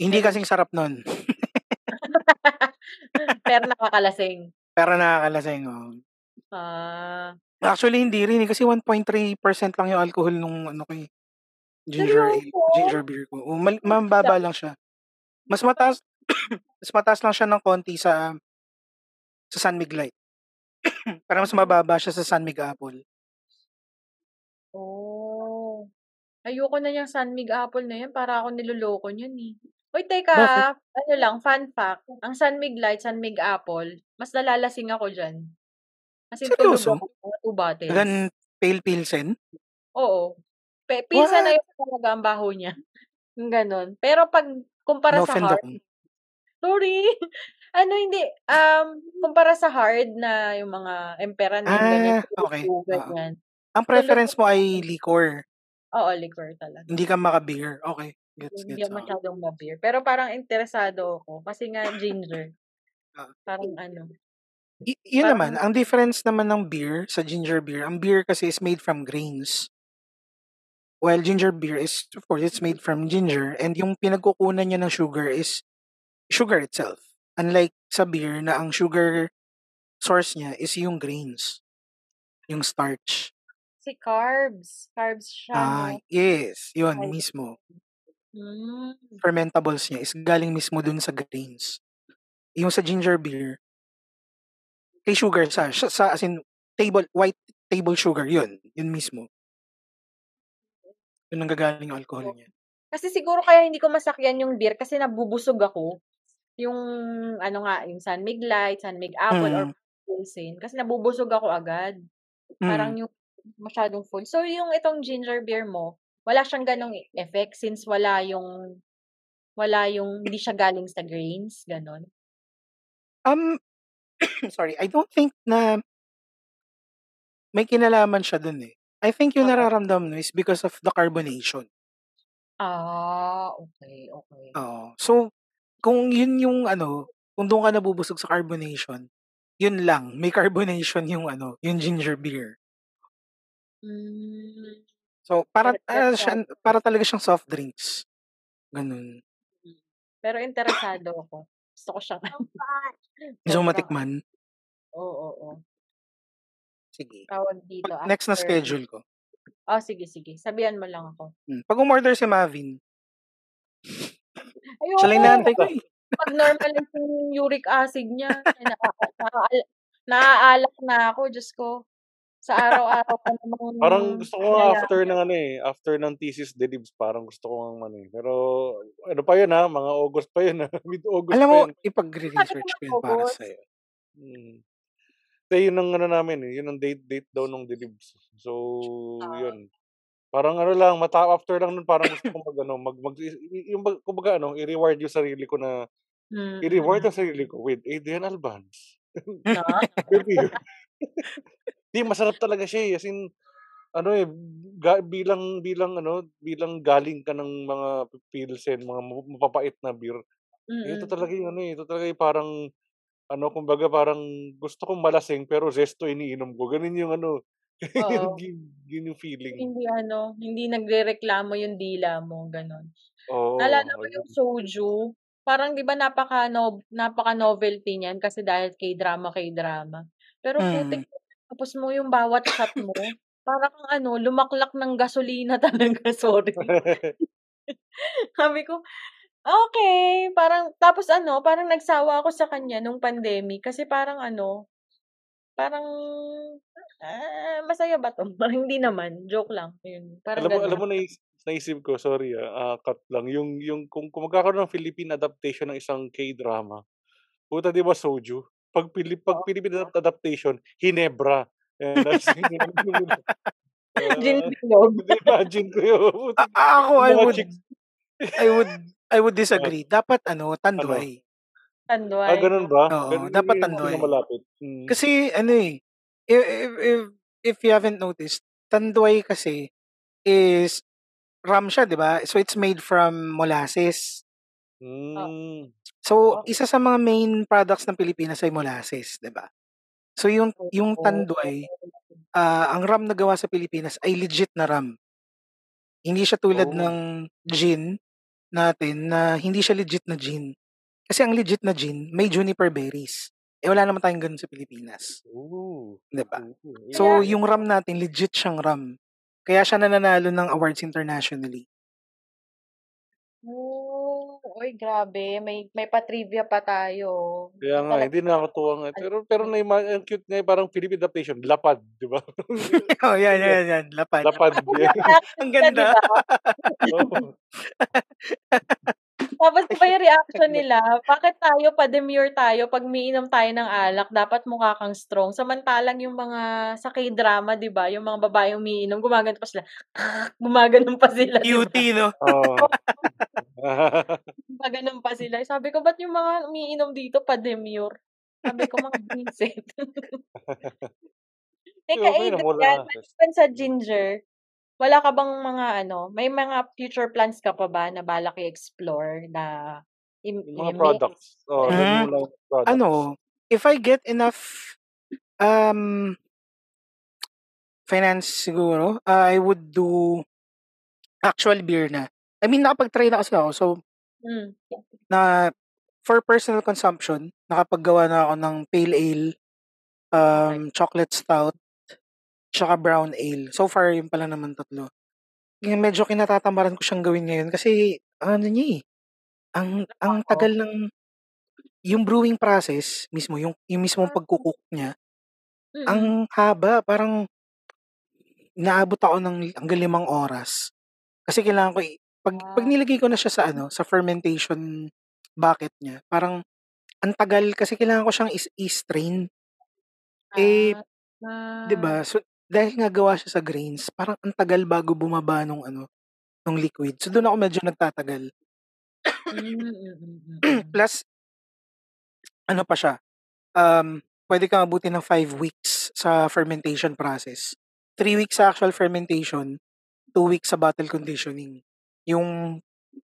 Speaker 3: hindi kasing sarap nun.
Speaker 1: Pero nakakalasing.
Speaker 3: Pero nakakalasing, oh.
Speaker 1: Ah,
Speaker 3: Actually, hindi rin eh, kasi 1.3% lang yung alcohol nung ano ko eh, ginger ale, ginger beer ko. Oh, mal- mababa lang siya. Mas mataas, mas mataas lang siya ng konti sa sa San Mig Light. Pero mas mababa siya sa San Mig Apple.
Speaker 1: Ayoko na yung Sunmig Apple na yan. Para ako niloloko niyan eh. Uy,
Speaker 3: Bakit?
Speaker 1: teka. Ano lang, fun fact. Ang Sunmig Light, Sunmig Apple, mas nalalasing ako dyan. As in, tulog
Speaker 3: Seryoso?
Speaker 1: ako mga two bottles.
Speaker 3: Gan pale pilsen?
Speaker 1: Oo. Pe pinsan na
Speaker 3: What?
Speaker 1: yun talaga ang baho niya. Yung ganon. Pero pag kumpara sa
Speaker 3: Na-offend
Speaker 1: hard,
Speaker 3: ako.
Speaker 1: sorry. ano hindi, um, kumpara sa hard na yung mga emperanin, ganyan,
Speaker 3: Ah, okay.
Speaker 1: tulo,
Speaker 3: Oo.
Speaker 1: ganyan.
Speaker 3: Ang preference mo ay liquor.
Speaker 1: Oo, liquor talaga.
Speaker 3: Hindi ka maka-beer. Okay. Gets,
Speaker 1: Hindi
Speaker 3: gets.
Speaker 1: ako
Speaker 3: Okay.
Speaker 1: masyadong ma-beer. Pero parang interesado ako. Kasi nga ginger.
Speaker 3: Ah.
Speaker 1: Parang ano.
Speaker 3: Y- yun naman,
Speaker 1: Parang,
Speaker 3: ang difference naman ng beer sa ginger beer, ang beer kasi is made from grains. while ginger beer is, of course, it's made from ginger and yung pinagkukunan niya ng sugar is sugar itself. Unlike sa beer na ang sugar source niya is yung grains, yung starch.
Speaker 1: Si carbs. Carbs siya,
Speaker 3: Ah,
Speaker 1: no?
Speaker 3: yes, yun
Speaker 1: Ay.
Speaker 3: mismo.
Speaker 1: Hmm.
Speaker 3: Fermentables niya is galing mismo dun sa grains. Yung sa ginger beer, kay sugar sa, sa, as in, table, white table sugar, yun, yun mismo. Yun ang gagaling yung alcohol niya.
Speaker 1: Kasi siguro kaya hindi ko masakyan yung beer kasi nabubusog ako. Yung ano nga, yung Sunmig Light, Sunmig Apple, or
Speaker 3: Mm.
Speaker 1: Pilsen. Kasi nabubusog ako agad. Parang
Speaker 3: Mm.
Speaker 1: yung masyadong full. So, yung itong ginger beer mo, wala siyang ganong effect since wala yung wala yung hindi siya galing sa grains, ganon.
Speaker 3: Um, sorry, I don't think na may kinalaman siya dun eh. I think yung
Speaker 1: Oo.
Speaker 3: nararamdaman mo is because of the carbonation.
Speaker 1: Ah, okay, okay.
Speaker 3: Oo. So, kung yun yung ano, kung doon ka nabubusog sa carbonation, yun lang, may carbonation yung ano, yung ginger beer.
Speaker 1: Hmm.
Speaker 3: So, para, ah,
Speaker 1: interesado
Speaker 3: siya, para talaga siyang soft drinks. Ganun.
Speaker 1: Pero interesado ako. Gusto ko siyang
Speaker 3: Gusto
Speaker 1: sobrang
Speaker 3: matikman?
Speaker 1: oo, oo, oo.
Speaker 3: Sige.
Speaker 1: Tawag dito
Speaker 3: Next na
Speaker 1: after
Speaker 3: schedule ko.
Speaker 1: Oh, sige, sige. Sabihan mo lang ako.
Speaker 3: Hmm. Pag umorder si Mavin,
Speaker 1: Ayoko.
Speaker 3: siya lang inaantay ko eh.
Speaker 1: Pag normal yung uric acid niya, naa naaal naaalak na ako, Diyos ko. Sa araw-araw pa namang
Speaker 2: Parang gusto ko after ng ano eh, after ng thesis delibs, parang gusto ko nga ano eh. Pero ano pa yun ha, mga August pa yun ha, mid-August
Speaker 3: Alam
Speaker 2: pa
Speaker 3: mo, ipagre-research
Speaker 1: ko
Speaker 3: yun para sa'yo.
Speaker 2: Mm. Kasi yun ang ano namin eh, yun ang date date daw nung delibs. So,
Speaker 1: Ah.
Speaker 2: yun. Parang ano lang, mata after lang nun parang gusto ko mag ano, mag, mag yung bag- kumbaga ano, i-reward yung sarili ko na i-reward
Speaker 1: Mm.
Speaker 2: ang sarili ko with Adrian Albans.
Speaker 1: Na?
Speaker 2: With you. Di masarap talaga siya eh. As in, ano eh, ga, bilang bilang ano, bilang galing ka ng mga pilsen, mga ma- mapapait na beer. eh, Ito talaga yung ano eh, ito talaga yung parang ano, kumbaga parang gusto kong malasing pero zesto iniinom ko. Ganun yung ano, yun, yun, yun yung feeling.
Speaker 1: Hindi ano, hindi nagrereklamo yung dila mo, gano'n.
Speaker 2: Oo,
Speaker 1: Naalala ko
Speaker 2: ayun.
Speaker 1: yung soju, parang 'di ba napaka no napaka-novelty niyan kasi dahil K-drama, K-drama. Pero putik
Speaker 3: Mm.
Speaker 1: Tapos mo yung bawat shot mo, para kang ano, lumaklak ng gasolina talaga, sorry. Sabi ko, okay, parang tapos ano, parang nagsawa ako sa kanya nung pandemic kasi parang ano, parang, ah, masaya ba 'to? Parang hindi naman, joke lang, yun, parang
Speaker 2: alam mo, alam mo naisip, naisip ko, sorry ah, ah, cut lang, yung, yung kung, kung magkakaroon ng Philippine adaptation ng isang K-drama, puta di ba soju? Pag, Pilip, pag. Philippine adapt- adaptation, Hinebra.
Speaker 1: Bilog.
Speaker 2: imagine ko yun.
Speaker 3: A- ako, I would. I would, I would disagree. Dapat ano,
Speaker 2: ano?
Speaker 3: tanduay.
Speaker 2: Ah,
Speaker 1: Tanduay.
Speaker 2: ganun ba?
Speaker 3: Oo,
Speaker 2: Ganun
Speaker 3: dapat
Speaker 2: yung
Speaker 3: tanduay.
Speaker 2: pinakamalapit. Mm.
Speaker 3: Kasi ano eh, if, if, if, if you haven't noticed, tanduay kasi is ram siya, di ba? So it's made from molasses.
Speaker 2: Mm.
Speaker 3: So, isa sa mga main products ng Pilipinas ay molasses, di ba? So yung yung tanduay, ah, ang ram na gawa sa Pilipinas ay legit na ram. Hindi siya tulad
Speaker 2: Oh.
Speaker 3: ng gin natin na hindi siya legit na gin. Kasi ang legit na gin may juniper berries. Eh wala naman tayong ganun sa Pilipinas,
Speaker 2: Ooh.
Speaker 3: 'di ba?
Speaker 2: Ooh.
Speaker 3: So yung ram natin legit siyang ram. Kaya siya nananalo ng awards internationally.
Speaker 1: Oh, uy grabe may may pa-trivia pa tayo.
Speaker 2: Kaya
Speaker 1: Hindi
Speaker 2: nga,
Speaker 1: talaga
Speaker 2: hindi nakakatuwa nga. Pero, pero na ang cute nga, eh, parang Philippine adaptation, lapad, di ba?
Speaker 3: oh, yan, yan, yan. Lapad.
Speaker 2: lapad. Yan.
Speaker 3: Ang ganda.
Speaker 1: Tapos ba yung reaction nila, bakit tayo pa-demure tayo 'pag umiinom tayo ng alak dapat mukha kang strong. Samantalang yung mga sa K-drama 'di ba, yung mga babaeng umiinom gumagano pa sila, gumaganon pa sila?
Speaker 3: Cutie, no?
Speaker 2: Oo.
Speaker 1: Gumaganon pa sila. Sabi ko, ba't yung mga umiinom dito pa-demure? Sabi ko, mga buwisit. Teka. Adrian, maliban sa ginger, wala ka bang mga ano, may mga future plans ka pa ba na balak i-explore na im
Speaker 2: mga
Speaker 1: i-mix?
Speaker 2: products. Oh, of products.
Speaker 3: ano, if I get enough um finance siguro, I would do Actual beer na. I mean, nakapag-try na kasi ako. So,
Speaker 1: Hmm.
Speaker 3: na for personal consumption, nakapaggawa na ako ng pale ale, um, chocolate stout, tsaka brown ale. So far, yun pala naman tatlo. Kaya medyo kinatatamaran ko siyang gawin ngayon kasi ano niya eh, ang ang
Speaker 1: Oo.
Speaker 3: tagal ng yung brewing process mismo, yung yung mismong pagko-cook niya,
Speaker 1: Mm.
Speaker 3: ang haba. Parang inaabot ako ng hanggang limang oras. Kasi kailangan ko pag pag
Speaker 1: Ah.
Speaker 3: nilagay ko na siya sa ano, sa fermentation bucket niya, parang ang tagal kasi kailangan ko siyang is i-strain. Eh,
Speaker 1: Ah.
Speaker 3: 'di ba? So, dahil nga gawa siya sa grains, parang ang tagal bago bumaba nung ano, nung liquid. So, dun ako medyo nagtatagal.
Speaker 1: Hmm, mm, mm, mm.
Speaker 3: Plus ano pa siya, um, puwede kang abutin ng 5 weeks sa fermentation process. 3 weeks sa actual fermentation, 2 weeks sa bottle conditioning. Yung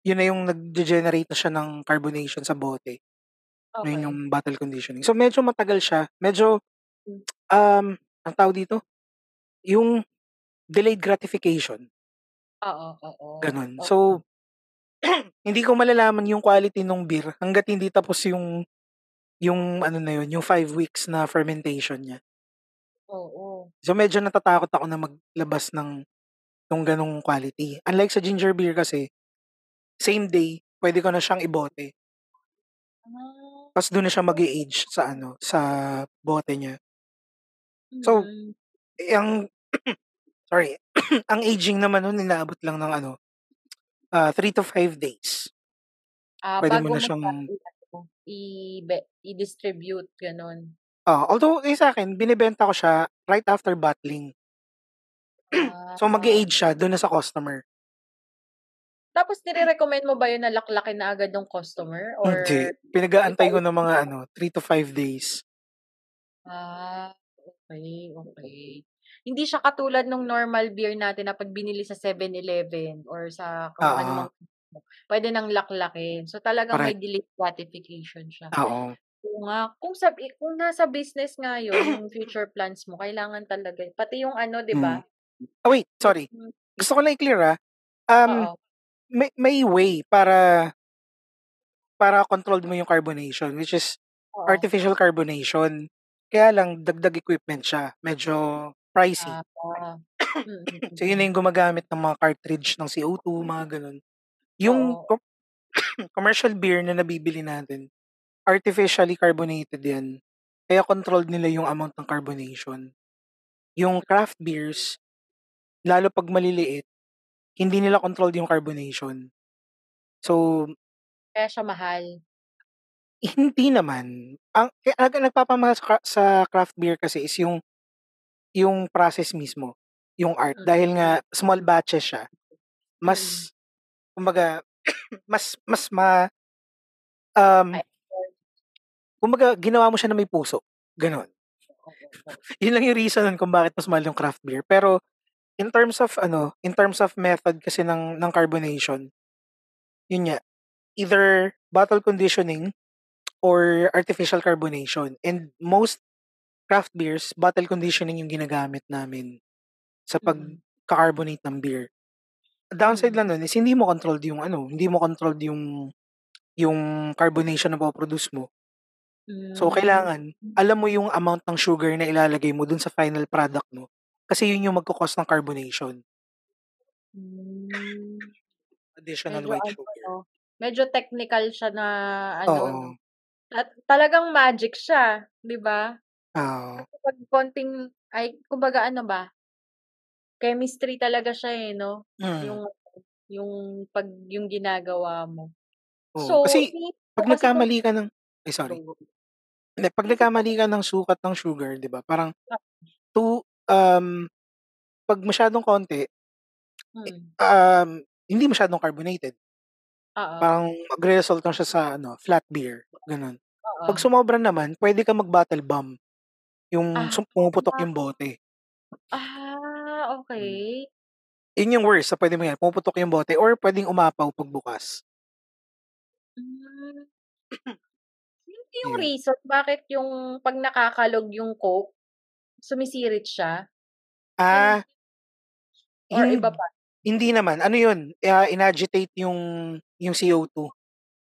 Speaker 3: yun na yung nagge-generate na siya ng carbonation sa bote. Yun
Speaker 1: Okey.
Speaker 3: yung bottle conditioning. So, medyo matagal siya. Medyo,
Speaker 1: Hmm.
Speaker 3: um, anong tawag dito? Yung delayed gratification.
Speaker 1: Oo, oo.
Speaker 3: Gano'n.
Speaker 1: Okey.
Speaker 3: So, hindi ko malalaman yung quality nung beer hangga't hindi tapos yung yung ano na yun, yung 5 weeks na fermentation niya.
Speaker 1: Oo.
Speaker 3: So, medyo natatakot ako na maglabas ng nung gano'ng quality. Unlike sa ginger beer kasi, same day, puwede ko na siyang ibote.
Speaker 1: Ah.
Speaker 3: Ta's dun na siya mag-e-age sa ano, sa bote niya. So,
Speaker 1: Mm.
Speaker 3: ang sorry, ang aging naman nun inaabot lang ng ano, ah, 3 to 5 days.
Speaker 1: Ah,
Speaker 3: Puwede mo na siyang
Speaker 1: ibe i-distribute, gano'n?
Speaker 3: Oo, although eh, sa'kin binebenta ko siya right after bottling. So,
Speaker 1: Ah.
Speaker 3: mag-e-age siya dun na sa customer.
Speaker 1: Tapos nire-recommend mo ba yun na laklakin na agad nung customer or
Speaker 3: Hindi, pinag-aantay ko ng mga ano, 3 to 5 days.
Speaker 1: Ah, okey, okey. Hindi siya katulad nung normal beer natin na 'pag binili sa 7-Eleven or sa kung anumang puwede nang laklakin. So, talagang may
Speaker 3: Correct.
Speaker 1: delayed gratification siya.
Speaker 3: Oo.
Speaker 1: Oo nga, kung sa i kung nasa business nga yun, yung future plans mo, kailangan talaga pati yung ano, 'di ba?
Speaker 3: Hmm. Oh, wait, sorry. Gusto ko lang i-clear, ah. Um,
Speaker 1: Oo.
Speaker 3: may may way para para controlled mo yung carbonation, which is
Speaker 1: Oo.
Speaker 3: artificial carbonation. Kaya lang dagdag equipment siya, medyo pricey.
Speaker 1: Ah. Mm,
Speaker 3: So, yun na
Speaker 1: mm.
Speaker 3: yung gumagamit ng mga cartridge ng CO2, mga gano'n. Yung
Speaker 1: Oo.
Speaker 3: co commercial beer na nabibili natin, artificially carbonated yan. Kaya controlled nila yung amount ng carbonation. Yung craft beers, lalo 'pag maliliit, hindi nila controlled yung carbonation. So
Speaker 1: Kaya siya mahal.
Speaker 3: Hindi naman. Ang kaya ang nagpapamahal sa sa craft beer kasi is yung yung process mismo, yung art. Dahil nga small batches siya,
Speaker 1: Mm.
Speaker 3: mas kumbaga mas mas ma um kumbaga ginawa mo siya na may puso, gano'n. Yun lang yung reason kung bakit mas mahal yung craft beer. Pero in terms of ano, in terms of method kasi ng ng carbonation, yun nga, either bottle conditioning or artificial carbonation. And most craft beers, bottle conditioning yung ginagamit namin sa
Speaker 1: Mm.
Speaker 3: pagka-carbonate ng beer. Downside
Speaker 1: Mm.
Speaker 3: lang nun is hindi mo controlled yung ano, hindi mo controlled yung yung carbonation na mapo-produce mo. So,
Speaker 1: Hmm.
Speaker 3: kailangan alam mo yung amount ng sugar na ilalagay mo dun sa final product mo. Kasi yun yung magko-cause ng carbonation.
Speaker 1: Hmm.
Speaker 3: Additional
Speaker 1: Medyo
Speaker 3: white
Speaker 1: ano
Speaker 3: sugar.
Speaker 1: 'no, medyo technical siya na ano 'no.
Speaker 3: Oo.
Speaker 1: At talagang magic siya, 'di ba?
Speaker 3: Oo.
Speaker 1: Kasi 'pag konting ay kumbaga ano ba chemistry talaga siya, eh, 'no?
Speaker 3: Mm.
Speaker 1: Yung yung 'pag yung ginagawa mo.
Speaker 3: Oo,
Speaker 1: So,
Speaker 3: kasi 'pag nagkamali ka ng ay sorry. Hindi, 'pag nagkamali ka ng sukat ng sugar, 'di ba, parang
Speaker 1: Ah.
Speaker 3: too um, 'pag masyadong konti,
Speaker 1: Mm.
Speaker 3: um, hindi masyadong carbonated.
Speaker 1: Oo.
Speaker 3: Parang magre-result lang siya sa ano, flat beer, gano'n. 'Pag
Speaker 1: Oo.
Speaker 3: sumobra naman, puwede kang mag-bottle bomb. Yung
Speaker 1: Ah.
Speaker 3: sum pumuputok yung bote.
Speaker 1: Ah,
Speaker 3: Hmm.
Speaker 1: okey.
Speaker 3: Yun yung worst sa puwede mangyari, pumuputok yung bote or puwedeng umapaw pagbukas.
Speaker 1: Hmm. Yun yung
Speaker 3: Ayun.
Speaker 1: reason bakit yung 'pag nakakalog yung Coke, sumisirit siya?
Speaker 3: Ah.
Speaker 1: or iba
Speaker 3: Hin
Speaker 1: pa?
Speaker 3: Hindi naman, ano 'yun, ah, inagitate yung yung CO2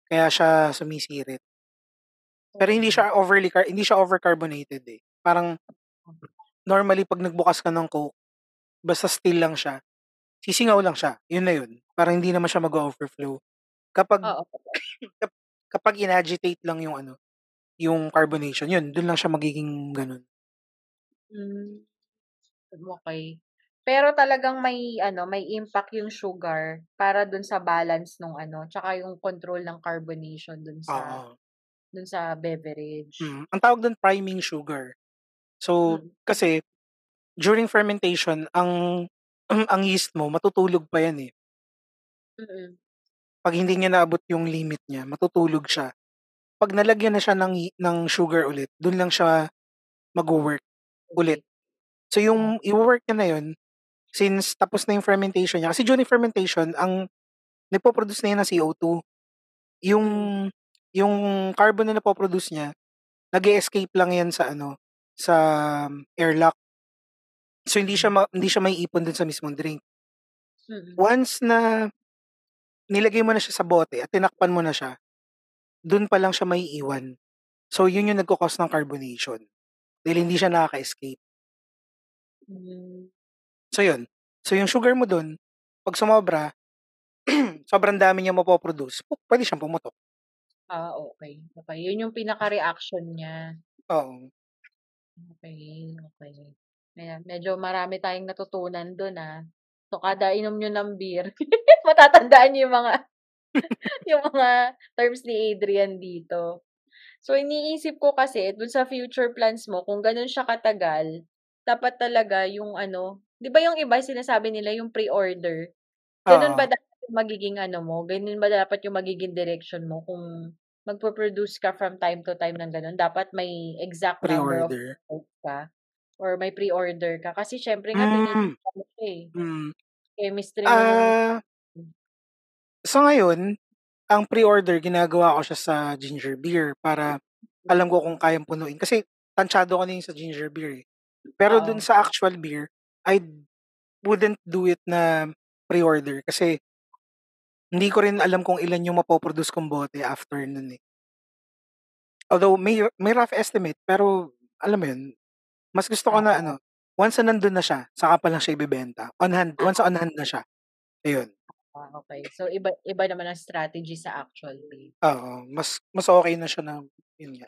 Speaker 3: kaya siya sumisirit. Pero hindi siya overly car hindi siya overcarbonated, eh. Parang normally 'pag nagbukas ka ng Coke, basta still lang siya, sisingaw lang siya, 'yun na 'yun. Parang hindi naman siya mag-o-overflow. Kapag kap kapag inagitate lang yung ano, yung carbonation, 'yun, dun lang siya magiging gano'n.
Speaker 1: Hmm. Okey. Pero talagang may ano, may impact yung sugar para dun sa balance nung ano, tsaka yung control ng carbonation dun sa
Speaker 3: Oo.
Speaker 1: dun sa beverage.
Speaker 3: Mm, ang tawag dun priming sugar. So,
Speaker 1: Mm.
Speaker 3: kasi during fermentation ang ang yeast mo matutulog pa 'yan, eh.
Speaker 1: Mm.
Speaker 3: 'Pag hindi niya naabot yung limit niya, matutulog siya. 'Pag nalagyan na siya ng yi ng sugar ulit, dun lang siya magwo-work ulit. So, yung iwo-work niya na yun, since tapos na yung fermentation niya kasi during fermentation ang nagpo-produce na yan ng CO2. Yung yung carbon na napo-produce niya, nag-e-escape lang yan sa ano, sa airlock. So, hindi siya ma hindi siya maiipon dun sa mismong drink.
Speaker 1: Mm.
Speaker 3: Once na nilagay mo na siya sa bote at tinakpan mo na siya, dun pa lang siya maiiwan. So, yun yung nagko-cause ng carbonation. Dahil hindi siya nakaka-escape.
Speaker 1: Hmm.
Speaker 3: So, yun. So, yung sugar mo dun, 'pag sumobra, sobrang dami niyang mapo-produce, pu puwede siyang pumutok.
Speaker 1: Ah, okey. Okey, yun yung pinaka-reaction niya.
Speaker 3: Oo.
Speaker 1: Okey, okey. Ayan, medyo marami tayong natutunan dun, ah. So, kada inom niyo ng beer, matatandaan niyo yung mga yung mga terms ni Adrian dito. So, iniisip ko kasi dun sa future plans mo kung ganun siya katagal, dapat talaga yung ano 'di ba yung iba sinasabi nila yung pre-order, ganun ba
Speaker 3: Oo.
Speaker 1: dapat yung magiging ano mo, ganun ba dapat yung magiging direction mo kung magpo-produce ka from time to time ng gano'n, dapat may exact number of
Speaker 3: Pre-order.
Speaker 1: ka or may pre-order ka? Kasi siyempre nga tini-test
Speaker 3: Hmm.
Speaker 1: mo eh.
Speaker 3: Hmm.
Speaker 1: Chemistry mo nung
Speaker 3: Ah
Speaker 1: hmm.
Speaker 3: sa ngayon, ang pre-order ginagawa ko siya sa ginger beer para alam ko kung kayang punuin. Kasi tantsado ko na yung sa ginger beer, eh. Pero dun
Speaker 1: Oo.
Speaker 3: sa actual beer, I wouldn't do it na pre-order kasi hindi ko rin alam kung ilan yung mapo-produce kong bote after nun, eh. Although may may rough estimate, pero alam mo yun, mas gusto ko na
Speaker 1: Oo.
Speaker 3: ano, once na nandun na siya, saka pa lang siya ibebenta. On hand once on hand na siya, ayun.
Speaker 1: Ah, okey. So, iba iba naman ang strategy sa actual beer.
Speaker 3: Oo, mas mas okey na siya na yun nga.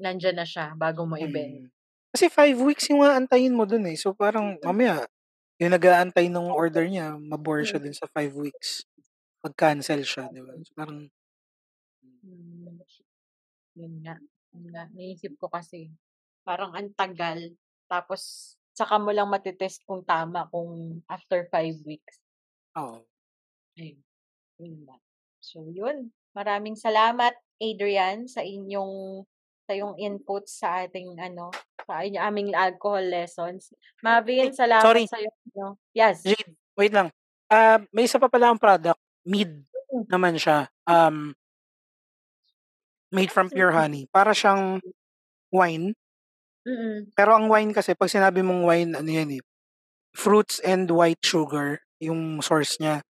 Speaker 1: Nandiyan na siya bago mo ibenta.
Speaker 3: Mm. Kasi 5 weeks yung aantayin mo dun, eh. So, parang mamaya yung nag-aantay nung order niya ma-bore siya
Speaker 1: Hmm.
Speaker 3: dun sa 5 weeks. Mag-cancel siya, 'di ba? So, parang
Speaker 1: Hmm. Yun nga, yun nga. Naisip ko kasi parang ang tagal tapos saka mo lang mate-test kung tama kung after 5 weeks.
Speaker 3: Oo.
Speaker 1: Ayun, yun lang. So, yun. Maraming salamat, Adrian, sa inyong sa iyong input sa ating ano, sa inyo aming alcohol lessons. Mavin, salamat
Speaker 3: sorry.
Speaker 1: sa'yo ano yes.
Speaker 3: Jade, wait lang. Ah, may isa pa pala akong product, mead
Speaker 1: Mm.
Speaker 3: naman siya. Um made from pure honey. Para siyang wine.
Speaker 1: Mm.
Speaker 3: Pero ang wine kasi 'pag sinabi mong wine ano yan, eh, fruits and white sugar yung source niya.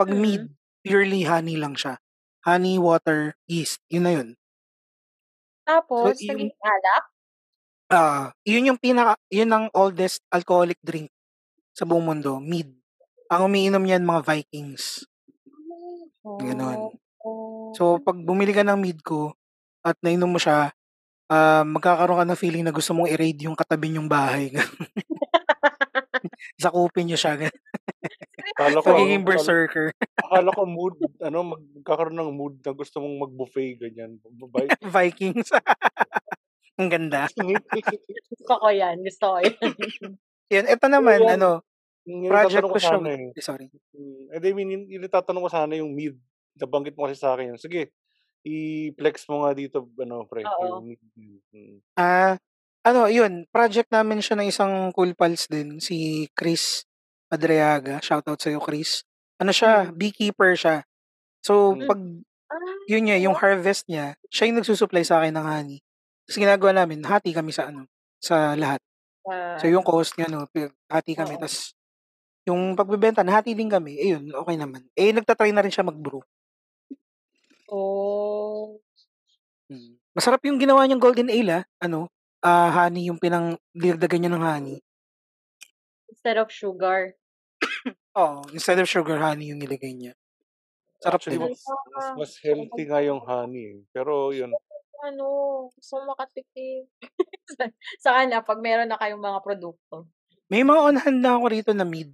Speaker 3: 'Pag mead,
Speaker 1: Mm.
Speaker 3: purely honey lang siya. Honey, water, yeast, yun na yun. So,
Speaker 1: Tapos
Speaker 3: yung
Speaker 1: naging alak?
Speaker 3: ah, yun yung pinaka yun ang oldest alcoholic drink sa buong mundo, mead. Ang umiinom niyan mga Vikings. Gano'n.
Speaker 1: Oh.
Speaker 3: So, 'pag bumili ka ng mead ko at nainom mo siya, ah, magkakaroon ka ng feeling na gusto mong i-raid yung katabi niyong bahay. Sakupin niyo siya, gano'n.
Speaker 2: Akala ko akala
Speaker 3: berserker.
Speaker 2: akala ko mood ano, mag magkakaroon ng mood na gusto mong mag-buffet ganyan,
Speaker 3: Vikings. Ang ganda.
Speaker 1: Gusto ko yan, gusto ko yan.
Speaker 3: Yun, eto
Speaker 2: So,
Speaker 3: naman
Speaker 2: yan,
Speaker 3: ano,
Speaker 2: yung yung
Speaker 3: project ko siya
Speaker 2: eh.
Speaker 3: eh, sorry.
Speaker 2: Hmm, eh, di I mean yung yung itatanong ko sana yung mead. Nabanggit mo kasi sa'kin yun. Sige, i-flex mo nga dito ano pre,
Speaker 1: Oo.
Speaker 2: Mm.
Speaker 3: Ah, ano yun, project namin siya ng isang Cool Pals din, si Chris Adriaga. Shoutout sa'yo, Chris. Ano siya,
Speaker 1: Mm.
Speaker 3: beekeeper siya. So,
Speaker 2: Hmm.
Speaker 3: 'pag
Speaker 1: Ah,
Speaker 3: yun niya, yung
Speaker 1: wow.
Speaker 3: harvest niya, siya yung nagsu-supply sa'kin ng honey. Ta's ginagawa namin, hati kami sa ano, sa lahat.
Speaker 1: Sa
Speaker 3: So, yung
Speaker 1: ano
Speaker 3: cost niya 'no, pi hati kami
Speaker 1: Oo.
Speaker 3: ta's Yung pagbebenta, nahati din kami. Ayun, okay naman. Eh, nagtatry na rin siya mag-brew.
Speaker 1: Oh.
Speaker 3: Mm. Masarap yung ginawa niyang golden ale, ah. Ano, ah, honey yung pinang dinagdagan niya ng honey.
Speaker 1: Instead of sugar.
Speaker 3: Oo, instead of sugar, honey yung nilagay niya. Sarap
Speaker 2: Actually,
Speaker 3: din.
Speaker 2: mas, mas, mas healthy nga yung honey. eh. Pero yun,
Speaker 1: Ano, gusto mo makatikim. Saan na, pag meron na kayong mga produkto.
Speaker 3: May mga on hand na ako rito na mid.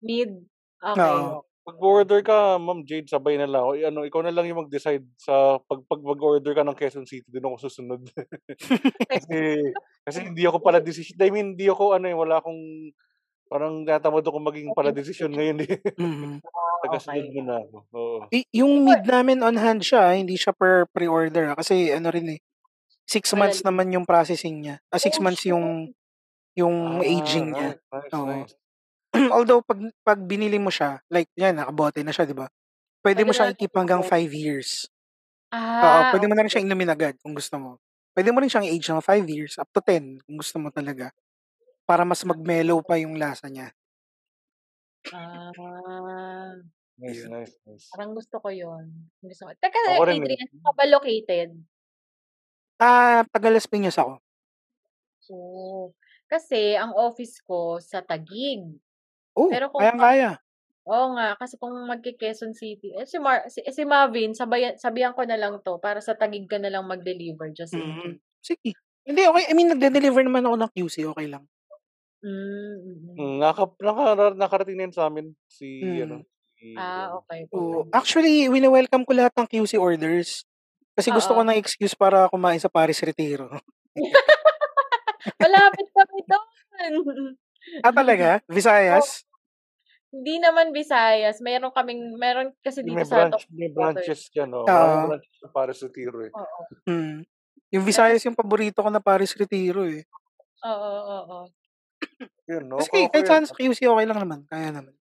Speaker 1: Mid. Okay.
Speaker 3: Oo.
Speaker 2: pag order ka, Ma'am Jade, sabay na lang. O, ano, ikaw na lang yung mag-decide sa pag pag mag-order ka ng Quezon City, doon ako susunod. kasi kasi hindi ako pala decision. I mean, hindi ako ano eh, wala akong parang natamad ako maging pala decision ngayon eh.
Speaker 3: Mhm.
Speaker 2: Tagasunod
Speaker 1: okay.
Speaker 2: mo na ako. Oo.
Speaker 3: Y- yung mid namin on hand siya, ah, hindi siya per pre-order. ah. Kasi ano rin eh, six months
Speaker 1: Malali.
Speaker 3: naman yung processing niya. Ah, six
Speaker 1: Oh,
Speaker 3: months yung yung
Speaker 2: Ah,
Speaker 3: aging niya.
Speaker 2: nice, nice,
Speaker 3: Oo.
Speaker 2: nice.
Speaker 3: Although pag pag binili mo siya, like yan, nakabote na siya, 'di ba? Pwede
Speaker 1: Pwede
Speaker 3: mo
Speaker 1: na
Speaker 3: i-keep hanggang 5 years. Oo,
Speaker 1: Ah,
Speaker 3: pwede mo na rin
Speaker 1: okay.
Speaker 3: siyang inumin agad kung gusto mo. Pwede mo rin siyang i-age ng 5 years up to 10 kung gusto mo talaga. Para mas mag-mellow pa yung lasa niya.
Speaker 1: Ah,
Speaker 2: Nice,
Speaker 3: Ayun.
Speaker 2: nice, nice.
Speaker 1: parang gusto ko yun. Gusto ko. Teka,
Speaker 2: Ako rin eh.
Speaker 1: Adrian, saan ka ba located?
Speaker 3: Ah, taga Las Piñas ako.
Speaker 1: Oh, kasi ang office ko sa Taguig.
Speaker 3: Oh,
Speaker 1: Pero kung
Speaker 3: kayang-kaya.
Speaker 1: Oo nga, kasi kung magki-Quezon City, eh, si, Mar, si, si Marvin, sabayan, sabihan ko na lang to para sa Taguig ka na lang mag-deliver just in case.
Speaker 3: Sige. Hindi, okay. I mean, nagde-deliver naman ako ng QC. Okay lang.
Speaker 1: Mm, mhm.
Speaker 2: Mm, naka, naka, nakarating na yun sa amin si, ano,
Speaker 3: Mm.
Speaker 2: si,
Speaker 1: Ah, okay.
Speaker 3: Oo.
Speaker 1: okay.
Speaker 3: Actually, wini-welcome ko lahat ng QC orders. Kasi gusto ko
Speaker 1: Oo.
Speaker 3: ng excuse para kumain sa Paris Retiro.
Speaker 1: Malapit kami doon.
Speaker 3: ah, talaga? Visayas?
Speaker 1: Hindi naman Visayas. Meron kaming, meron kasi
Speaker 2: may
Speaker 1: dito sa
Speaker 2: branch, may
Speaker 1: Quarter.
Speaker 2: branches dyan, oh.
Speaker 3: Oo.
Speaker 2: Maraming branches sa Paris Retiro eh.
Speaker 1: Oo.
Speaker 3: Mm. Yung Visayas yung paborito ko na Paris Retiro eh.
Speaker 1: Oo, oo, oo.
Speaker 2: Yun, no?
Speaker 3: Sige,
Speaker 2: Okay,
Speaker 3: kahit
Speaker 2: okay
Speaker 3: saan sa QC, okay lang naman. Kaya naman.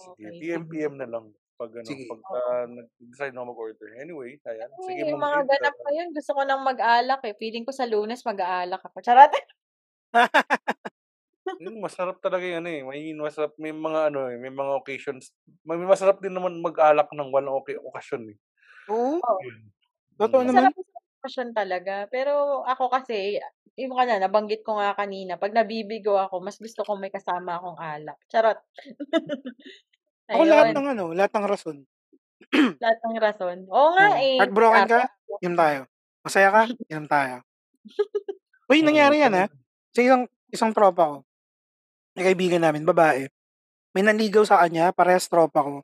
Speaker 2: Sige,
Speaker 1: Okay,
Speaker 2: PM. PM na lang. Pag, ano,
Speaker 3: Sige.
Speaker 2: pag uh, nag-decide na mag-order. Anyway, ayan. Sige,
Speaker 1: Eh, yung mga ganap pa yun, gusto ko nang mag-alak eh. Feeling ko sa lunes mag-aalak ako. Charot!
Speaker 2: yun, masarap talaga yan eh. May masarap, may mga ano eh, may mga occasions. May masarap din naman mag-alak ng walang okay, okasyon eh.
Speaker 3: Oo.
Speaker 2: Yun.
Speaker 3: Totoo naman.
Speaker 1: Masarap sa sitwasyon talaga. Pero ako kasi, yung ka na, nabanggit ko nga kanina, pag nabibigo ako, mas gusto ko may kasama akong alak. Charot.
Speaker 3: Ako lahat ng ano, lahat ng rason.
Speaker 1: Lahat ng rason. Oo nga
Speaker 3: Oo.
Speaker 1: eh.
Speaker 3: Heartbroken ka? Inom tayo. Masaya ka? Inom tayo. Uy, nangyari yan ha. Sa isang, isang tropa ko, may kaibigan namin, babae. May nanligaw sa kanya, parehas tropa ko.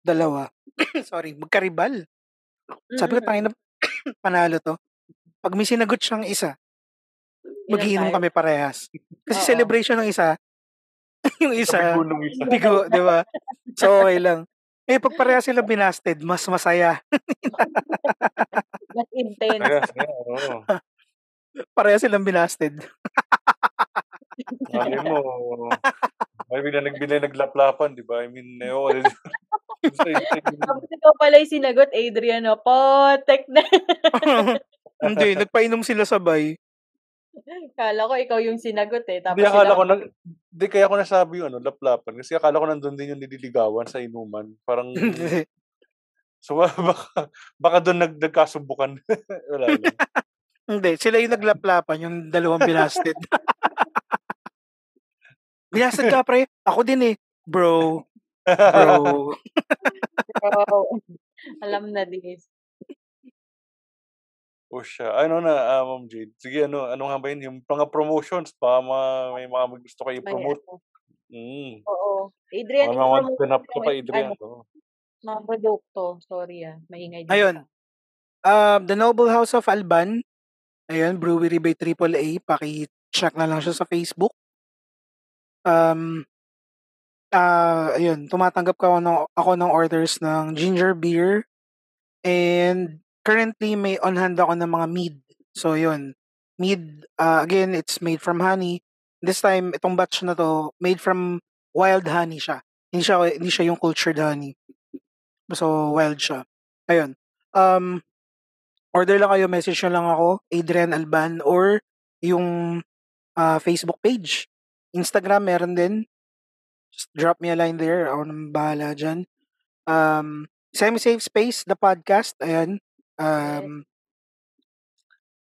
Speaker 3: Dalawa. Sorry, magkaribal. Sabi ko, tangin na, panalo to. Pag may sinagot siyang isa,
Speaker 1: Inom
Speaker 3: magiinom kami parehas. Kasi
Speaker 1: Oo.
Speaker 3: celebration ng isa, yung
Speaker 2: Sa
Speaker 3: isa,
Speaker 2: bigo nung isa.
Speaker 3: bigo, di ba? So, okay lang. Eh, pag parehas sila binasted, mas masaya.
Speaker 1: Mas intense.
Speaker 2: Oo.
Speaker 3: Parehas silang binasted.
Speaker 2: Mali mo. Ay, bigla nagbila naglaplapan, di ba? I mean, ewan.
Speaker 1: Tapos ikaw pala yung sinagot, Adrian, o, potek na.
Speaker 3: Hindi, nagpainom sila sabay.
Speaker 1: Kala ko ikaw yung sinagot eh. Tapos
Speaker 2: Hindi, akala
Speaker 1: sila,
Speaker 2: ko, na, di kaya ko nasabi yung ano, laplapan. Kasi akala ko nandun din yung nililigawan sa inuman. Parang, so baka, baka doon nag, nagkasubukan. Wala lang.
Speaker 3: Hindi, sila yung naglaplapan, yung dalawang binasted. binasted ka, pre. Ako din eh. Bro. Bro.
Speaker 1: oh, alam na this.
Speaker 2: O siya. Ano na, ah, Ma'am Jade? Sige, ano, ano nga ba yun? Yung mga promotions pa, ma, may mga gusto kayo
Speaker 1: ano.
Speaker 2: Mm.
Speaker 1: Oo. Adrian,
Speaker 2: Mga mga ganap
Speaker 1: mo
Speaker 2: ka pa, Adrian.
Speaker 1: ano, mga produkto. Sorry ah, maingay dito.
Speaker 3: Ayun. Uh, The Noble House of Alban. Ayun, Brewery by AAA. Paki-check na lang siya sa Facebook. Um, ah ayun, tumatanggap ka ako ng, ako ng orders ng ginger beer. And currently may on hand ako ng mga mead. So yun, mead, ah, again, it's made from honey. This time, itong batch na to, made from wild honey siya. Hindi siya, hindi siya yung cultured honey. So, wild siya. Ayun. Um, order lang kayo, message nyo lang ako, Adrian Alban, or yung ah, Facebook page. Instagram meron din. Just drop me a line there. Ako nang bahala dyan. Um, Semi-Safe Space, the podcast. Ayan. Um,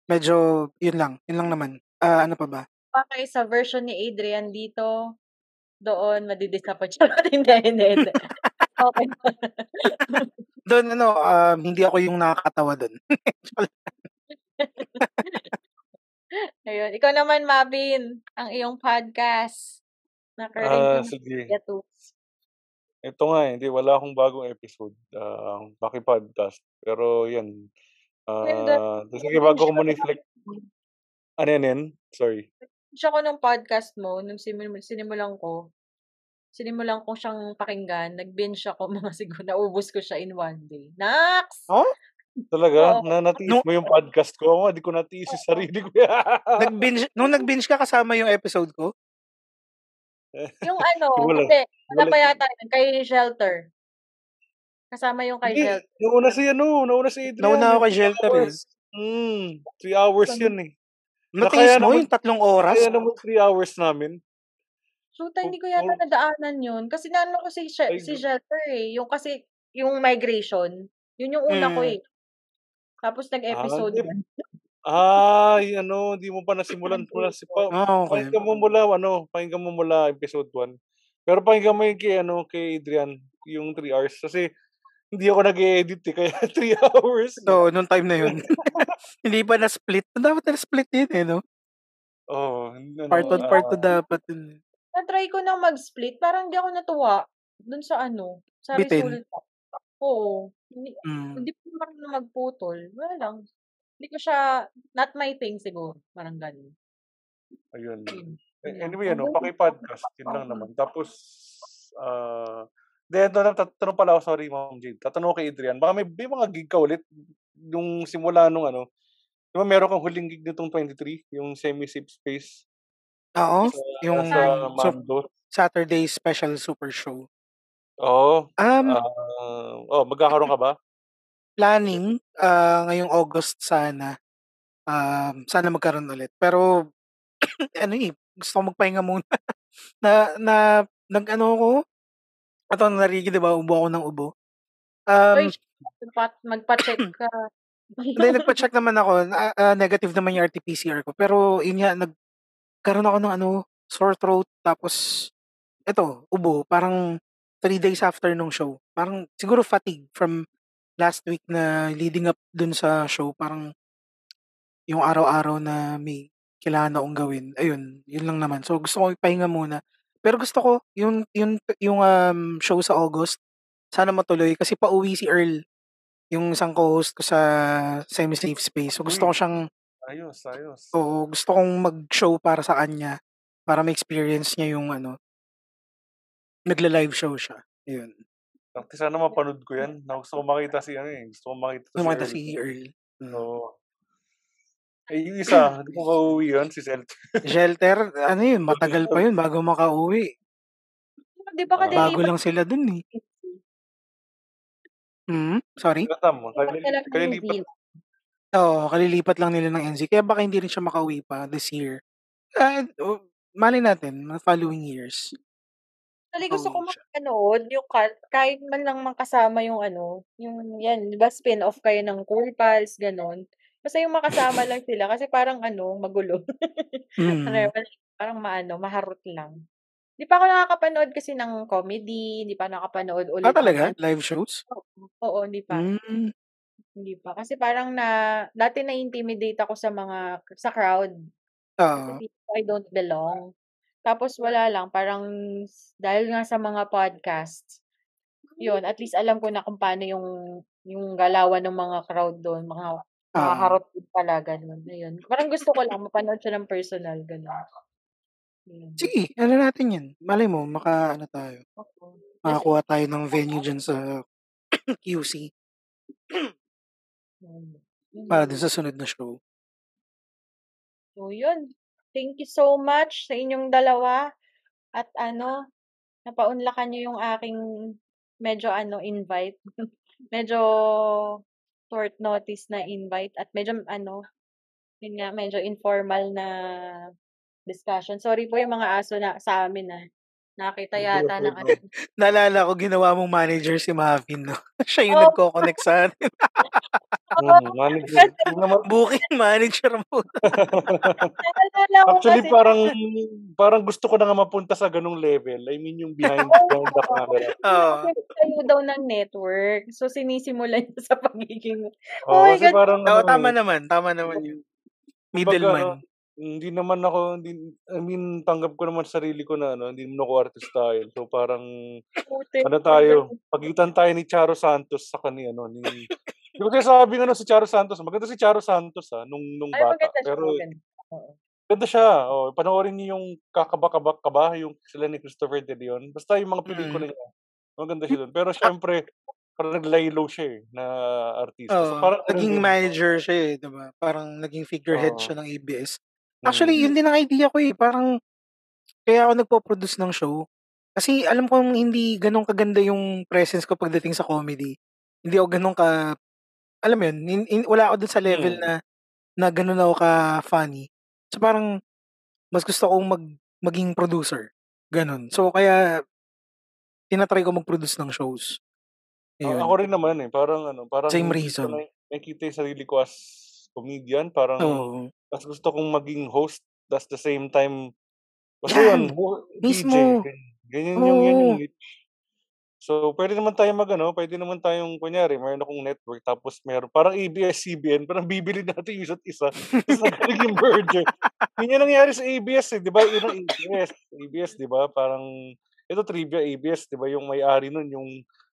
Speaker 3: medyo, yun lang. Yun lang naman. Ah, ano pa ba?
Speaker 1: Okay, sa version ni Adrian dito, doon madidisappoint siya. hindi, hindi, hindi. Okay.
Speaker 3: Doon, ano, um, hindi ako yung nakakatawa doon.
Speaker 1: Ayun. Ikaw naman, Mavin, ang iyong podcast na
Speaker 2: Ah,
Speaker 1: currently
Speaker 2: sige.
Speaker 1: Yatus.
Speaker 2: Ito nga, eh, hindi, wala akong bagong episode. ah Baki podcast. Pero yan.
Speaker 1: Ganda.
Speaker 2: Ah, sige, bago ko muna i-flex. Ano yan yan? Sorry.
Speaker 1: Siya ko nung podcast mo, nung sinim- sinimulan ko, sinimulan ko siyang pakinggan, nag-binge ako mga siguro, naubos ko siya in one day. Nax!
Speaker 3: Oh?
Speaker 2: Talaga?
Speaker 1: Oo.
Speaker 2: Na natiis
Speaker 3: No.
Speaker 2: mo yung podcast ko? Ako nga, di ko natiis yung sarili ko.
Speaker 3: nag-binge, nung nag-binge ka kasama yung episode ko?
Speaker 1: Yung ano,
Speaker 2: Wala.
Speaker 1: hindi, wala
Speaker 2: Wala.
Speaker 1: pa yata yun, kay Shelter. Kasama yung kay Shelter.
Speaker 2: nauna si ano, nauna si Adrian.
Speaker 3: Nauna ako kay Shelter eh.
Speaker 2: hours. Hmm, three hours yun eh.
Speaker 3: Matiis
Speaker 2: kaya
Speaker 3: mo
Speaker 2: naman-
Speaker 3: yung tatlong oras?
Speaker 2: Kaya naman three hours namin.
Speaker 1: Shoota, hindi ko yata
Speaker 2: Oo.
Speaker 1: nadaanan yun. Kasi naano ko si,
Speaker 2: Ay,
Speaker 1: si Shelter eh. Yung kasi, yung migration, yun yung una ko
Speaker 3: Mm.
Speaker 1: eh. Tapos nag-episode
Speaker 2: Ah. Ay, ano, di mo pa nasimulan mula si pa.
Speaker 3: Ah, okay.
Speaker 2: Pakinggan mo mula, ano, pakinggan mo mula episode 1. Pero pakinggan mo yung kay, ano, kay Adrian, yung 3 hours. Kasi, hindi ako nag-edit eh, kaya 3 hours.
Speaker 3: So, nung time na yun. hindi pa na-split. Dapat na-split yun eh, no?
Speaker 2: Oh, ano,
Speaker 3: Part 1, part 2
Speaker 2: ah,
Speaker 3: dapat yun.
Speaker 1: Na-try ko na mag-split, parang hindi ako natuwa dun sa ano, sa
Speaker 3: Bitin.
Speaker 1: resulta. Oo. Hindi,
Speaker 3: Mm.
Speaker 1: hindi ko marunong magputol. Wala lang. Hindi ko siya, not my thing siguro. Parang ganun.
Speaker 2: Ayun. Anyway, ano, paki-podcast, yun lang naman. Tapos, ah, then, ito, tatanong pala ako, sorry, Ma'am Jade. Tatanong kay Adrian, baka may, may mga gig ka ulit, yung simula nung ano, di ba meron kang huling gig nitong 23, yung semi-safe space
Speaker 3: Oo.
Speaker 2: sa,
Speaker 3: Yung
Speaker 2: sa
Speaker 3: so,
Speaker 2: Mando.
Speaker 3: Saturday special super show.
Speaker 2: Oo.
Speaker 3: Um,
Speaker 2: ah, oh, magkakaroon ka ba?
Speaker 3: Planning, ah, ngayong August sana. Um, sana magkaroon ulit. Pero, ano eh, gusto ko magpahinga muna. na, na, nag ano ko, ito narigi, di ba, ubo ako ng ubo. Um,
Speaker 1: magpa- magpa-check ka.
Speaker 3: Hindi, nagpa-check naman ako. na- ah, negative naman yung RT-PCR ko. Pero, yun nga, nagkaroon ako ng ano, sore throat. Tapos, eto, ubo. Parang, three days after nung show. Parang, siguro fatigue from last week na leading up dun sa show. Parang, yung araw-araw na may kailangan akong gawin. Ayun, yun lang naman. So, gusto ko ipahinga muna. Pero gusto ko, yung, yung, yung um, show sa August, sana matuloy. Kasi pauwi si Earl yung isang co-host ko sa semi-safe space. So gusto ko siyang,
Speaker 2: Ayos, ayos.
Speaker 3: oo, gusto kong mag-show para sa kanya para ma-experience niya yung ano, nagla-live show siya. Yun.
Speaker 2: Bakit sana mapanood ko yan? Na gusto ko makita si ano eh. Gusto ko makita
Speaker 3: Yung
Speaker 2: si
Speaker 3: mga
Speaker 2: Earl.
Speaker 3: si Earl. Mm.
Speaker 2: Oo. Eh, yung isa, hindi ko kauwi yun, si Celt.
Speaker 3: Shelter, ano yun, matagal pa yun bago makauwi.
Speaker 1: Di ba
Speaker 2: Ah.
Speaker 3: Bago lang sila dun eh. Hmm? Sorry?
Speaker 1: Ng
Speaker 2: kalilipat.
Speaker 1: New
Speaker 3: Oo, kalilipat lang nila ng NZ. Kaya baka hindi rin siya makauwi pa this year. Ah, oh, mali natin, mga following years.
Speaker 1: Actually, gusto ko
Speaker 3: siya.
Speaker 1: mapanood yung ka- kahit man lang makasama yung ano, yung yan, di ba spin-off kayo ng Cool Pals, ganon. Basta yung makasama lang sila kasi parang ano, magulo.
Speaker 3: Mm.
Speaker 1: Ano, parang maano, maharot lang. Di pa ako nakakapanood kasi ng comedy, di pa nakapanood ulit
Speaker 3: Ah,
Speaker 1: ng
Speaker 3: talaga?
Speaker 1: ano.
Speaker 3: Live shows?
Speaker 1: Oo, oo, hindi pa.
Speaker 3: Mm.
Speaker 1: Hindi pa. Kasi parang na, dati na-intimidate ako sa mga, sa crowd.
Speaker 3: Oo.
Speaker 1: Kasi I don't belong. Tapos wala lang, parang dahil nga sa mga podcasts, yun, at least alam ko na kung paano yung yung galawan ng mga crowd doon, mga
Speaker 3: Ah.
Speaker 1: makakarot din pala, ganun. Ayun. Parang gusto ko lang, mapanood siya ng personal, ganun. Yun.
Speaker 3: Sige, ano natin yan. Malay mo, maka, ano tayo,
Speaker 1: Oo. Kasi,
Speaker 3: makakuha tayo ng venue dyan sa QC para
Speaker 1: lang.
Speaker 3: dun sa sunod na show.
Speaker 1: So, yun. Thank you so much sa inyong dalawa. At ano, napaunlakan niyo yung aking medyo ano, invite. medyo short notice na invite. At medyo ano, yun nga, medyo informal na discussion. Sorry po yung mga aso na sa amin na nakita yata ng ano.
Speaker 3: Naalala ko, ginawa mong manager si Mavin, no? Siya yung
Speaker 1: Oo.
Speaker 3: nagko-connect sa atin.
Speaker 2: Mm, manager.
Speaker 3: Booking manager mo.
Speaker 2: Actually, parang parang gusto ko na nga mapunta sa ganung level. I mean, yung behind, behind the camera.
Speaker 3: Oo.
Speaker 1: kayo daw ng network. So, sinisimulan niya sa pagiging
Speaker 2: Oh,
Speaker 1: Oh my God.
Speaker 2: parang, ano,
Speaker 3: tama
Speaker 2: eh,
Speaker 3: naman. Tama naman yun. Middleman.
Speaker 2: Hindi naman ako, hindi, I mean, tanggap ko naman sa sarili ko na, ano, hindi naman ako artist style. So, parang, ano tayo, pagitan tayo ni Charo Santos sa kani, ano, ni, hindi ko sabi ano si Charo Santos, maganda si Charo Santos, ha, nung, nung
Speaker 1: Ay,
Speaker 2: bata.
Speaker 1: maganda siya.
Speaker 2: Pero,
Speaker 1: maganda. Oo.
Speaker 2: Ganda siya. Oh, panoorin niyo yung kakabak-kabak ka ba, yung sila ni Christopher De Leon. Basta yung mga pelikula
Speaker 3: Mm.
Speaker 2: niya. Maganda siya doon. Pero syempre, parang nag-lie low siya eh, na artista. So
Speaker 3: Oo.
Speaker 2: parang ano
Speaker 3: naging manager siya eh, diba? Parang naging figurehead
Speaker 2: Oo.
Speaker 3: siya ng ABS.
Speaker 2: Mm,
Speaker 3: Actually, yun din ang idea ko eh. Parang, kaya ako nagpo-produce ng show. Kasi alam kong hindi ganun kaganda yung presence ko pagdating sa comedy. Hindi ako ganun ka, alam mo yun, hin- hin- wala ako dun sa level
Speaker 2: Mm.
Speaker 3: na, na ganun ako ka-funny. So parang, mas gusto kong mag, maging producer. Ganun. So kaya, tinatry ko mag-produce ng shows.
Speaker 2: a-
Speaker 3: Ayun.
Speaker 2: ako rin naman eh, parang ano, parang
Speaker 3: Same
Speaker 2: ko
Speaker 3: reason.
Speaker 2: na, nakikita yung sarili ko as comedian, parang
Speaker 3: Oo.
Speaker 2: mas gusto kong maging host, that's the same time, basta
Speaker 3: Yan!
Speaker 2: yun,
Speaker 3: Mismo!
Speaker 2: DJ, ganyan, ganyan yung, yan yung niche. So, pwede naman tayo mag, ano, pwede naman tayong, kunyari, mayroon akong network, tapos meron, parang ABS-CBN, parang bibili natin yung isa't isa, tapos nagaling yung merger. Yun yung nangyari sa ABS, eh, di ba? Yun ang ABS, ABS, di ba? Parang, ito trivia, ABS, di ba? Yung may-ari nun, yung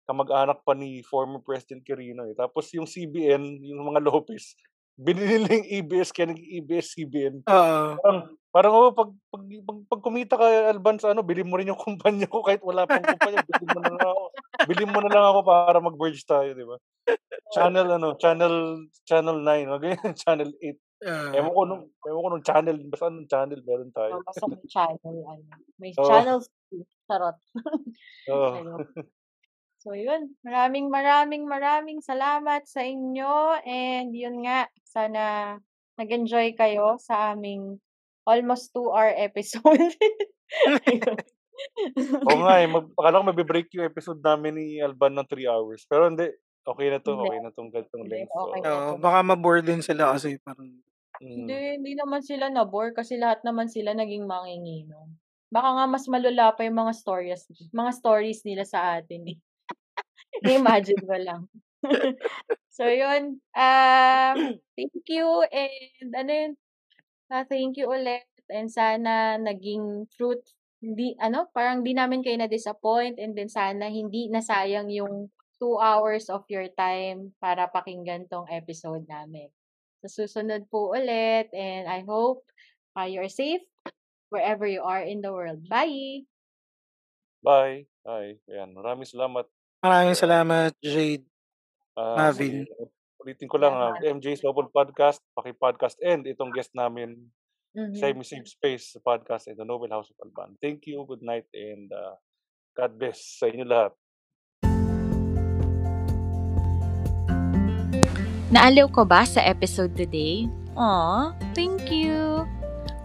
Speaker 2: kamag-anak pa ni former President Quirino, eh. Tapos yung CBN, yung mga Lopez, binili nila yung ABS, kaya naging ABS-CBN.
Speaker 3: Oo.
Speaker 2: Parang, parang oh, pag, pag, pag, pag kumita ka, Alban, sa ano, bili mo rin yung kumpanya ko kahit wala pang kumpanya, bili mo na lang ako. Bili mo na lang ako para mag-merge tayo, di ba? Channel, ano, channel, channel 9, o ganyan, channel 8.
Speaker 3: Ah.
Speaker 2: Ewan ko nung, ewan ko nung channel, basta anong channel meron tayo.
Speaker 1: Oh, basta may channel. Ano. May
Speaker 2: Oo.
Speaker 1: channels. Charot. Ayun. So, yun. Maraming, maraming, maraming salamat sa inyo. And yun nga, sana nag-enjoy kayo sa aming almost two-hour episode. Ayun.
Speaker 2: Oo nga eh, mag, akala ko mabe-break yung episode namin ni Alban ng 3 hours. Pero hindi, okay na to,
Speaker 1: Hindi.
Speaker 2: okay na tong ganitong
Speaker 1: Hindi,
Speaker 2: length. So,
Speaker 1: okay na.
Speaker 3: Oo, baka mabore din sila kasi parang
Speaker 1: Hindi,
Speaker 2: mm.
Speaker 1: hindi naman sila na-bore kasi lahat naman sila naging manginginom. Baka nga mas malula pa yung mga stories, mga stories nila sa atin eh. Imagine mo lang. so, yun. Um, thank you and ano yun, ah, thank you ulit and sana naging fruit hindi ano parang di namin kayo na disappoint and then sana hindi nasayang yung two hours of your time para pakinggan tong episode namin. Sa susunod po ulit and I hope uh, you're safe wherever you are in the world. Bye!
Speaker 2: Bye. Bye. Ayan, maraming salamat.
Speaker 3: Maraming salamat, Jade.
Speaker 2: Ah,
Speaker 3: Marvin.
Speaker 2: sige. Ulitin ko lang, ah. MJ's Bubble Podcast, paki-podcast, and itong guest namin,
Speaker 1: Mhm.
Speaker 2: Semi Safe Space sa podcast in the Noble House of Alban. Thank you, good night, and uh, God bless sa inyo lahat.
Speaker 4: Naaliw ko ba sa episode today? Aw, thank you!